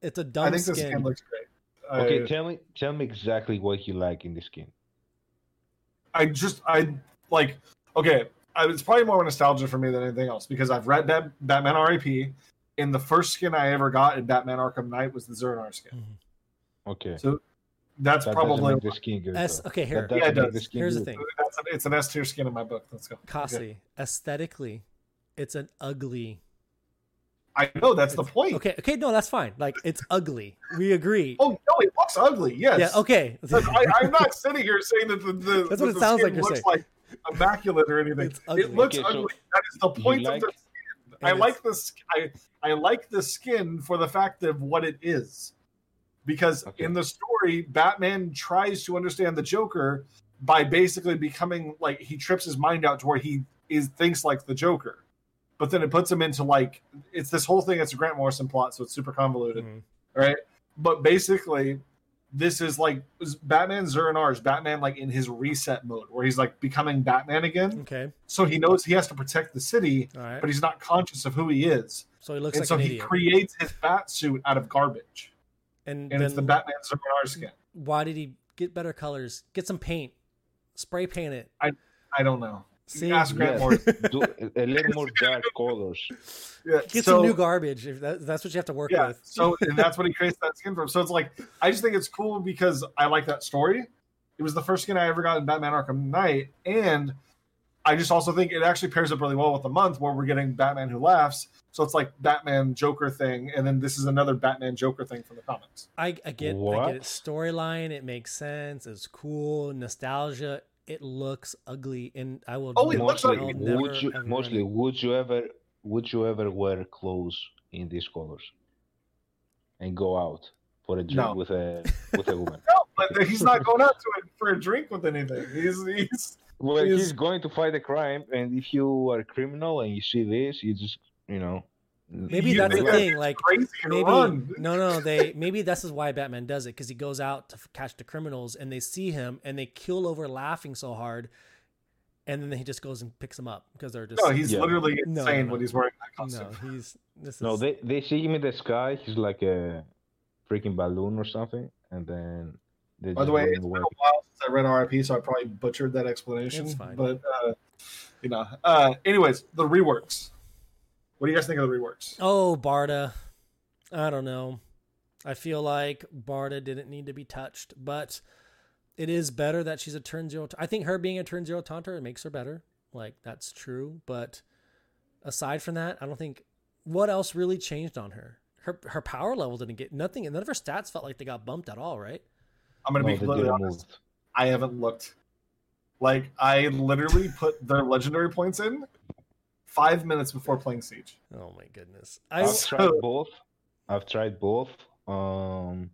It's a dumb skin. I think the skin. skin looks great. Okay, I, tell me, tell me exactly what you like in the skin. I just I like okay. I, it's probably more nostalgia for me than anything else because I've read Bat, Batman R.I.P. And the first skin I ever got in Batman Arkham Knight was the Zur-En-Arrh skin. Mm-hmm. Okay, So that's that probably the skin good. S- okay, here. That Yeah, it doesn't make does. the skin Here's the thing. that's an, it's an S tier skin in my book. Let's go. Kasi, Okay. aesthetically, it's an ugly. I know that's the point. Okay, okay, no, that's fine. Like it's ugly. We agree. Oh no, it looks ugly. Yes. yeah, okay. I, I'm not sitting here saying that the, the That's that what it sounds like you're looks saying. like immaculate or anything. It looks Okay, so ugly. That is the point like- of the skin. I And like this. I I like the skin for the fact of what it is, because Okay. in the story, Batman tries to understand the Joker by basically becoming like he trips his mind out to where he is thinks like the Joker, but then it puts him into like it's this whole thing. It's a Grant Morrison plot, so it's super convoluted Mhm. right? But basically, this is like Batman Zur-En-Arrh's Batman like in his reset mode where he's like becoming Batman again. Okay. So he knows he has to protect the city, right. but he's not conscious of who he is. So he looks and like so an he idiot. creates his bat suit out of garbage. and And it's the Batman Zur-En-Arrh skin. why did he get better colors? Get some paint. Spray paint it. I I don't know. See? Ask Grant Yeah. Morrison. Do eh, a little more dark colors. Yeah, Get so- some new garbage. If that, that's what you have to work yeah with. so and that's what he creates that skin from so it's like i just think it's cool because i like that story it was the first skin i ever got in batman arkham knight and i just also think it actually pairs up really well with the month where we're getting batman who laughs so it's like batman joker thing and then this is another batman joker thing from the comics I, I get I get it. Storyline, it makes sense. It's cool. Nostalgia. It looks ugly, and I will. Oh, it never- looks Mostly, ugly. never, would you mostly would you ever would you ever wear clothes in these colors and go out for a drink No. with a with a woman? no but he's not going out to it for a drink with anything he's he's Well, Is- he's going to fight a crime, and if you are a criminal and you see this, you just you know. Maybe You that's the think thing. Like maybe run. no, no. They maybe this is why Batman does it because he goes out to f- catch the criminals, and they see him, and they kill over laughing so hard, and then he just goes and picks them up because they're just no he's Yeah. literally No, insane no, no. when he's wearing that costume no. He's this is No, they they see him in the sky. He's like a freaking balloon or something, and then. They By the way, run it's been a while since I read RIP, so I probably butchered that explanation. It's fine. But uh, you know, uh, anyways, the reworks. What do you guys think of the reworks? Oh, Barda. I don't know. I feel like Barda didn't need to be touched, but it is better that she's a turn zero. I think her being a turn zero taunter it makes her better. Like that's true, but aside from that, I don't think what else really changed on her. Her her power level didn't get nothing, and none of her stats felt like they got bumped at all. Right? I'm going to No, be they completely honest. move. I haven't looked. Like I literally put their legendary points in five minutes before playing Siege. Oh my goodness! I I've tried both. I've tried both. Um,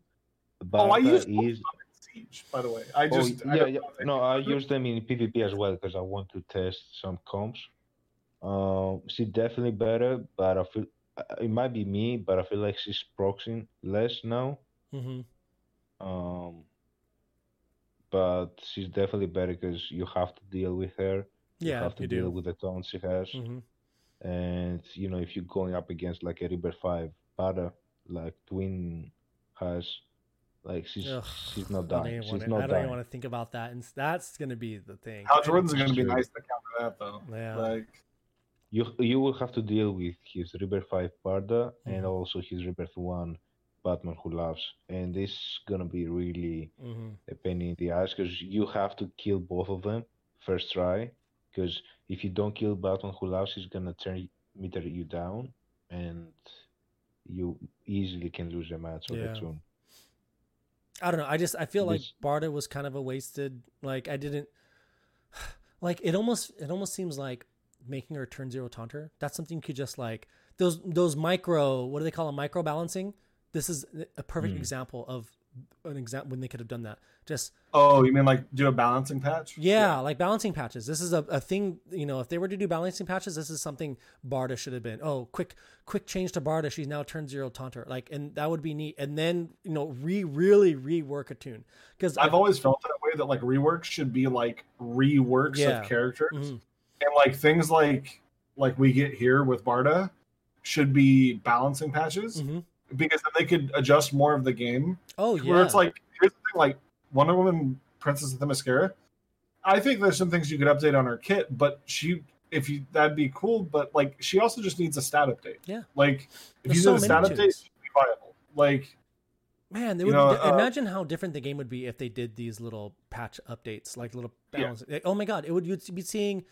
but Oh, I used both is Siege, by the way. I oh just I yeah don't yeah no I use them in PvP as well because I want to test some comps. Um, she's definitely better, but I feel uh, it might be me, but I feel like she's proxying less now. Mm-hmm. Um, but she's definitely better because you have to deal with her. You yeah, have to you deal do. with the taunts she has. hmm and you know if you're going up against like a River Five Barda, like Twin has, like she's Ugh, she's not I don't dying. She's wanna- not I don't even want to think about that, and that's gonna be the thing. Hal Jordan's going to be nice to counter that though. Yeah. Like You you will have to deal with his River Five Barda and Mhm. also his River One Batman Who Laughs, and this is gonna be really hmm a pain in the ass because you have to kill both of them first try. Because if you don't kill Who Laughs, he's gonna turn meter you down, and you easily can lose a match on Yeah. the turn. I don't know. I just I feel like This- Barda was kind of a wasted. Like I didn't like it. Almost it almost seems like making her turn zero taunter. That's something you could just like those those micro. What do they call it? Micro balancing. This is a perfect Hmm. example of an example when they could have done that. Just oh, you mean like do a balancing patch? yeah, like balancing patches. This is a, a thing, you know, if they were to do balancing patches, this is something Barda should have been. Oh, quick, quick change to Barda. She's now turned zero taunter. Like, and that would be neat. And then, you know, re really rework a tune. Because I've always felt that way that like reworks should be like reworks Yeah. of characters. Mhm. and like things like like we get here with Barda should be balancing patches Mhm. Because then they could adjust more of the game. Oh, yeah. Where it's like here's the thing, like Wonder Woman, Princess of Themyscira. I think there's some things you could update on her kit, but she if you that'd be cool, but like she also just needs a stat update. Yeah. Like if There's you so a stat update, it'd be viable. Like Man, they would know, uh, imagine how different the game would be if they did these little patch updates, like little Yeah. balance. like, Oh my god, it would you'd be seeing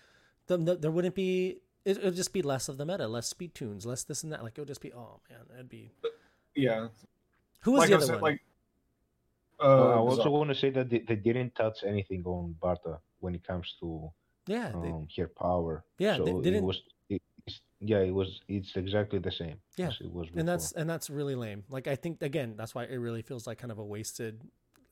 them. The, there wouldn't be. It would just be less of the meta, less speed tunes, less this and that. Like it would just be. Oh man, it'd be. Yeah. Who was like the other said, one? like Uh, uh, I also want to say that they, they didn't touch anything on Barda when it comes to yeah, they, um, her power. Yeah, so they it didn't- was. It, yeah, it was. It's exactly the same. Yeah, as it was before. and that's and that's really lame. Like I think again, that's why it really feels like kind of a wasted.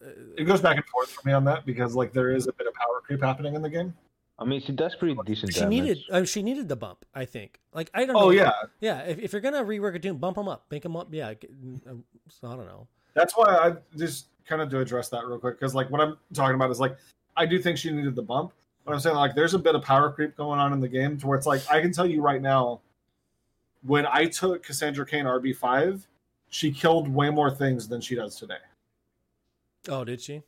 Uh, it goes back and forth for me on that because like there is a bit of power creep happening in the game. I mean, she does pretty decent she damage. needed. Uh, she needed the bump. I think. Like I don't know. Oh yeah, yeah. If, if you're gonna rework a tune, bump them up, make them up. Yeah. get- uh, So I don't know. That's why I just kind of to address that real quick because like what I'm talking about is like I do think she needed the bump, but I'm saying like there's a bit of power creep going on in the game to where it's like I can tell you right now, when I took Cassandra Cain RB five, she killed way more things than she does today. Oh, did she?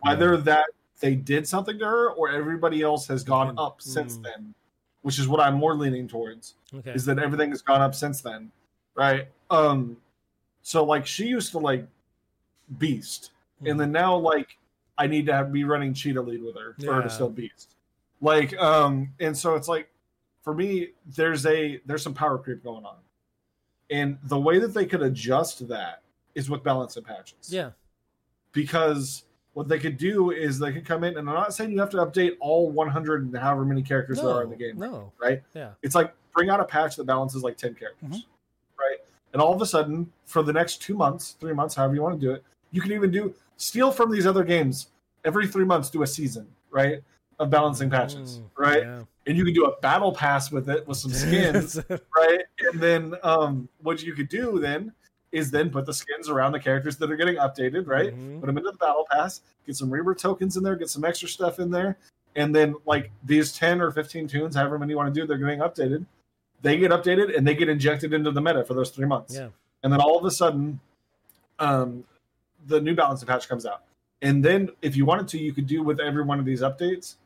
Whether that they did something to her or everybody else has gone Mm. up since Mm. then, which is what I'm more leaning towards Okay. is that everything has gone up since then, right? Um, so like she used to like beast, Hmm. and then now like I need to have, be running cheetah lead with her for her to still beast, like um, and so it's like for me there's a there's some power creep going on, and the way that they could adjust that is with balance and patches, yeah. because what they could do is they could come in, and I'm not saying you have to update all 100 and however many characters there are in the game, No. right? Yeah. It's like bring out a patch that balances like 10 characters, Mhm. right? And all of a sudden, for the next two months, three months, however you want to do it, you can even do steal from these other games every three months, do a season, right? Of balancing patches, Mm, right? yeah. And you can do a battle pass with it with some skins, right? And then um, what you could do then is then put the skins around the characters that are getting updated, right? Mhm. Put them into the battle pass, get some rebirth tokens in there, get some extra stuff in there, and then like these 10 or 15 tunes, however many you want to do, they're getting updated. They get updated and they get injected into the meta for those three months. Yeah. And then all of a sudden, um, the new Balance patch comes out. And then if you wanted to, you could do with every one of these updates,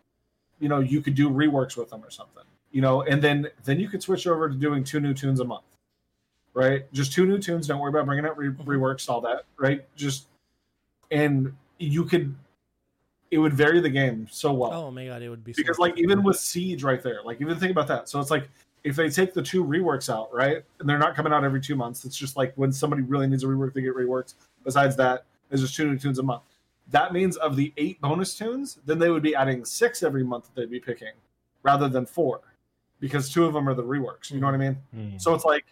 you know, you could do reworks with them or something. You know, and then then you could switch over to doing two new tunes a month. Right? Just two new tunes, don't worry about bringing out re- Mhm. reworks all that, right? Just and you could it would vary the game so well Oh my god, it would be so because like even with siege right there like even think about that so it's like if they take the two reworks out right and they're not coming out every two months it's just like when somebody really needs a rework they get reworked besides that there's just two new tunes a month that means of the eight bonus tunes then they would be adding six every month that they'd be picking rather than four because two of them are the reworks you know what i mean Mm. so it's like,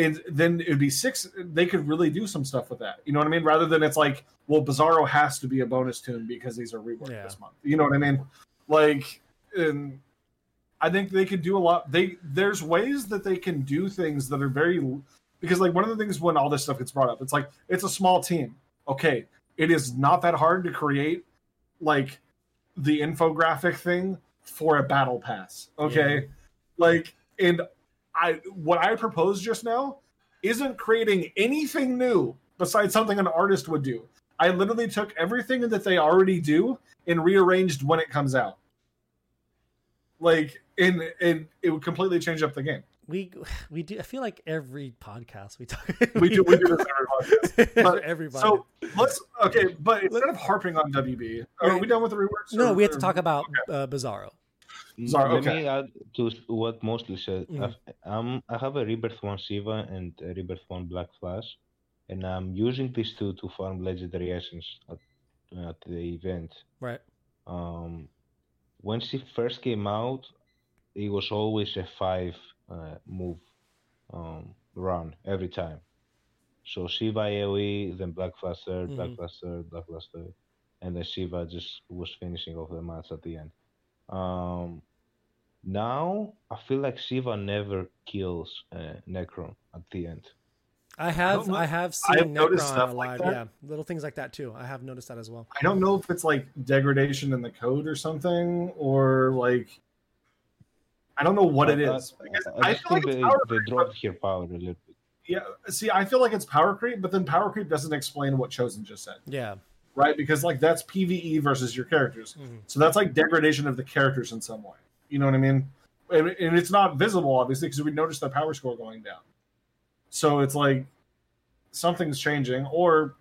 and then it'd be six. They could really do some stuff with that. You know what I mean? Rather than it's like, well, Bizarro has to be a bonus tune because these are reworked Yeah. this month. You know what I mean? Like, and I think they could do a lot. They there's ways that they can do things that are very because like one of the things when all this stuff gets brought up, it's like it's a small team. Okay, it is not that hard to create like the infographic thing for a battle pass. Okay, like and I what I proposed just now isn't creating anything new besides something an artist would do. I literally took everything that they already do and rearranged when it comes out. Like and and it would completely change up the game. we we do. I feel like every podcast we talk. We do we do this every podcast. But- Everybody. So let's okay, but instead of harping on WB, are we done with the reworks? no, or- we have to talk about uh, Bizarro. Sorry, Let okay. me add to what mostly said. I've- Um, I have a Rebirth One Shiva and a Rebirth One Black Flash, and I'm using these two to farm legendary essence at, at the event. Right. Um, when she first came out, it was always a five uh, move um, run every time. So Shiva AoE, then Black Flash third, Black Mhm. Flash third, Black Flash third, and then Shiva just was finishing off the match at the end. Um, now I feel like Shiva never kills uh, Nekron at the end. I have know. I have seen I've seen noticed Nekron stuff like that. yeah, little things like that too. I have noticed that as well. I don't know if it's like degradation in the code or something, or like I don't know what it I- I, Because I I just feel like think it's they, power they dropped her power a little bit. Yeah, see, I feel like it's power creep, but then power creep doesn't explain what Chosen just said, Yeah. right? Because like that's PVE versus your characters, Mhm. so that's like degradation of the characters in some way. You know what I mean? And, and it's not visible, obviously, because we noticed the power score going down. So it's like something's changing, or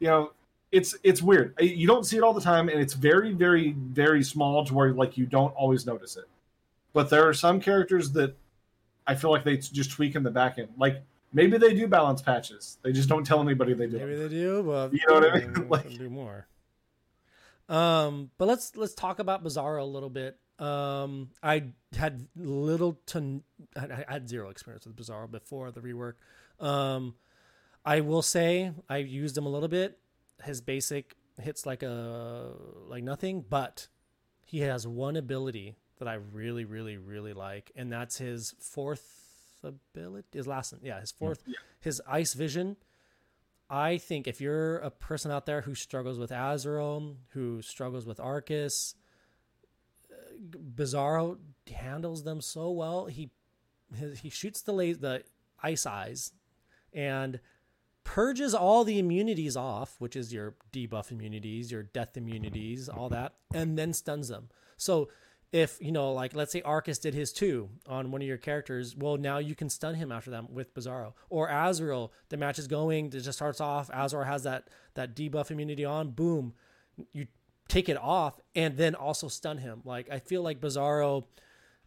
you know, it's it's weird. You don't see it all the time, and it's very, very, very small to where like you don't always notice it. But there are some characters that I feel like they just tweak in the back end. Like maybe they do balance patches. They just don't tell anybody they do. Maybe they do, but You know what I mean? Like- do more. Um, but let's let's talk about Bizarro a little bit. Um, I had little to I had zero experience with Bizarro before the rework. Um, I will say I used him a little bit. His basic hits like a like nothing, but he has one ability that I really, really, really like, and that's his fourth ability. His last, one. yeah, his fourth, his ice vision. I think if you're a person out there who struggles with Azrael, who struggles with Arcus, uh, Bizarro handles them so well. He he shoots the la- the ice eyes and purges all the immunities off, which is your debuff immunities, your death immunities, all that, and then stuns them. So if you know, like let's say Arcus did his two on one of your characters, well now you can stun him after them with Bizarro. Or Azrael, the match is going, it just starts off, Azrael has that that debuff immunity on, boom, you take it off and then also stun him. Like I feel like Bizarro,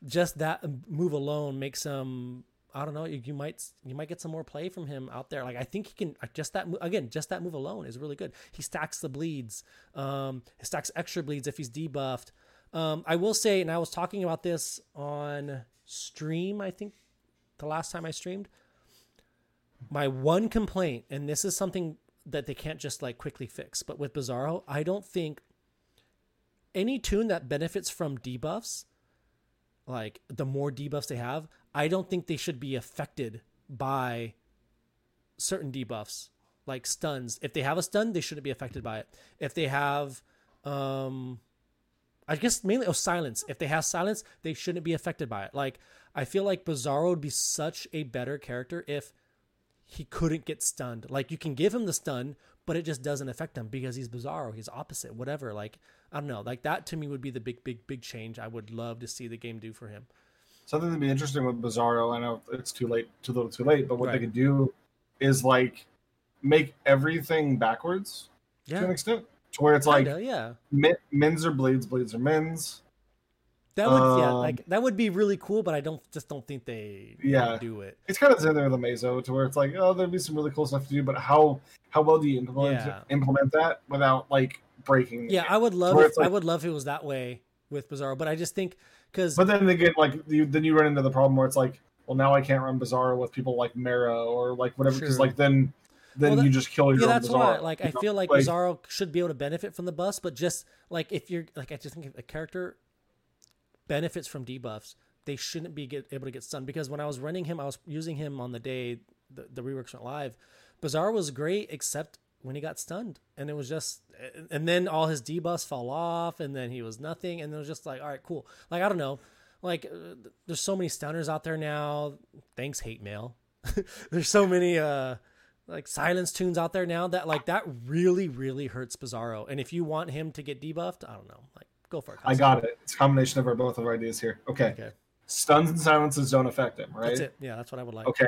just that move alone makes him. I don't know. You, you might you might get some more play from him out there. Like I think he can just that again. Just that move alone is really good. He stacks the bleeds. Um, he stacks extra bleeds if he's debuffed. Um, I will say, and I was talking about this on stream. I think the last time I streamed. My one complaint, and this is something that they can't just like quickly fix, but with Bizarro, I don't think any tune that benefits from debuffs, like the more debuffs they have, I don't think they should be affected by certain debuffs, like stuns. If they have a stun, they shouldn't be affected by it. If they have, um, I guess mainly oh silence. If they have silence, they shouldn't be affected by it. Like I feel like Bizarro would be such a better character if he couldn't get stunned. Like you can give him the stun, but it just doesn't affect him because he's Bizarro. He's opposite, whatever. Like I don't know. Like that to me would be the big, big, big change I would love to see the game do for him. Something that'd be interesting with Bizarro. I know it's too late, too little, too late. But what Right. they could do is like make everything backwards to an extent, to where it's like kinda, yeah. min, mins are bleeds, bleeds are mins. That would yeah, Um, like that would be really cool, but I don't just don't think they Yeah. do it. It's kind of there with the Amazo, to where it's like, oh, there'd be some really cool stuff to do, but how how well do you implement Yeah. implement that without like breaking? Yeah? I would love if, like- I would love if it was that way with Bizarro, but I just think because But then again, like you, then you run into the problem where it's like, well, now I can't run Bizarro with people like Mara or like whatever, because like then then Well, that- you just kill your yeah, own that's Bizarro. why like I know? feel like, Bizarro should be able to benefit from the bus, but just like if you're like I just think if a character benefits from debuffs, they shouldn't be get, able to get stunned because when I was running him, I was using him on the day the, the reworks went live. Bizarro was great except when he got stunned, and it was just and then all his debuffs fell off, and then he was nothing, and it was just like all right, cool. Like I don't know. Like, uh, there's so many stunners out there now. Thanks, hate mail. there's so many uh like silence tunes out there now that like that really really hurts Bizarro. And if you want him to get debuffed, I don't know, like go for it. I got it. It's a combination of our both of our ideas here. Okay. Okay, Stuns and silences don't affect him, right? that's it. Yeah, that's what I would like. Okay.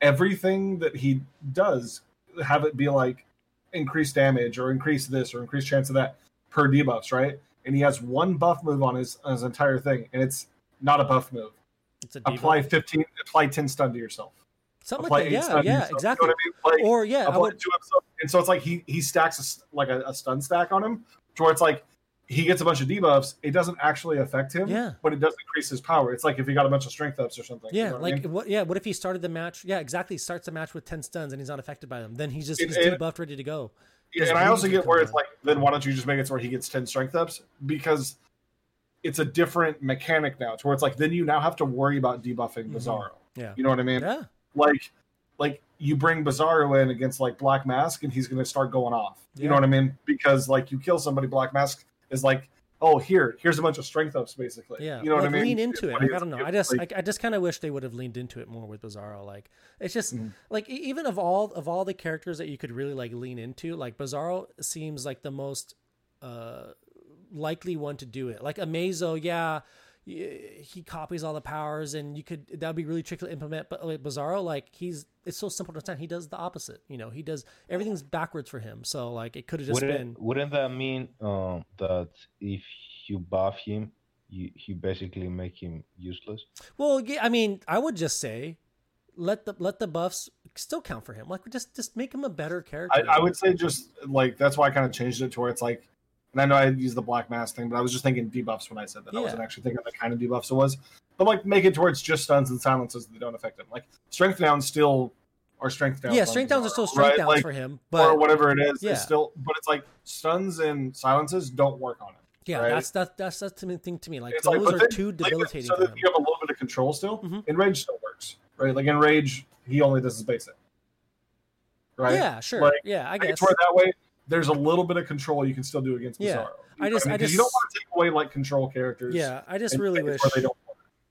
Everything that he does, have it be like increased damage or increase this or increased chance of that per debuffs, right? And he has one buff move on his on his entire thing, and it's not a buff move. It's a debuff. Apply fifteen, apply ten stun to yourself. something apply like that. Yeah, stun yeah, yourself. exactly. You know I mean? Like, Or yeah, I would. And so it's like he he stacks a like a, a stun stack on him, to where it's like he gets a bunch of debuffs. It doesn't actually affect him, Yeah. but it does increase his power. It's like if he got a bunch of strength ups or something. you Yeah, know what I like mean? what? Yeah, what if he started the match? Yeah, exactly. Starts the match with ten stuns and he's not affected by them. Then he's just It- he's it- debuffed, ready to go. Yeah, and I also get where it's like, then why don't you just make it so where he gets ten strength ups? Because it's a different mechanic now, to where it's like then you now have to worry about debuffing Mhm. Bizarro. Yeah. You know what I mean? Yeah, Like, like you bring Bizarro in against like Black Mask, and he's going to start going off. You Yeah. know what I mean? Because like you kill somebody, Black Mask is like, oh here, here's a bunch of strength ups, basically. yeah. You know like, what I mean? Lean into it. Like, I don't know. I just like, I, I just kind of wish they would have leaned into it more with Bizarro. Like it's just Mhm. like even of all of all the characters that you could really like lean into, like Bizarro seems like the most uh likely one to do it. Like Amazo, yeah, he copies all the powers, and you could that'd be really tricky to implement. But like Bizarro, like he's it's so simple to understand. He does the opposite. You know, he does everything's backwards for him. So like it could have just been Wouldn't, wouldn't that mean um, that if you buff him, you, you basically make him useless? Well, yeah, I mean, I would just say let the let the buffs still count for him. Like just just make him a better character. I, I would say just like that's why I kind of changed it to where it's like, and I know I used the black mask thing, but I was just thinking debuffs when I said that. I wasn't actually thinking the kind of debuffs it was. But like make it towards just stuns and silences that don't affect him. Like strength downs still are strength downs. yeah, strength downs are still strength right? downs Like, for him, or but whatever it is. Yeah. It's still, but it's like stuns and silences don't work on it. yeah, right? that's that, that's that's the thing to me. Like It's those but are then, too like, debilitating so for that him. you have a little bit of control still. Mhm. Enrage still works, right? Like enrage, he only does his basic, right? Yeah, sure. Like, yeah, I guess. where that way there's a little bit of control you can still do against Bizarro. Yeah, You I know just- what I just- you don't want to take away like control characters. Yeah, I just really wish. where they don't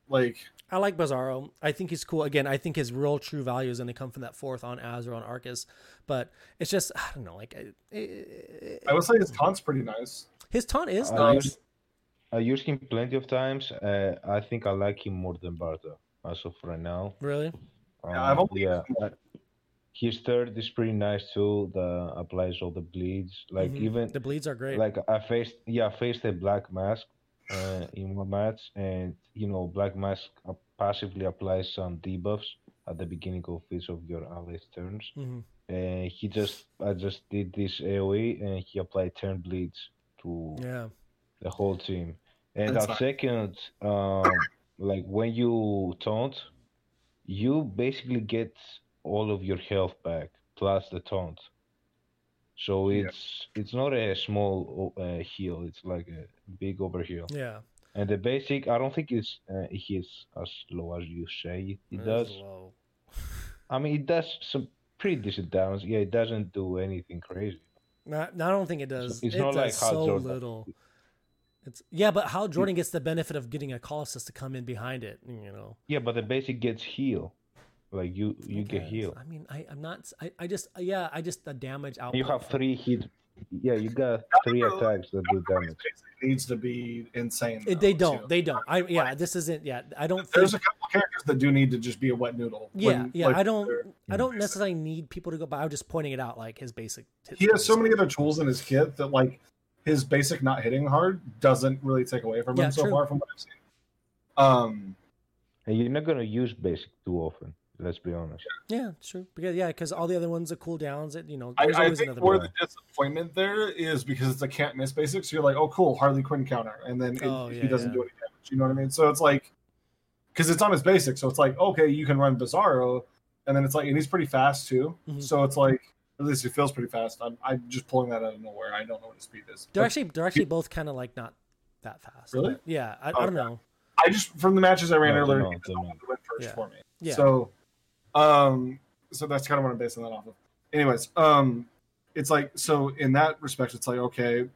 like I like Bizarro. I think he's cool. Again, I think his real true value is going to come from that fourth on Azra on Arcus. But it's just I don't know. Like it, it, I would say his taunt's pretty nice. his taunt is I nice. used, I used him plenty of times. Uh, I think I like him more than Barda as of right now. Really? Yeah, I've Um, only yeah. Used His third is pretty nice too. The applies all the bleeds. Like Mhm. even the bleeds are great. like I faced yeah I faced a black mask uh, in my match, and you know black mask uh, passively applies some debuffs at the beginning of each of your allies' turns. Mhm. And he just I just did this AOE, and he applied ten bleeds to Yeah. the whole team. And That's at fine. second, um, like when you taunt, you basically get all of your health back plus the taunt. So Yeah. it's it's not a small uh, heal; it's like a big overheal. Yeah. And the basic, I don't think it's uh, it hits as low as you say it That does. low. I mean, it does some pretty decent damage. Yeah, it doesn't do anything crazy. Not, no, I don't think it does. it's it not does like how so Jordan- little. It's yeah, but Hal Jordan gets the benefit of getting a Colossus to come in behind it, you know. Yeah, but the basic gets heal. Like you, you I get guess. heal. I mean, I, I'm not. I, I just yeah, I just the damage out. You have three hit. Yeah, you got three attacks that do damage. It needs to be insane. though, They don't. too. They don't. I yeah. This isn't. Yeah. I don't. Think, There's a couple characters that do need to just be a wet noodle. yeah. when, yeah. like, I don't. I don't necessarily need people to go. But I'm just pointing it out. Like his basic. He has so many other tools in his kit that like his basic not hitting hard doesn't really take away from Yeah, him so true. far from what I've seen. Um, And you're not gonna use basic too often. Let's be honest. Yeah, true. Because yeah, because all the other ones are cooldowns. It you know. I, There's I always think another. where the disappointment there is because it's a can't miss basic. So you're like, oh, cool, Harley Quinn counter, and then it, Oh, he doesn't yeah. do any damage. You know what I mean? So it's like, because it's on his basic, so it's like, okay, you can run Bizarro, and then it's like, and he's pretty fast too. Mhm. So it's like, at least he feels pretty fast. I'm, I'm just pulling that out of nowhere. I don't know what his speed is. They're But actually they're actually both kind of like not that fast. Really? yeah, I, I Oh, don't know. I just from the matches I ran No, earlier, he was the no. went first Yeah. for me. Yeah. So, um, so that's kind of what I'm basing that off of. Anyways, um, it's like so in that respect, it's like okay,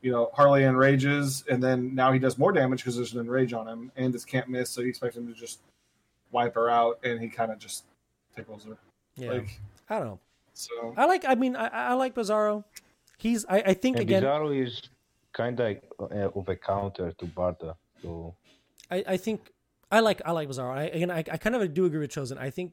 you know, Harley enrages, and then now he does more damage because there's an enrage on him, and it's can't miss, so you expect him to just wipe her out, and he kind of just tickles her. Yeah, Like I don't know. so, I like. I mean, I, I like Bizarro. He's. I, I think And again. Bizarro is kind of uh, of a counter to Barda. So I, I think I like I like Bizarro. I, again, I, I kind of do agree with Chosen. I think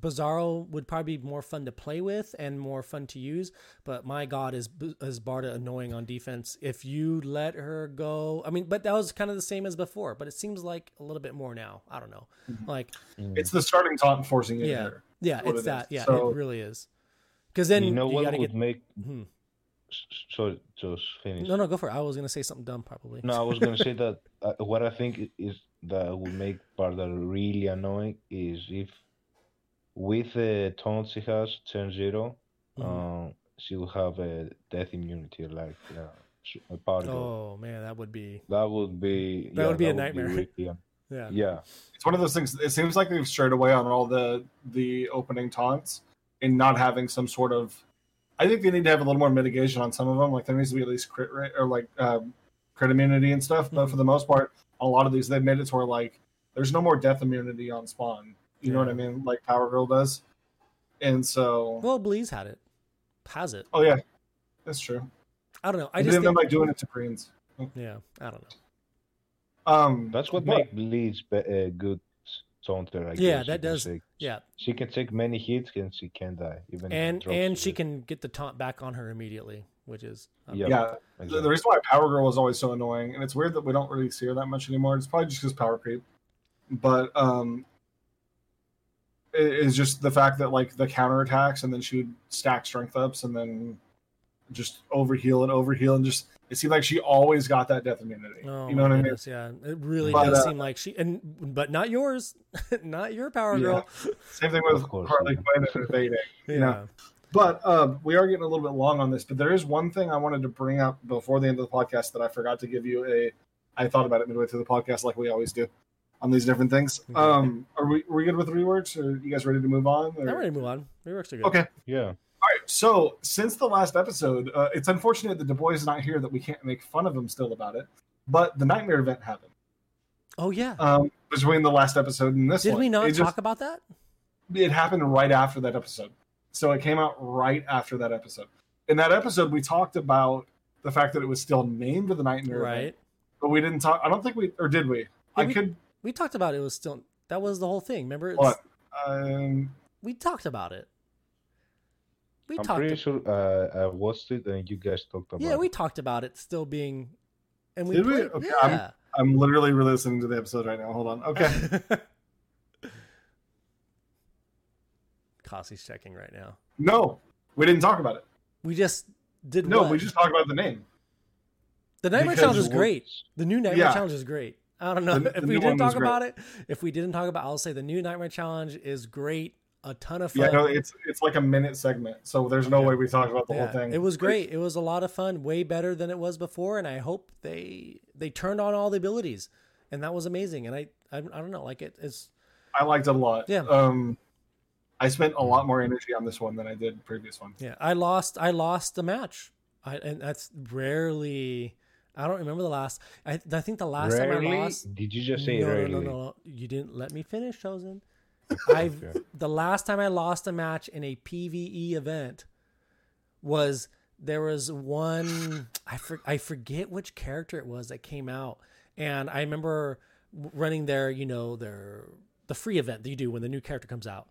Bizarro would probably be more fun to play with and more fun to use. But my God, is is Barda annoying on defense? If you let her go, I mean, but that was kind of the same as before. But it seems like a little bit more now. I don't know. Like, it's the starting taunt and forcing it yeah, there. yeah, it's it that. is. Yeah, So- it really is. Because then you know what gotta would get. make Mhm. s- so just finish. No, no, go for it. I was gonna say something dumb, probably. No, I was gonna say that uh, what I think is that would make Barda really annoying is if with the taunt she has turn 0 Mhm. um, she will have a death immunity like uh, s- a particle. Oh man, that would be. That would be That yeah, would be a nightmare. really un- Yeah. yeah, It's one of those things. It seems like they've strayed away on all the the opening taunts and not having some sort of. I think they need to have a little more mitigation on some of them. Like there needs to be at least crit rate or like um, crit immunity and stuff. But Mhm. for the most part, a lot of these, they've made it to where like there's no more death immunity on spawn. You know what I mean? Like Power Girl does. And so, Well, Bleez had it. Has it? oh yeah, that's true. I don't know. I I just didn't think, like doing it to Koreans. yeah. I don't know. Um, that's what but- makes Bleez be- a good s- taunter. I Yeah, guess that does- say. Yeah, She can take many hits and she can die. Even and and she bit. can get the taunt back on her immediately, which is Yeah. yeah, The, Exactly. the reason why Power Girl was always so annoying, and it's weird that we don't really see her that much anymore. It's probably just because power creep, but um, it is just the fact that like the counter attacks, and then she would stack strength ups, and then just overheal and overheal, and just it seemed like she always got that death immunity. Oh, you know what my I mean? Yeah, it really But, does uh, seem like she and but not yours, not your power Yeah. girl. Same thing with Of course, Harley yeah. Quinn and evading. Yeah, you know? But uh, we are getting a little bit long on this. But there is one thing I wanted to bring up before the end of the podcast that I forgot to give you a. I thought about it midway through the podcast, like we always do, on these different things. Okay. Um, are we, are we good with reworks? Or are you guys ready to move on? Or? I'm ready to move on. Reworks are good. Okay. Yeah. All right. So since the last episode, uh, it's unfortunate that Du Bois is not here that we can't make fun of him still about it. But the nightmare event happened Oh yeah. um, between the last episode and this Did one. we not It talk just- about that? it happened right after that episode. So it came out right after that episode. In that episode, we talked about the fact that it was still named the Nightmare Right. event, but we didn't talk. I don't think we or did we? I we- could. We talked about it. it was still that was the whole thing. Remember? It's, What? Um, We talked about it. We I'm talked. pretty sure uh, I watched it and you guys talked about yeah, we it. talked about it still being, and we Did we? Okay, yeah. I'm literally re-listening to the episode right now. Hold on. Okay. Cassie's checking right now. no, we didn't talk about it. We just did No, what? we just talked about the name. the Nightmare because Challenge is great. The new Nightmare Yeah. Challenge is great. I don't know The- if the we didn't talk about it. If we didn't talk about, I'll say the new Nightmare Challenge is great. A ton of fun. Yeah, no, it's it's like a minute segment, so there's no Okay. way we talked about the Yeah, whole thing. It was great. It was a lot of fun, way better than it was before, and I hope they they turned on all the abilities, and that was amazing. And I I, I don't know, like it is I liked it a lot. Yeah. Um, I spent a lot more energy on this one than I did previous one. yeah. I lost I lost the match, I, and that's rarely. I don't remember the last. I I think the last time I Rarely? lost. Did you just say no, rarely? no, no, no, no. You didn't let me finish, chosen. I've Okay. the last time I lost a match in a PVE event was there was one I for, I forget which character it was that came out, and I remember running their you know their the free event that you do when the new character comes out.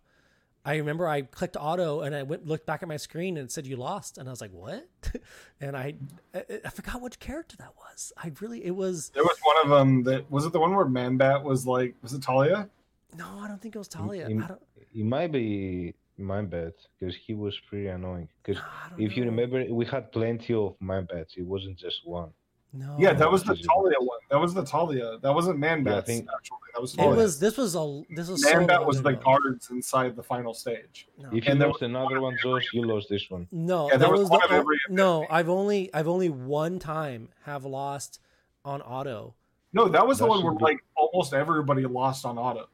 I remember I clicked auto and I went looked back at my screen and it said you lost, and I was like, "What?" and I, I I forgot which character that was. I really it was There was one of them that was it the one where Manbat was like was it Talia? no, I don't think it was Talia. in- I don't. It might be my bet because he was pretty annoying. Because I don't if you remember, we had plenty of Manbats. bets. It wasn't just one. No, Yeah, that was the Talia one. That was the Talia. That wasn't Manbat's Yeah, I think- actually. That was Talia. It was. This was a. This was. so Manbat long was the ago. guards inside the final stage. No. If you And lost another one, Josh, you lost this one. No, Yeah, there that was was, one the of every no. I've only I've only one time have lost on auto. No, that was the one where be- like almost everybody lost on auto.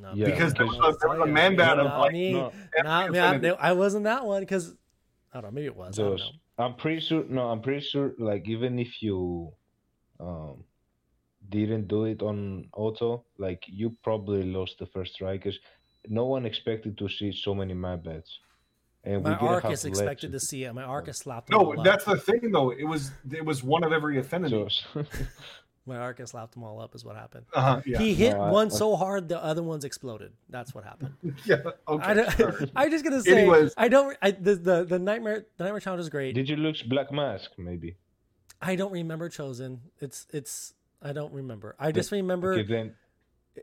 No, Yeah, Because there was a, there was a man bat of Not like me. No, Not me. I, I wasn't that one because I don't know. Maybe it was. I don't Josh, know. I'm pretty sure. No, I'm pretty sure. Like even if you um didn't do it on auto, like you probably lost the first try because no one expected to see so many my bets. And My we didn't have Arcus expected to Lexus. see it. My Arcus slapped No, that's the thing though. It was it was one of every affinity. Josh. My Arcus slapped them all up. Is what happened. Uh-huh, yeah. He hit No, one I- so hard the other ones exploded. That's what happened. yeah. Okay. I don't, sure. I'm just gonna say. Anyways. I don't. I, the, the the nightmare the nightmare challenge is great. Did you lose Black Mask? Maybe. I don't remember chosen. It's it's. I don't remember. I just remember Okay, then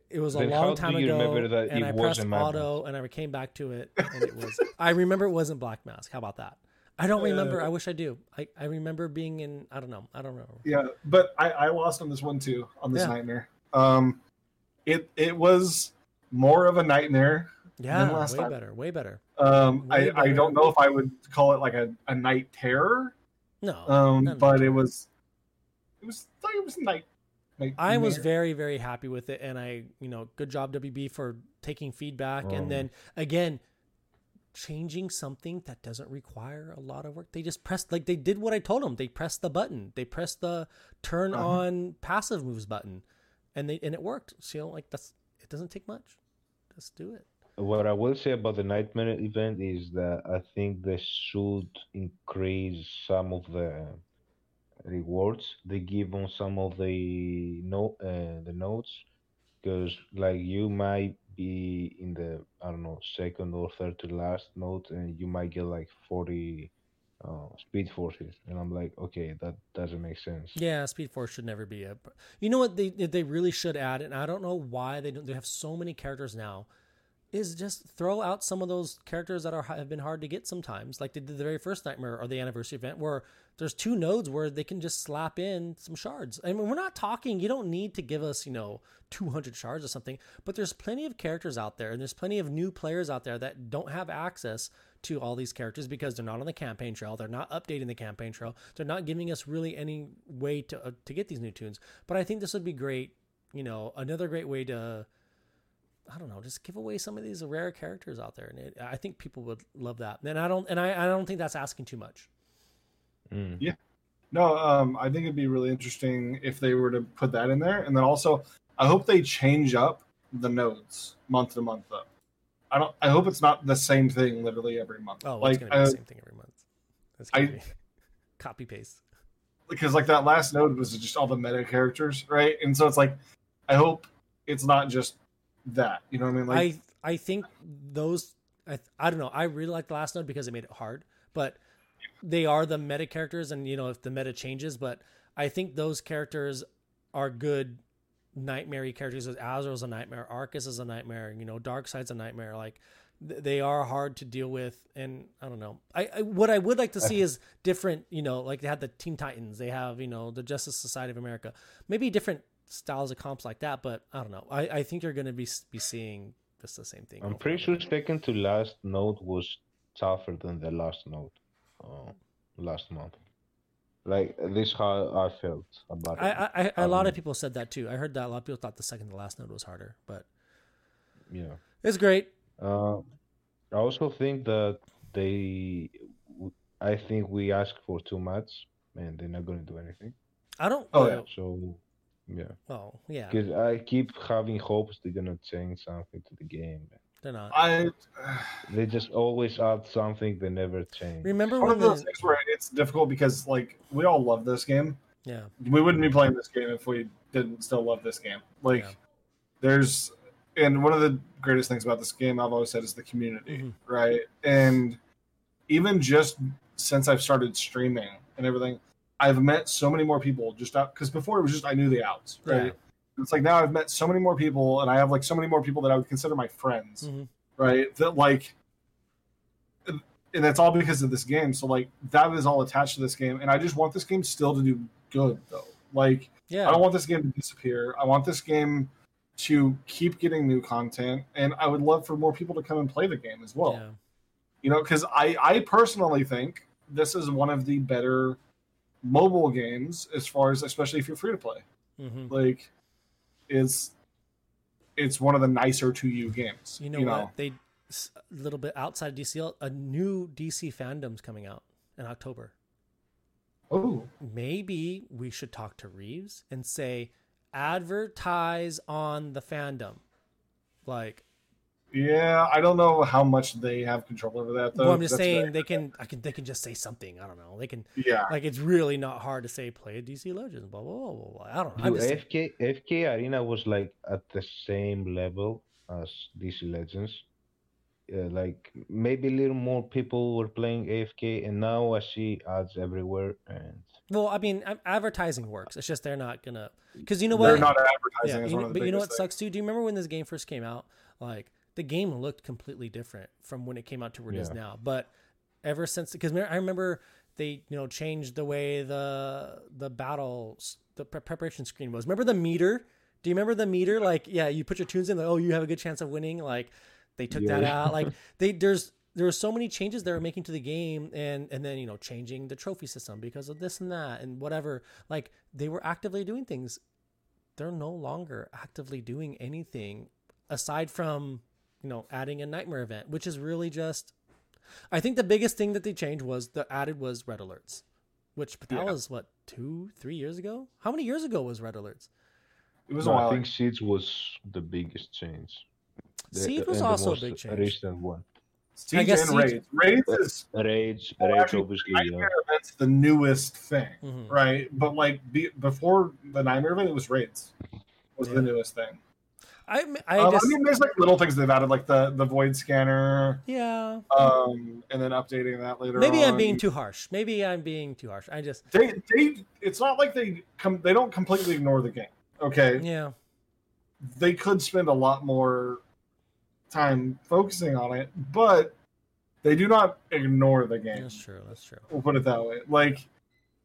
it was a long time you ago, remember that and it I pressed auto, and I came back to it, and it was. I remember it wasn't Black Mask. How about that? I don't remember. Uh, I wish I do. I, I remember being in. I don't know. I don't know. Yeah, but I, I lost on this one too, on this Yeah. nightmare. Um, it it was more of a nightmare. Yeah, last way time. better. Way better. Um, I, Way I better. don't know if I would call it like a, a night terror. No. Um, but it was it was it was night. night I was very, very happy with it, and I, you know, good job WB for taking feedback, Um, and then again, changing something that doesn't require a lot of work. They just pressed like they did what I told them. They pressed the button. They pressed the turn Uh-huh. on passive moves button, and they and it worked. So you know, like that's it doesn't take much. Just do it. What I will say about the Nightmare event is that I think they should increase some of the rewards they give on some of the no uh, the notes because like you might be in the I don't know second or third to last note and you might get like 40 uh, speed forces and I'm like okay that doesn't make sense Yeah, Speed Force should never be a. You know what they they really should add, and I don't know why they don't. They have so many characters now. Is just throw out some of those characters that are have been hard to get sometimes, like they did the very first Nightmare or the anniversary event, where there's two nodes where they can just slap in some shards. I mean, we're not talking. You don't need to give us you know 200 shards or something, but there's plenty of characters out there, and there's plenty of new players out there that don't have access to all these characters because they're not on the campaign trail. They're not updating the campaign trail. They're not giving us really any way to uh, to get these new tunes. But I think this would be great. You know, another great way to I don't know, just give away some of these rare characters out there, and it, I think people would love that. And I don't, and I, I don't think that's asking too much. Mm. No, um, I think it'd be really interesting if they were to put that in there, and then also, I hope they change up the nodes month to month. Though, I don't. I hope it's not the same thing literally every month. Oh, like it's gonna be uh, the same thing every month. Gonna I- be copy paste. because like that last node was just all the meta characters, right? And so it's like, I hope it's not just that. You know what I mean? Like, I I think those I I don't know. I really like the last node because it made it hard, but they are the meta characters, and you know if the meta changes, but I think those characters are good nightmare characters. Azrael's a nightmare, Arcus is a nightmare, you know, Darkseid's a nightmare. Like th- they are hard to deal with, and I don't know. I, I what I would like to see is different. You know, like they had the Teen Titans, they have you know the Justice Society of America, maybe different styles of comps like that. But I don't know. I, I think you're going to be be seeing just the same thing. I'm pretty sure second to last note was tougher than the last node uh, last month. Like this, how I felt about over. it. I, I, a lot of Um, people said that too. I heard that a lot of people thought the second to last note was harder, but yeah. it's great. Uh, I also think that they, I think we ask for too much, and they're not going to do anything. I don't. Oh, uh, yeah. So, yeah, Oh yeah, because I keep having hopes they're gonna change something to the game. They're not. I They just always add something. They never change. Remember one when of those things where it's difficult because like we all love this game. yeah We wouldn't be playing this game if we didn't still love this game. Like Yeah. there's and one of the greatest things about this game I've always said is the community, Mhm. right? And even just since I've started streaming and everything, I've met so many more people just out because before it was just I knew the outs, right? Yeah. It's like now I've met so many more people and I have like so many more people that I would consider my friends, Mhm. right? That like and that's all because of this game. So like that is all attached to this game, and I just want this game still to do good though. Like yeah. I don't want this game to disappear. I want this game to keep getting new content, and I would love for more people to come and play the game as well. yeah. You know, because I I personally think this is one of the better mobile games as far as especially if you're free to play. hmm Like, it's it's one of the nicer to you games. You know what? They a little bit outside DC, a new DC fandom's coming out in October. Oh, Maybe we should talk to Reeves and say, advertise on the fandom. Like, yeah. I don't know how much they have control over that though. well, I'm just That's saying very- they can. I can. They can just say something. I don't know. They can. yeah. Like, it's really not hard to say play DC Legends. Blah blah blah blah. blah. I don't know. I'm Dude, just saying. FK AFK Arena was like at the same level as DC Legends. Uh, like maybe a little more people were playing AFK, and now I see ads everywhere. And Well, I mean, advertising works. It's just they're not gonna. Because you know what? They're what? not advertising as you know- but you know what biggest sucks too? Do you remember when this game first came out? Like the game looked completely different from when it came out to where it is Yeah. now. But ever since, because I remember they you know changed the way the the battles the pre- preparation screen was. Remember the meter? Do you remember the meter? Like yeah, you put your tunes in. Like, oh, you have a good chance of winning. Like they took that out. Like they there's there were so many changes they were making to the game and and then you know changing the trophy system because of this and that and whatever like they were actively doing things they're no longer actively doing anything aside from you know adding a nightmare event which is really just i think the biggest thing that they changed was the added was red alerts which but that Yeah. was what two three years ago how many years ago was red alerts It was No, a I while. think Siege was the biggest change. The- Siege was also a big change. recent one. Siege guess and Siege- Raids. Raids is Rage, Well, Rage, actually, obviously. Yeah. Nightmare Event's the newest thing, Mhm. right? But like be, before the Nightmare Event, it was Raids. Was Yeah. the newest thing. I i Um, just I mean, there's like little things they've added, like the the void scanner, yeah um, and then updating that later. maybe i'm being too harsh maybe i'm being too harsh i just They they. It's not like they come. They don't completely ignore the game. Okay, yeah they could spend a lot more time focusing on it, but they do not ignore the game. that's true that's true We'll put it that way. Like,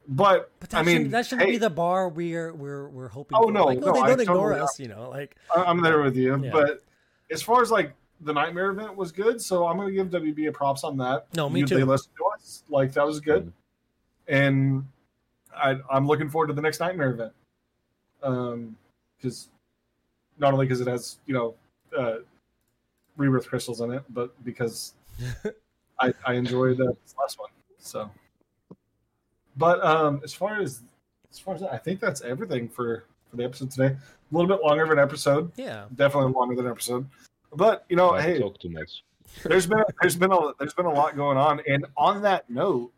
but, But that I mean, shouldn't, that shouldn't hey, be the bar we're we're we're hoping. Oh, for. no, like, no, they I don't ignore totally- us, you know. Like, I- I'm there with you. Yeah. But as far as like the nightmare event was good, so I'm gonna give WB a props on that. No, me You- too. They listened to us, like that was good, and I, I'm looking forward to the next nightmare event. Um, because not only because it has you know uh, rebirth crystals in it, but because I, I enjoyed the last one. So, but um, as far as as far as that, I think that's everything for for the episode today. A little bit longer of an episode, Yeah. definitely longer than an episode. But you know, I hey, talk too much. there's been there's been a there's been a lot going on, and on that note,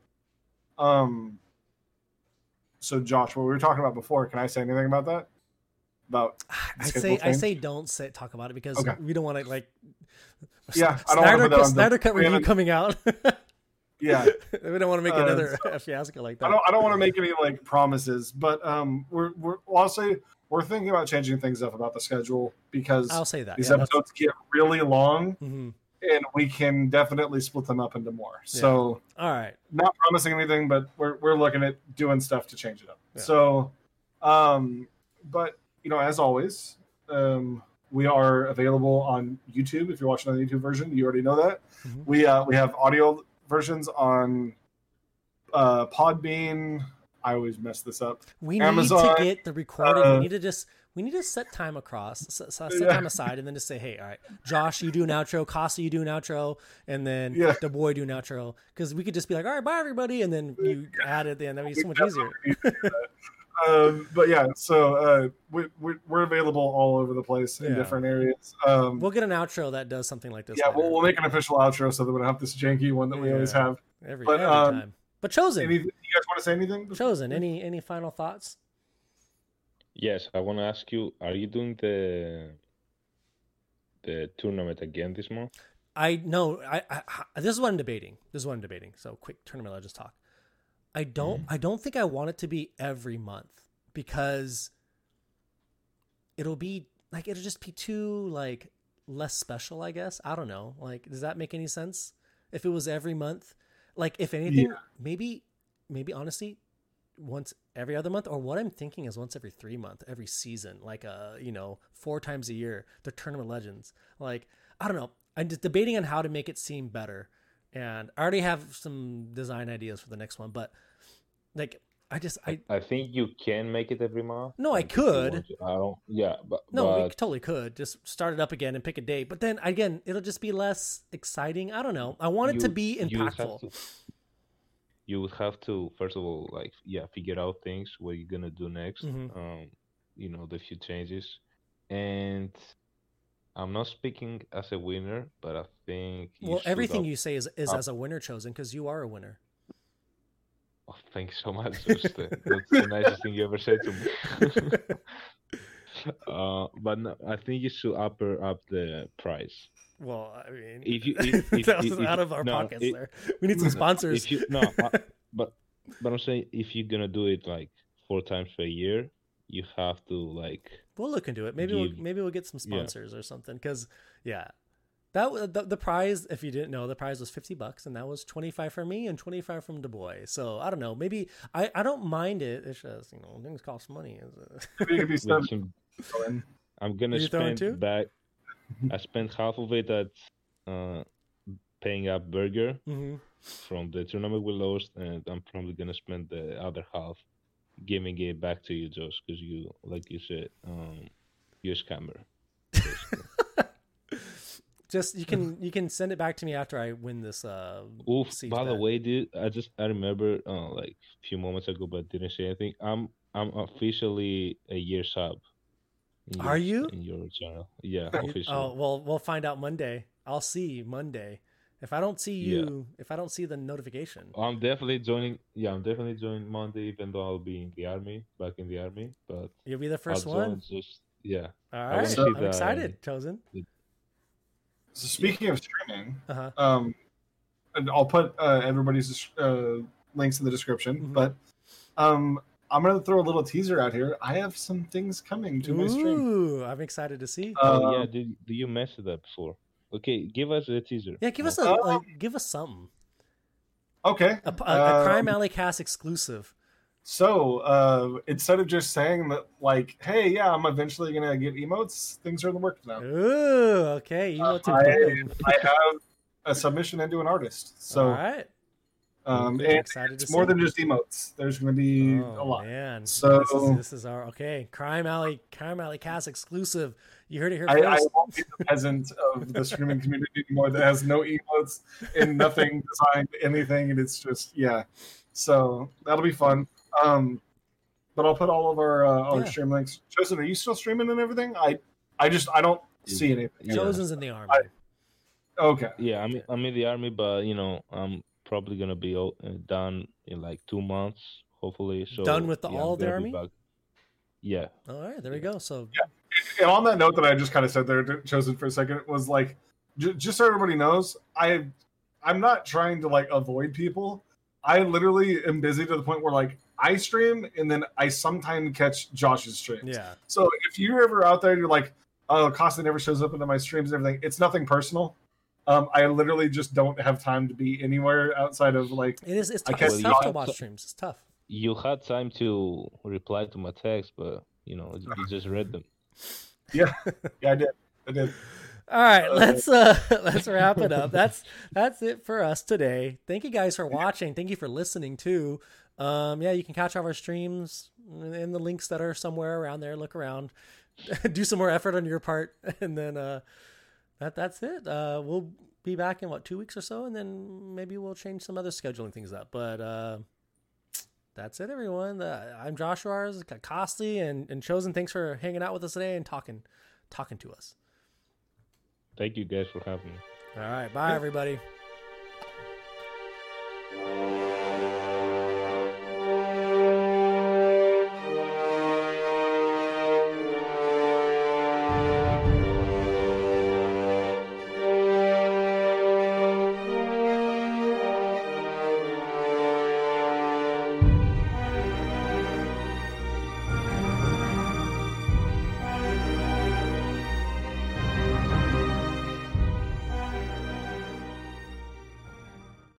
um, so Josh, what we were talking about before, can I say anything about that? About I schedule say I say don't say talk about it because Okay. we don't want to like. Yeah, I don't wanna Snyder cut, Snyder cut review coming out. yeah, we don't want to make Uh, another fiasco like that. I don't I don't want to make any like promises, but um, we're we're well, I'll say we're thinking about changing things up about the schedule because I'll say that. these yeah, that's- episodes get really long, mhm. and we can definitely split them up into more. So. All right. not promising anything, but we're we're looking at doing stuff to change it up. Yeah. So, um, but you know, as always, um, we are available on YouTube. If you're watching on the YouTube version, you already know that. Mhm. We uh, we have audio versions on uh, Podbean. I always mess this up. We Amazon, need to get the recording. uh, we need to just we need to set time across, set, set Yeah. time aside, and then just say, hey, all right, Josh, you do an outro, Casa, you do an outro, and then Yeah. the boy do an outro. Because we could just be like, all right, bye everybody, and then you add it. Then that'd be so much easier. um, but yeah, so uh, we, we, we're available all over the place in Yeah. different areas. Um, We'll get an outro that does something like this. yeah, later. we'll, we'll make an official outro so that we don't have this janky one that we always have. every, but, every um, time. But chosen, Any, you guys want to say anything? chosen. Any any final thoughts? Yes, I want to ask you: Are you doing the the tournament again this month? I know. I, I, I this is what I'm debating. This is what I'm debating. So quick tournament. I'll just talk. I don't. I don't think I want it to be every month because it'll be like it'll just be too like less special. I guess I don't know. Like, does that make any sense? If it was every month, like if anything, Yeah. maybe, maybe honestly, once every other month, or what I'm thinking is once every three month, every season, like uh, you know, four times a year. The tournament legends, like I don't know. I'm just debating on how to make it seem better, and I already have some design ideas for the next one, but like I just I I think you can make it every month. No, I you could. I don't. Yeah, but no, we totally could just start it up again and pick a date, but then again, it'll just be less exciting. I don't know. I want it to you- be you impactful. to- You would have to first of all, like, yeah, figure out things what you're gonna do next. Mhm. Um, you know, the few changes, and I'm not speaking as a winner, but I think Well, everything you say is is up. as a winner chosen because you are a winner. Oh, thank you so much. That's the, that's the nicest thing you ever said to me. uh, but no, I think you should upper up the price. Well, I mean, If you- if- if- that was if- out of our no, pockets. it- there, we need some sponsors. If you no, I- but but I'm saying if you're gonna do it like four times per year, you have to like We'll look into it. Maybe we'll maybe we'll get some yeah. sponsors or something. Because yeah, that wa- the, the prize. If you didn't know, the prize was fifty bucks, and that was twenty five from me and twenty five from Du Bois. So I don't know. Maybe I I don't mind it. It's just you know things cost money. Maybe it could be with seven. some I'm gonna spend two? back. I spent half of it at uh, paying up Burger hmm from the tournament we lost, and I'm probably gonna spend the other half giving it back to you, Josh, because you, like you said, um, you're a scammer. Just you can you can send it back to me after I win this. Uh, Oof! By the way, dude, I just I remember uh, like a few moments ago, but didn't say anything. I'm I'm officially a year sub. in Are you? in your channel? Yeah, Oh, officially. Oh well, we'll find out Monday. I'll see Monday. If I don't see Yeah. you, if I don't see the notification, I'm definitely joining. Yeah, I'm definitely joining Monday, even though I'll be in the army, back in the army. But you'll be the 1st I'll one. Just yeah, All wanna right, see I'm the- excited. Chosen. So speaking of streaming, Uh huh. um, and I'll put uh, everybody's uh, links in the description. Mhm. But um, I'm gonna throw a little teaser out here. I have some things coming to my stream. Ooh, I'm excited to see. oh Uh, yeah. Did, did you mention that before? Okay, give us a teaser. yeah, give us Mo- a Uh, like, give us something. Okay. A, a, a Um, Crime Alley cast exclusive. So uh, instead of just saying that, like, hey, yeah, I'm eventually gonna get emotes, things are in the works now. Ooh, okay. You know what to I. I have a submission into an artist, so All right. um, Okay. and Excited to it's more than just emotes. There's gonna be Oh, a lot. Man, So- this is, this is our okay. Crime Alley, Crime Alley cast exclusive. You heard it here I, I won't be the peasant of the streaming community anymore that has no emotes and nothing designed anything, and it's just yeah. So that'll be fun. Um, but I'll put all of our uh, our Yeah. stream links. Joseph, are you still streaming and everything? I I just I don't see anything. Yeah. Chosen's in the army. I- Okay. Yeah, I'm I'm in the army, but you know I'm probably gonna be o- uh, done in like two months, hopefully. So Done with the- yeah, all of the army? back. Yeah, All right, there we go. So And on that note that I just kind of said there, chosen for a second, was like, j- just so everybody knows, I, I'm not trying to like avoid people. I literally am busy to the point where like I stream and then I sometimes catch Josh's streams. yeah, So if you're ever out there, and you're like, oh, Costa never shows up into my streams and everything. It's nothing personal. Um, I literally just don't have time to be anywhere outside of like. it is. It's, I tough. it's tough to not- watch streams. It's tough. you had time to reply to my text, but you know you just read them. Yeah, yeah, I did. I did. All right, Uh, let's uh let's wrap it up. That's that's it for us today. Thank you guys for watching. Thank you for listening too. Um yeah, you can catch all our streams in the links that are somewhere around there. Look around. Do some more effort on your part and then uh that that's it. Uh we'll be back in what 2 weeks or so and then maybe we'll change some other scheduling things up. But uh that's it, everyone. Uh, I'm Joshua Costly and, and Chosen. Thanks for hanging out with us today and talking talking to us. Thank you guys for having me. All right. Bye, everybody.